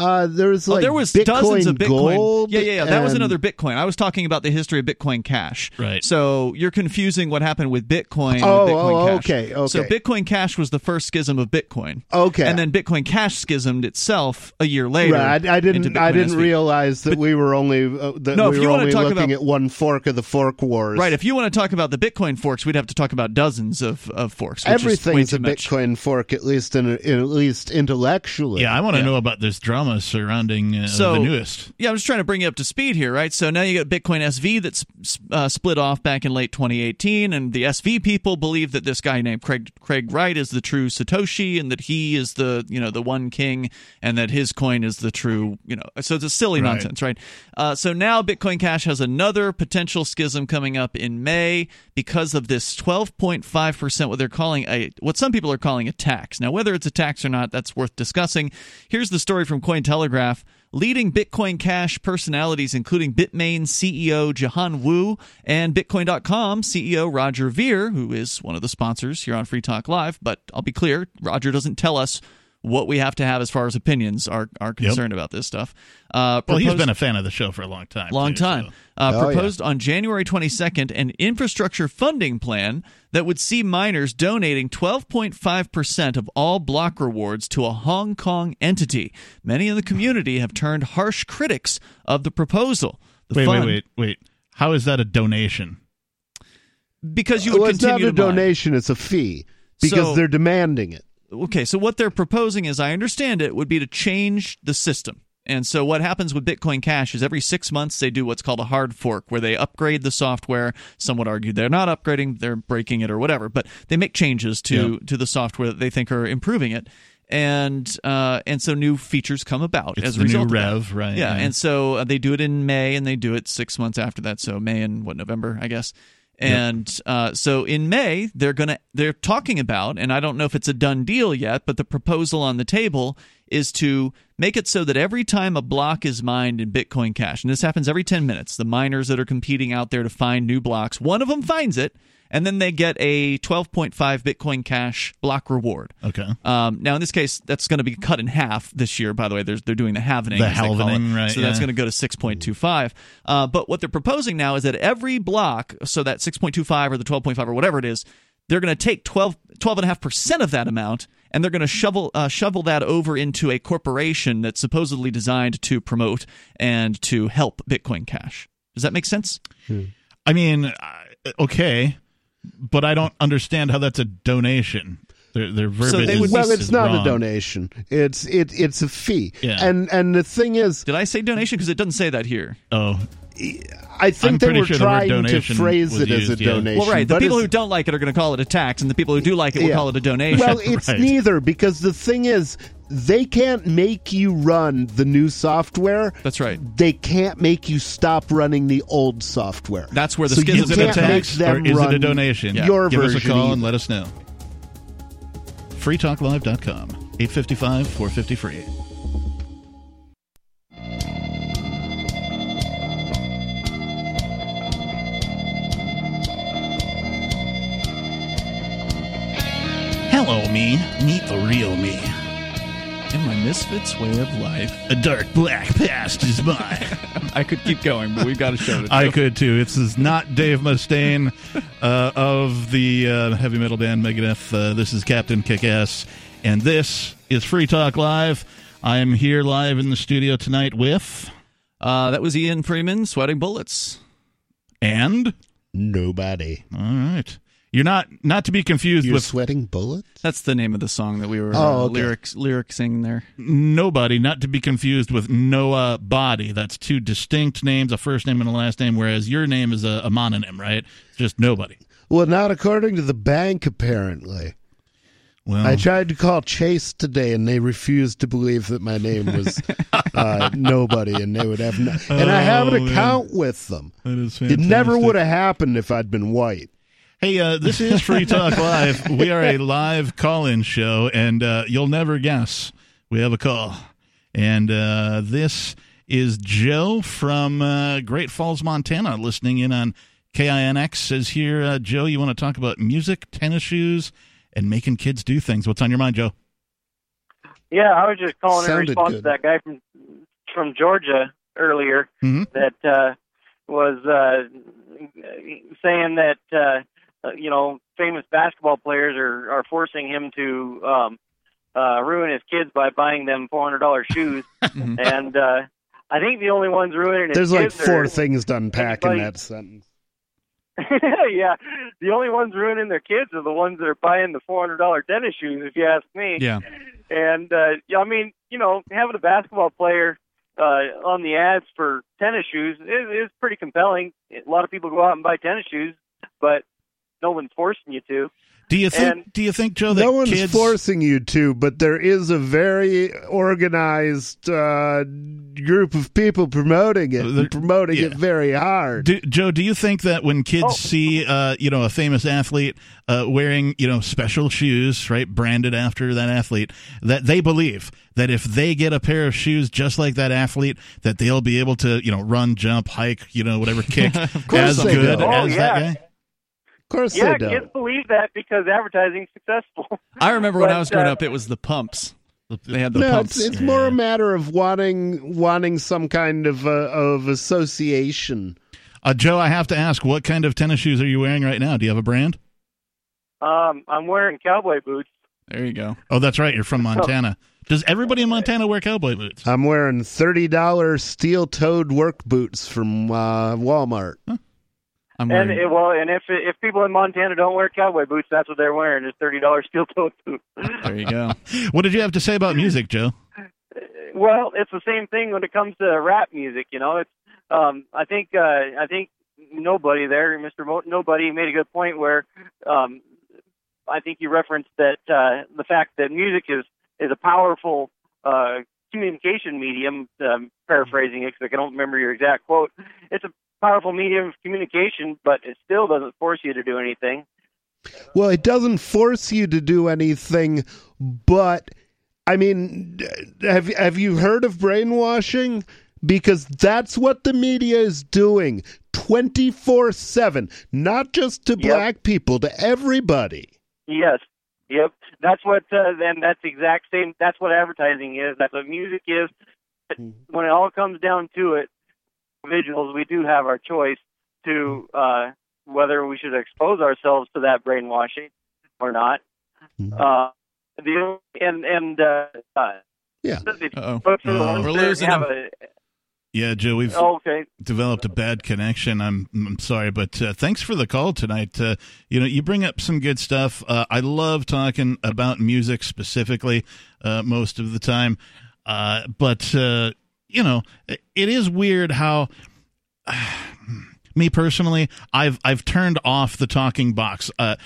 C: uh, there's
B: Oh,
C: like
B: there was
C: Bitcoin
B: dozens of Bitcoin.
C: Gold.
B: yeah, yeah, yeah. That was another Bitcoin. I was talking about the history of Bitcoin Cash.
A: Right.
B: So you're confusing what happened with Bitcoin.
C: Oh,
B: with Bitcoin
C: oh,
B: Cash.
C: okay, okay.
B: So Bitcoin Cash was the first schism of Bitcoin.
C: Okay.
B: And then Bitcoin Cash schismed itself a year later.
C: Right, I, I didn't. I didn't
B: SV.
C: realize that we were only uh, that
B: No, if you
C: were
B: wanna
C: only
B: talk
C: looking
B: about-
C: at one fork of the fork wars.
B: Right. If you want to talk about the Bitcoin forks, we'd have to talk about dozens of, of forks. Which
C: everything's
B: too
C: a
B: much.
C: Bitcoin fork, at least in, in at least intellectually.
A: yeah, I want to
B: Yeah.
A: know about this drama surrounding uh,
B: So-
A: the newest.
B: Yeah, I'm just trying to bring you up to speed here, right? So now you got Bitcoin SV that's uh, split off back in late 2018, and the SV people believe that this guy named Craig Craig Wright is the true Satoshi, and that he is the you know the one king, and that his coin is the true you know. So it's a silly
A: Right.
B: nonsense, right? Uh, so now Bitcoin Cash has another potential schism coming up in May because of this 12.5 percent, what they're calling a what some people are calling a tax. Now, whether it's a tax or not, that's worth discussing. Here's the story from Cointelegraph. Leading Bitcoin Cash personalities, including Bitmain CEO Jihan Wu and Bitcoin.com CEO Roger Ver, who is one of the sponsors here on Free Talk Live. But I'll be clear, Roger doesn't tell us what we have to have as far as opinions are, are concerned about this stuff. Uh,
A: Well, he's
B: proposed-
A: been a fan of the show for a long time.
B: long
A: too,
B: time.
A: so-
B: Uh,
C: Oh, yeah.
B: proposed on January 22nd an infrastructure funding plan that would see miners donating 12.5% of all block rewards to a Hong Kong entity. Many in the community have turned harsh critics of the proposal. The
A: Wait, wait,
B: fund-
A: wait, wait. How is that a donation?
B: Because you would
C: well, it's not a
B: to mine.
C: donation; it's a fee because
B: So-
C: they're demanding it.
B: Okay, so what they're proposing, as I understand it, would be to change the system. And so what happens with Bitcoin Cash is every six months they do what's called a hard fork, where they upgrade the software. Some would argue they're not upgrading, they're breaking it or whatever, but they make changes to to the software that they think are improving it. And uh, and so new features come about
A: It's
B: as a
A: new
B: result of that.
A: rev, right,
B: Yeah,
A: yeah.
B: and so uh, they do it in May, and they do it six months after that. So May and what November, I guess. And uh, so in May, they're gonna they're talking about, and I don't know if it's a done deal yet, but the proposal on the table is to make it so that every time a block is mined in Bitcoin Cash, and this happens every ten minutes, the miners that are competing out there to find new blocks, one of them finds it, and then they get a 12.5 Bitcoin Cash block reward.
A: Okay.
B: Um, now, in this case, that's going to be cut in half this year. By the way, There's, they're doing the halvening.
A: The
B: as they call it.
A: halvening, right,
B: So that's going to go to 6.25. Uh, but what they're proposing now is that every block, so that 6.25 or the 12.5 or whatever it is, they're going to take 12, 12.5% of that amount and they're going to shovel uh, shovel that over into a corporation that's supposedly designed to promote and to help Bitcoin Cash. Does that make sense?
A: I mean, uh, okay, but I don't understand how that's a donation. Their, their verbiage
B: they would
A: is,
B: be-
C: Well, it's
A: is
C: not
A: wrong.
C: a donation. It's it it's a fee.
A: Yeah.
C: And and the thing is,
B: Did I say donation? Because it doesn't say that here.
A: Oh,
C: I think
A: I'm
C: they
A: pretty
C: were
A: sure the
C: trying to phrase
A: was
C: it as a
A: used, yeah.
C: donation.
B: Well, right. The people who don't like it are going to call it a tax, and the people who do like it will
C: Yeah.
B: call it a donation.
C: Well, it's neither because the thing is, they can't make you run the new software.
B: That's right.
C: They can't make you stop running the old software.
B: That's where the
C: so
B: skills
C: you
A: Is it a tax
C: them
A: or is it a
C: run
A: donation?
C: Your
A: Give us a call and let us know. freetalklive.com 855 450 free. Hello, me. Meet the real me.
B: In my misfits way of life.
A: A dark black past is mine.
B: I could keep going, but we've got to show it.
A: I could too. This is not Dave Mustaine uh, of the uh, heavy metal band Megadeth. Uh, this is Captain Kickass, and this is Free Talk Live. I am here live in the studio tonight with
B: Uh, that was Ian Freeman, Sweating Bullets.
A: and
C: Nobody.
A: all right. You're not not to be confused
C: You're
A: with
C: sweating bullets.
B: That's the name of the song that we were
C: Oh,
B: uh,
C: okay.
B: lyrics lyricsing there.
A: nobody. Not to be confused with Noah Body. That's two distinct names, a first name and a last name. Whereas your name is a, a mononym, right? It's just nobody.
C: Well, not according to the bank, apparently.
A: Well,
C: I tried to call Chase today, and they refused to believe that my name was uh, nobody, and they would have no. And I have
A: Oh,
C: an
A: man.
C: account with them.
A: that is
C: It never would have happened if I'd been white.
A: Hey, uh, this is Free Talk Live. we are a live call-in show, and uh, you'll never guess we have a call. And uh, this is Joe from uh, Great Falls, Montana, listening in on KINX. Says here, uh, Joe, you want to talk about music, tennis shoes, and making kids do things. What's on your mind, Joe?
L: Yeah, I was just calling in response
C: good.
L: to that guy from from Georgia earlier
A: Mhm.
L: that uh, was uh, saying that uh, you know famous basketball players are are forcing him to um, uh, ruin his kids by buying them four hundred dollars shoes, and uh, I think the only ones ruining his
C: There's like
L: kids
C: four
L: are,
C: things to unpack in that sentence.
L: yeah, the only ones ruining their kids are the ones that are buying the four hundred dollar tennis shoes. If you ask me.
B: Yeah.
L: And uh, yeah, I mean, you know, having a basketball player uh, on the ads for tennis shoes is, is pretty compelling. A lot of people go out and buy tennis shoes, but no one's forcing you to.
A: Do you think?
L: And-
A: do you think, Joe, that
C: No one's
A: kids?
C: forcing you to, but there is a very organized uh, group of people promoting it,
A: There-
C: and promoting
A: yeah.
C: it very hard.
A: Do, Joe, do you think that when kids
L: Oh.
A: see, uh, you know, a famous athlete uh, wearing, you know, special shoes, right, branded after that athlete, that they believe that if they get a pair of shoes just like that athlete, that they'll be able to, you know, run, jump, hike, you know, whatever, kick
C: course
A: as good.
L: Oh,
A: as that guy?
C: Of course
L: Yeah,
C: they don't.
L: kids believe that because advertising's successful.
B: I remember when I was growing
L: uh,
B: up, it was the pumps. They had the
C: no,
B: pumps.
C: it's, it's more a matter of wanting wanting some kind of uh, of association.
A: Uh, Joe, I have to ask, what kind of tennis shoes are you wearing right now? Do you have a brand?
L: Um, I'm wearing cowboy boots.
B: there you go.
A: Oh, that's right, you're from Montana. Does everybody in Montana wear cowboy boots?
C: I'm wearing thirty dollars steel toed work boots from uh, Walmart.
B: I'm
L: And it, well, and if if people in Montana don't wear cowboy boots, that's what they're wearing is thirty dollars steel toed boots.
B: there you go.
A: What did you have to say about music, Joe?
L: Well, it's the same thing when it comes to rap music. You know, it's um, I think uh, I think nobody there, Mr. Mo- nobody, made a good point where um, I think you referenced that uh, the fact that music is is a powerful uh, communication medium. Um, paraphrasing it, because I don't remember your exact quote. It's a powerful medium of communication, but it still doesn't force you to do anything.
C: Well, it doesn't force you to do anything, but I mean, have have you heard of brainwashing? Because that's what the media is doing 24 7, not just to
L: Yep.
C: black people, to everybody.
L: Yes. Yep. That's what. Uh, then that's the exact same. That's what advertising is. That's what music is. But When it all comes down to it, individuals, we do have our choice to uh, whether we should expose ourselves to that brainwashing or not. Uh, the and and uh, uh,
C: Yeah.
B: Uh-oh.
L: the
A: Uh,
L: ones
B: we're losing
L: have
B: him.
L: a,
A: Yeah, Joe, we've
L: oh, okay.
A: developed a bad connection. I'm I'm sorry, but uh, thanks for the call tonight. Uh, you know, you bring up some good stuff. Uh, I love talking about music specifically uh, most of the time, uh, but uh, you know, it, is weird how me personally, I've I've turned off the talking box. Uh,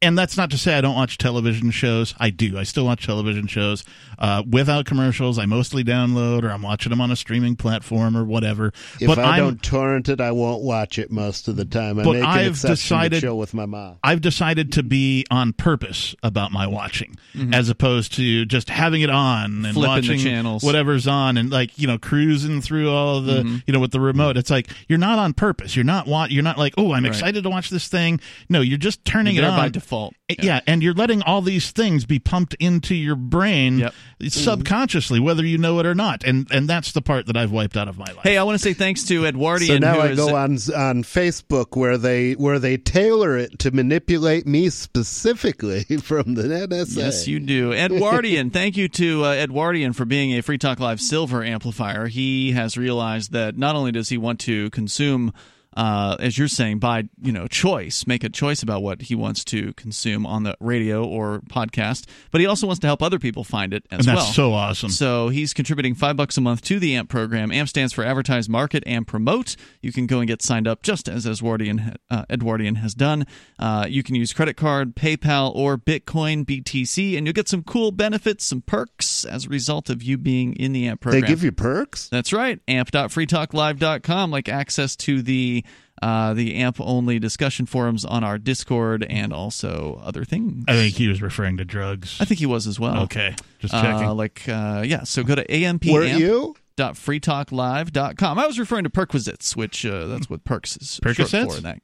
A: and that's not to say I don't watch television shows. I do. I still watch television shows uh, without commercials. I mostly download, or I'm watching them on a streaming platform or whatever.
C: If
A: but
C: I
A: I'm,
C: don't torrent it, I won't watch it most of the time. I
A: But
C: make
A: I've
C: exception
A: decided-
C: to chill with my mom.
A: I've decided to be on purpose about my watching,
B: Mhm.
A: as opposed to just having it on and
B: Flipping
A: watching
B: channels.
A: whatever's on and like you know cruising through all of the
B: Mhm.
A: you know with the remote. It's like you're not on purpose. You're not wa- You're not like oh I'm
B: Right.
A: excited to watch this thing. No, you're just turning
B: You're
A: it
B: there
A: on
B: by default.
A: Yeah. and you're letting all these things be pumped into your brain subconsciously, whether you know it or not. And and that's the part that I've wiped out of my life.
B: Hey, I want to say thanks to Edwardian.
C: So now
B: who
C: I
B: is-
C: go on on Facebook where they where they tailor it to manipulate me specifically from the NSA.
B: Yes, you do. Edwardian, thank you to uh, Edwardian for being a Free Talk Live Silver amplifier. He has realized that not only does he want to consume, uh, as you're saying, by you know choice, make a choice about what he wants to consume on the radio or podcast, but he also wants to help other people find it as
A: And that's
B: well.
A: so awesome.
B: So he's contributing five bucks a month to the AMP program. AMP stands for Advertise, Market, and Promote. You can go and get signed up just as Edwardian, uh, Edwardian has done. Uh, you can use credit card, PayPal, or Bitcoin BTC, and you'll get some cool benefits, some perks as a result of you being in the AMP program.
C: They give you perks?
B: That's right. amp.freetalklive.com, like access to the uh, the AMP only discussion forums on our Discord and also other things.
A: I think he was referring to drugs.
B: I think he was as well.
A: Okay, just
B: Uh,
A: checking.
B: like, uh, yeah, so go to amp.
C: Were you?
B: Dot freetalklive.com. I was referring to perquisites, which uh, that's what perks is short
A: Percocets?
B: for. That.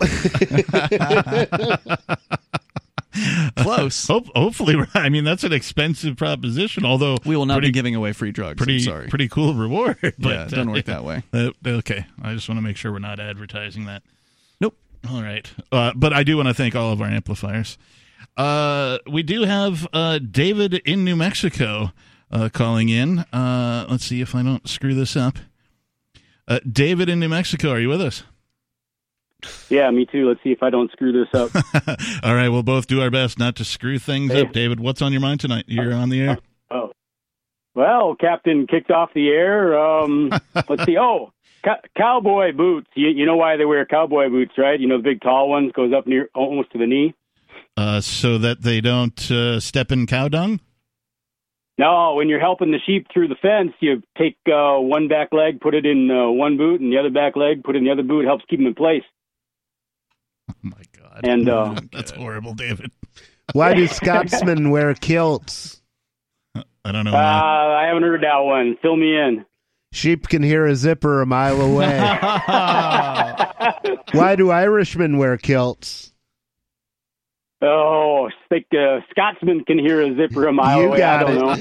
B: Close.
A: Hope, hopefully, I mean that's an expensive proposition. Although
B: we will not
A: pretty,
B: be giving away free drugs.
A: Pretty,
B: I'm sorry.
A: pretty cool reward. But,
B: Yeah, it doesn't
A: uh,
B: work that way.
A: uh, okay, I just want to make sure we're not advertising that.
B: Nope.
A: All right, uh, but I do want to thank all of our amplifiers. Uh, we do have uh, David in New Mexico uh, calling in. Uh, let's see if I don't screw this up. Uh, David in New Mexico, are you with us?
O: Yeah, me too. Let's see if I don't screw this up.
A: All right, we'll both do our best not to screw things
O: Hey.
A: up. David, what's on your mind tonight? You're on the air.
O: Oh, well, Captain kicked off the air. Um, let's see. Oh, co- cowboy boots. You, you know why they wear cowboy boots, right? You know the big tall ones goes up near almost to the knee.
A: Uh, so that they don't uh, step in cow dung.
O: No, when you're helping the sheep through the fence, you take uh, one back leg, put it in uh, one boot, and the other back leg, put it in the other boot. Helps keep them in place.
A: Oh my god!
O: And uh,
A: That's horrible, David.
C: Why do Scotsmen wear kilts?
A: I don't know.
O: uh, I haven't heard that one. Fill me in.
C: Sheep can hear a zipper a mile away. Why do Irishmen wear kilts?
O: Oh, I think uh, Scotsman can hear a zipper a mile
C: You
O: away. I don't know.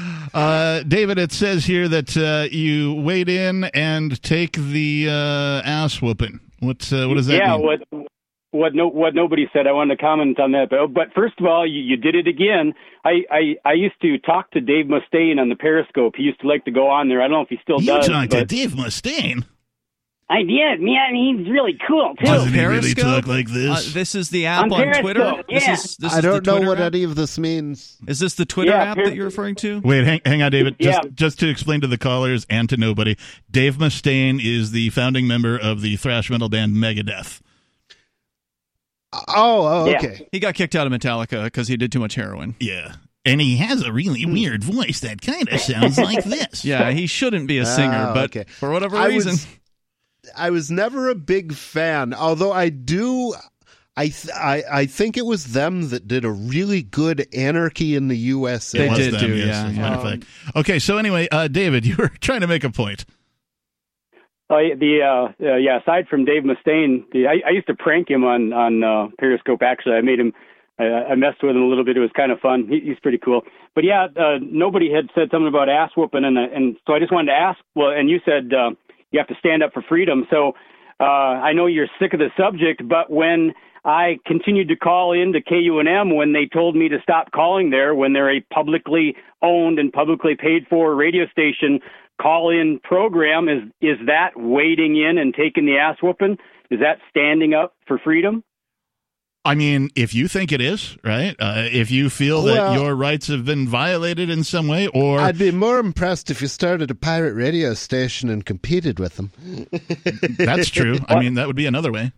A: Uh, David, it says here that uh, you wade in and take the uh, ass whooping. What uh, what does that
O: yeah,
A: mean?
O: what what no what nobody said. I wanted to comment on that, but but first of all, you, you did it again. I, I I used to talk to Dave Mustaine on the Periscope. He used to like to go on there. I don't know if he still
A: you
O: does.
A: talked to Dave Mustaine.
O: I did, man. He's really cool too.
A: Doesn't he really talk like this?
B: Uh, this is the app
O: On
B: on,
O: Periscope,
B: Twitter. This
O: yeah.
B: is this
C: I don't
B: the
C: know what
B: app?
C: any of this means.
B: Is this the Twitter
O: Yeah,
B: app
O: Peris-
B: that you're referring to?
A: Wait, hang, hang on, David. Just,
O: Yeah.
A: just to explain to the callers and to nobody, Dave Mustaine is the founding member of the thrash metal band Megadeth.
C: Oh, oh
O: Yeah.
C: okay.
B: He got kicked out of Metallica because he did too much heroin.
A: Yeah. And he has a really weird voice that kind of sounds like this.
B: Yeah, he shouldn't be a singer,
C: Oh,
B: but
C: okay.
B: for whatever
C: I
B: reason,
C: was, I was never a big fan, although I do. I, th- I I think it was them that did a really good Anarchy in the USA.
B: They
A: It was
B: did
A: them,
B: do,
A: yes,
B: yeah,
A: as a
B: yeah.
A: matter of fact. Okay, so anyway, uh, David, you were trying to make a point.
O: Yeah, the uh, uh, yeah. Aside from Dave Mustaine, the, I, I used to prank him on on uh, Periscope. Actually, I made him. I, I messed with him a little bit. It was kind of fun. He, he's pretty cool. But yeah, uh, nobody had said something about ass whooping, and and so I just wanted to ask. Well, and you said uh, you have to stand up for freedom. So uh, I know you're sick of the subject, but when I continued to call in to KUNM when they told me to stop calling there, when they're a publicly owned and publicly paid for radio station call in program, is is that wading in and taking the ass whooping? Is that standing up for freedom?
A: I mean, if you think it is, right? Uh, if you feel that your rights have been violated in some way, or
C: I'd be more impressed if you started a pirate radio station and competed with them.
A: that's true. I mean, that would be another way.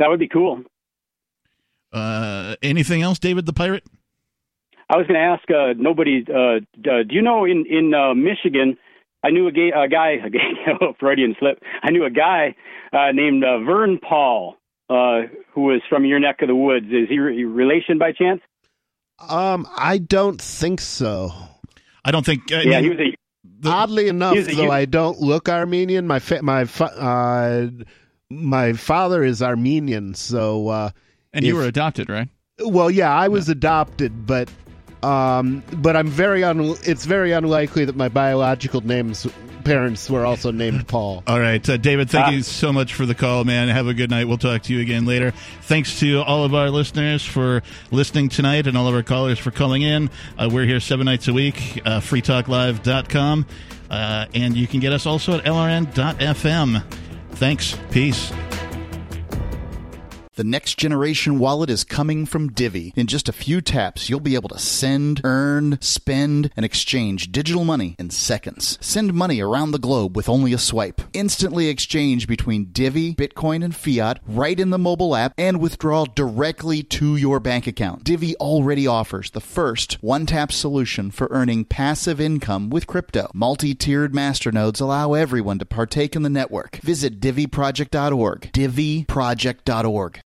O: That would be cool.
A: Uh, anything else, David the Pirate?
O: I was going to ask uh, nobody. Uh, uh, do you know in in uh, Michigan? I knew a, gay, a guy, a gay, Freudian slip. I knew a guy uh, named uh, Vern Paul, uh, who was from your neck of the woods. Is he re- relation by chance?
C: Um, I don't think so.
A: I don't think. I
O: yeah, he was a.
C: Oddly enough,
O: a
C: though,
O: youth-
C: I don't look Armenian. My fa- my fa- uh, my father is Armenian, so uh,
B: And you were adopted, right?
C: Well, yeah, I was adopted, but um, but I'm very un. It's very unlikely that my biological names parents were also named Paul.
A: All right, uh, David, thank you so much for the call, man. Have a good night. We'll talk to you again later. Thanks to all of our listeners for listening tonight and all of our callers for calling in. Uh, we're here seven nights a week, uh, freetalklive.com, uh, and you can get us also at lrn.fm. Thanks. Peace.
N: The next generation wallet is coming from Divi. In just a few taps, you'll be able to send, earn, spend, and exchange digital money in seconds. Send money around the globe with only a swipe. Instantly exchange between Divi, Bitcoin, and fiat right in the mobile app and withdraw directly to your bank account. Divi already offers the first one tap solution for earning passive income with crypto. Multi tiered masternodes allow everyone to partake in the network. Visit diviproject.org. diviproject.org.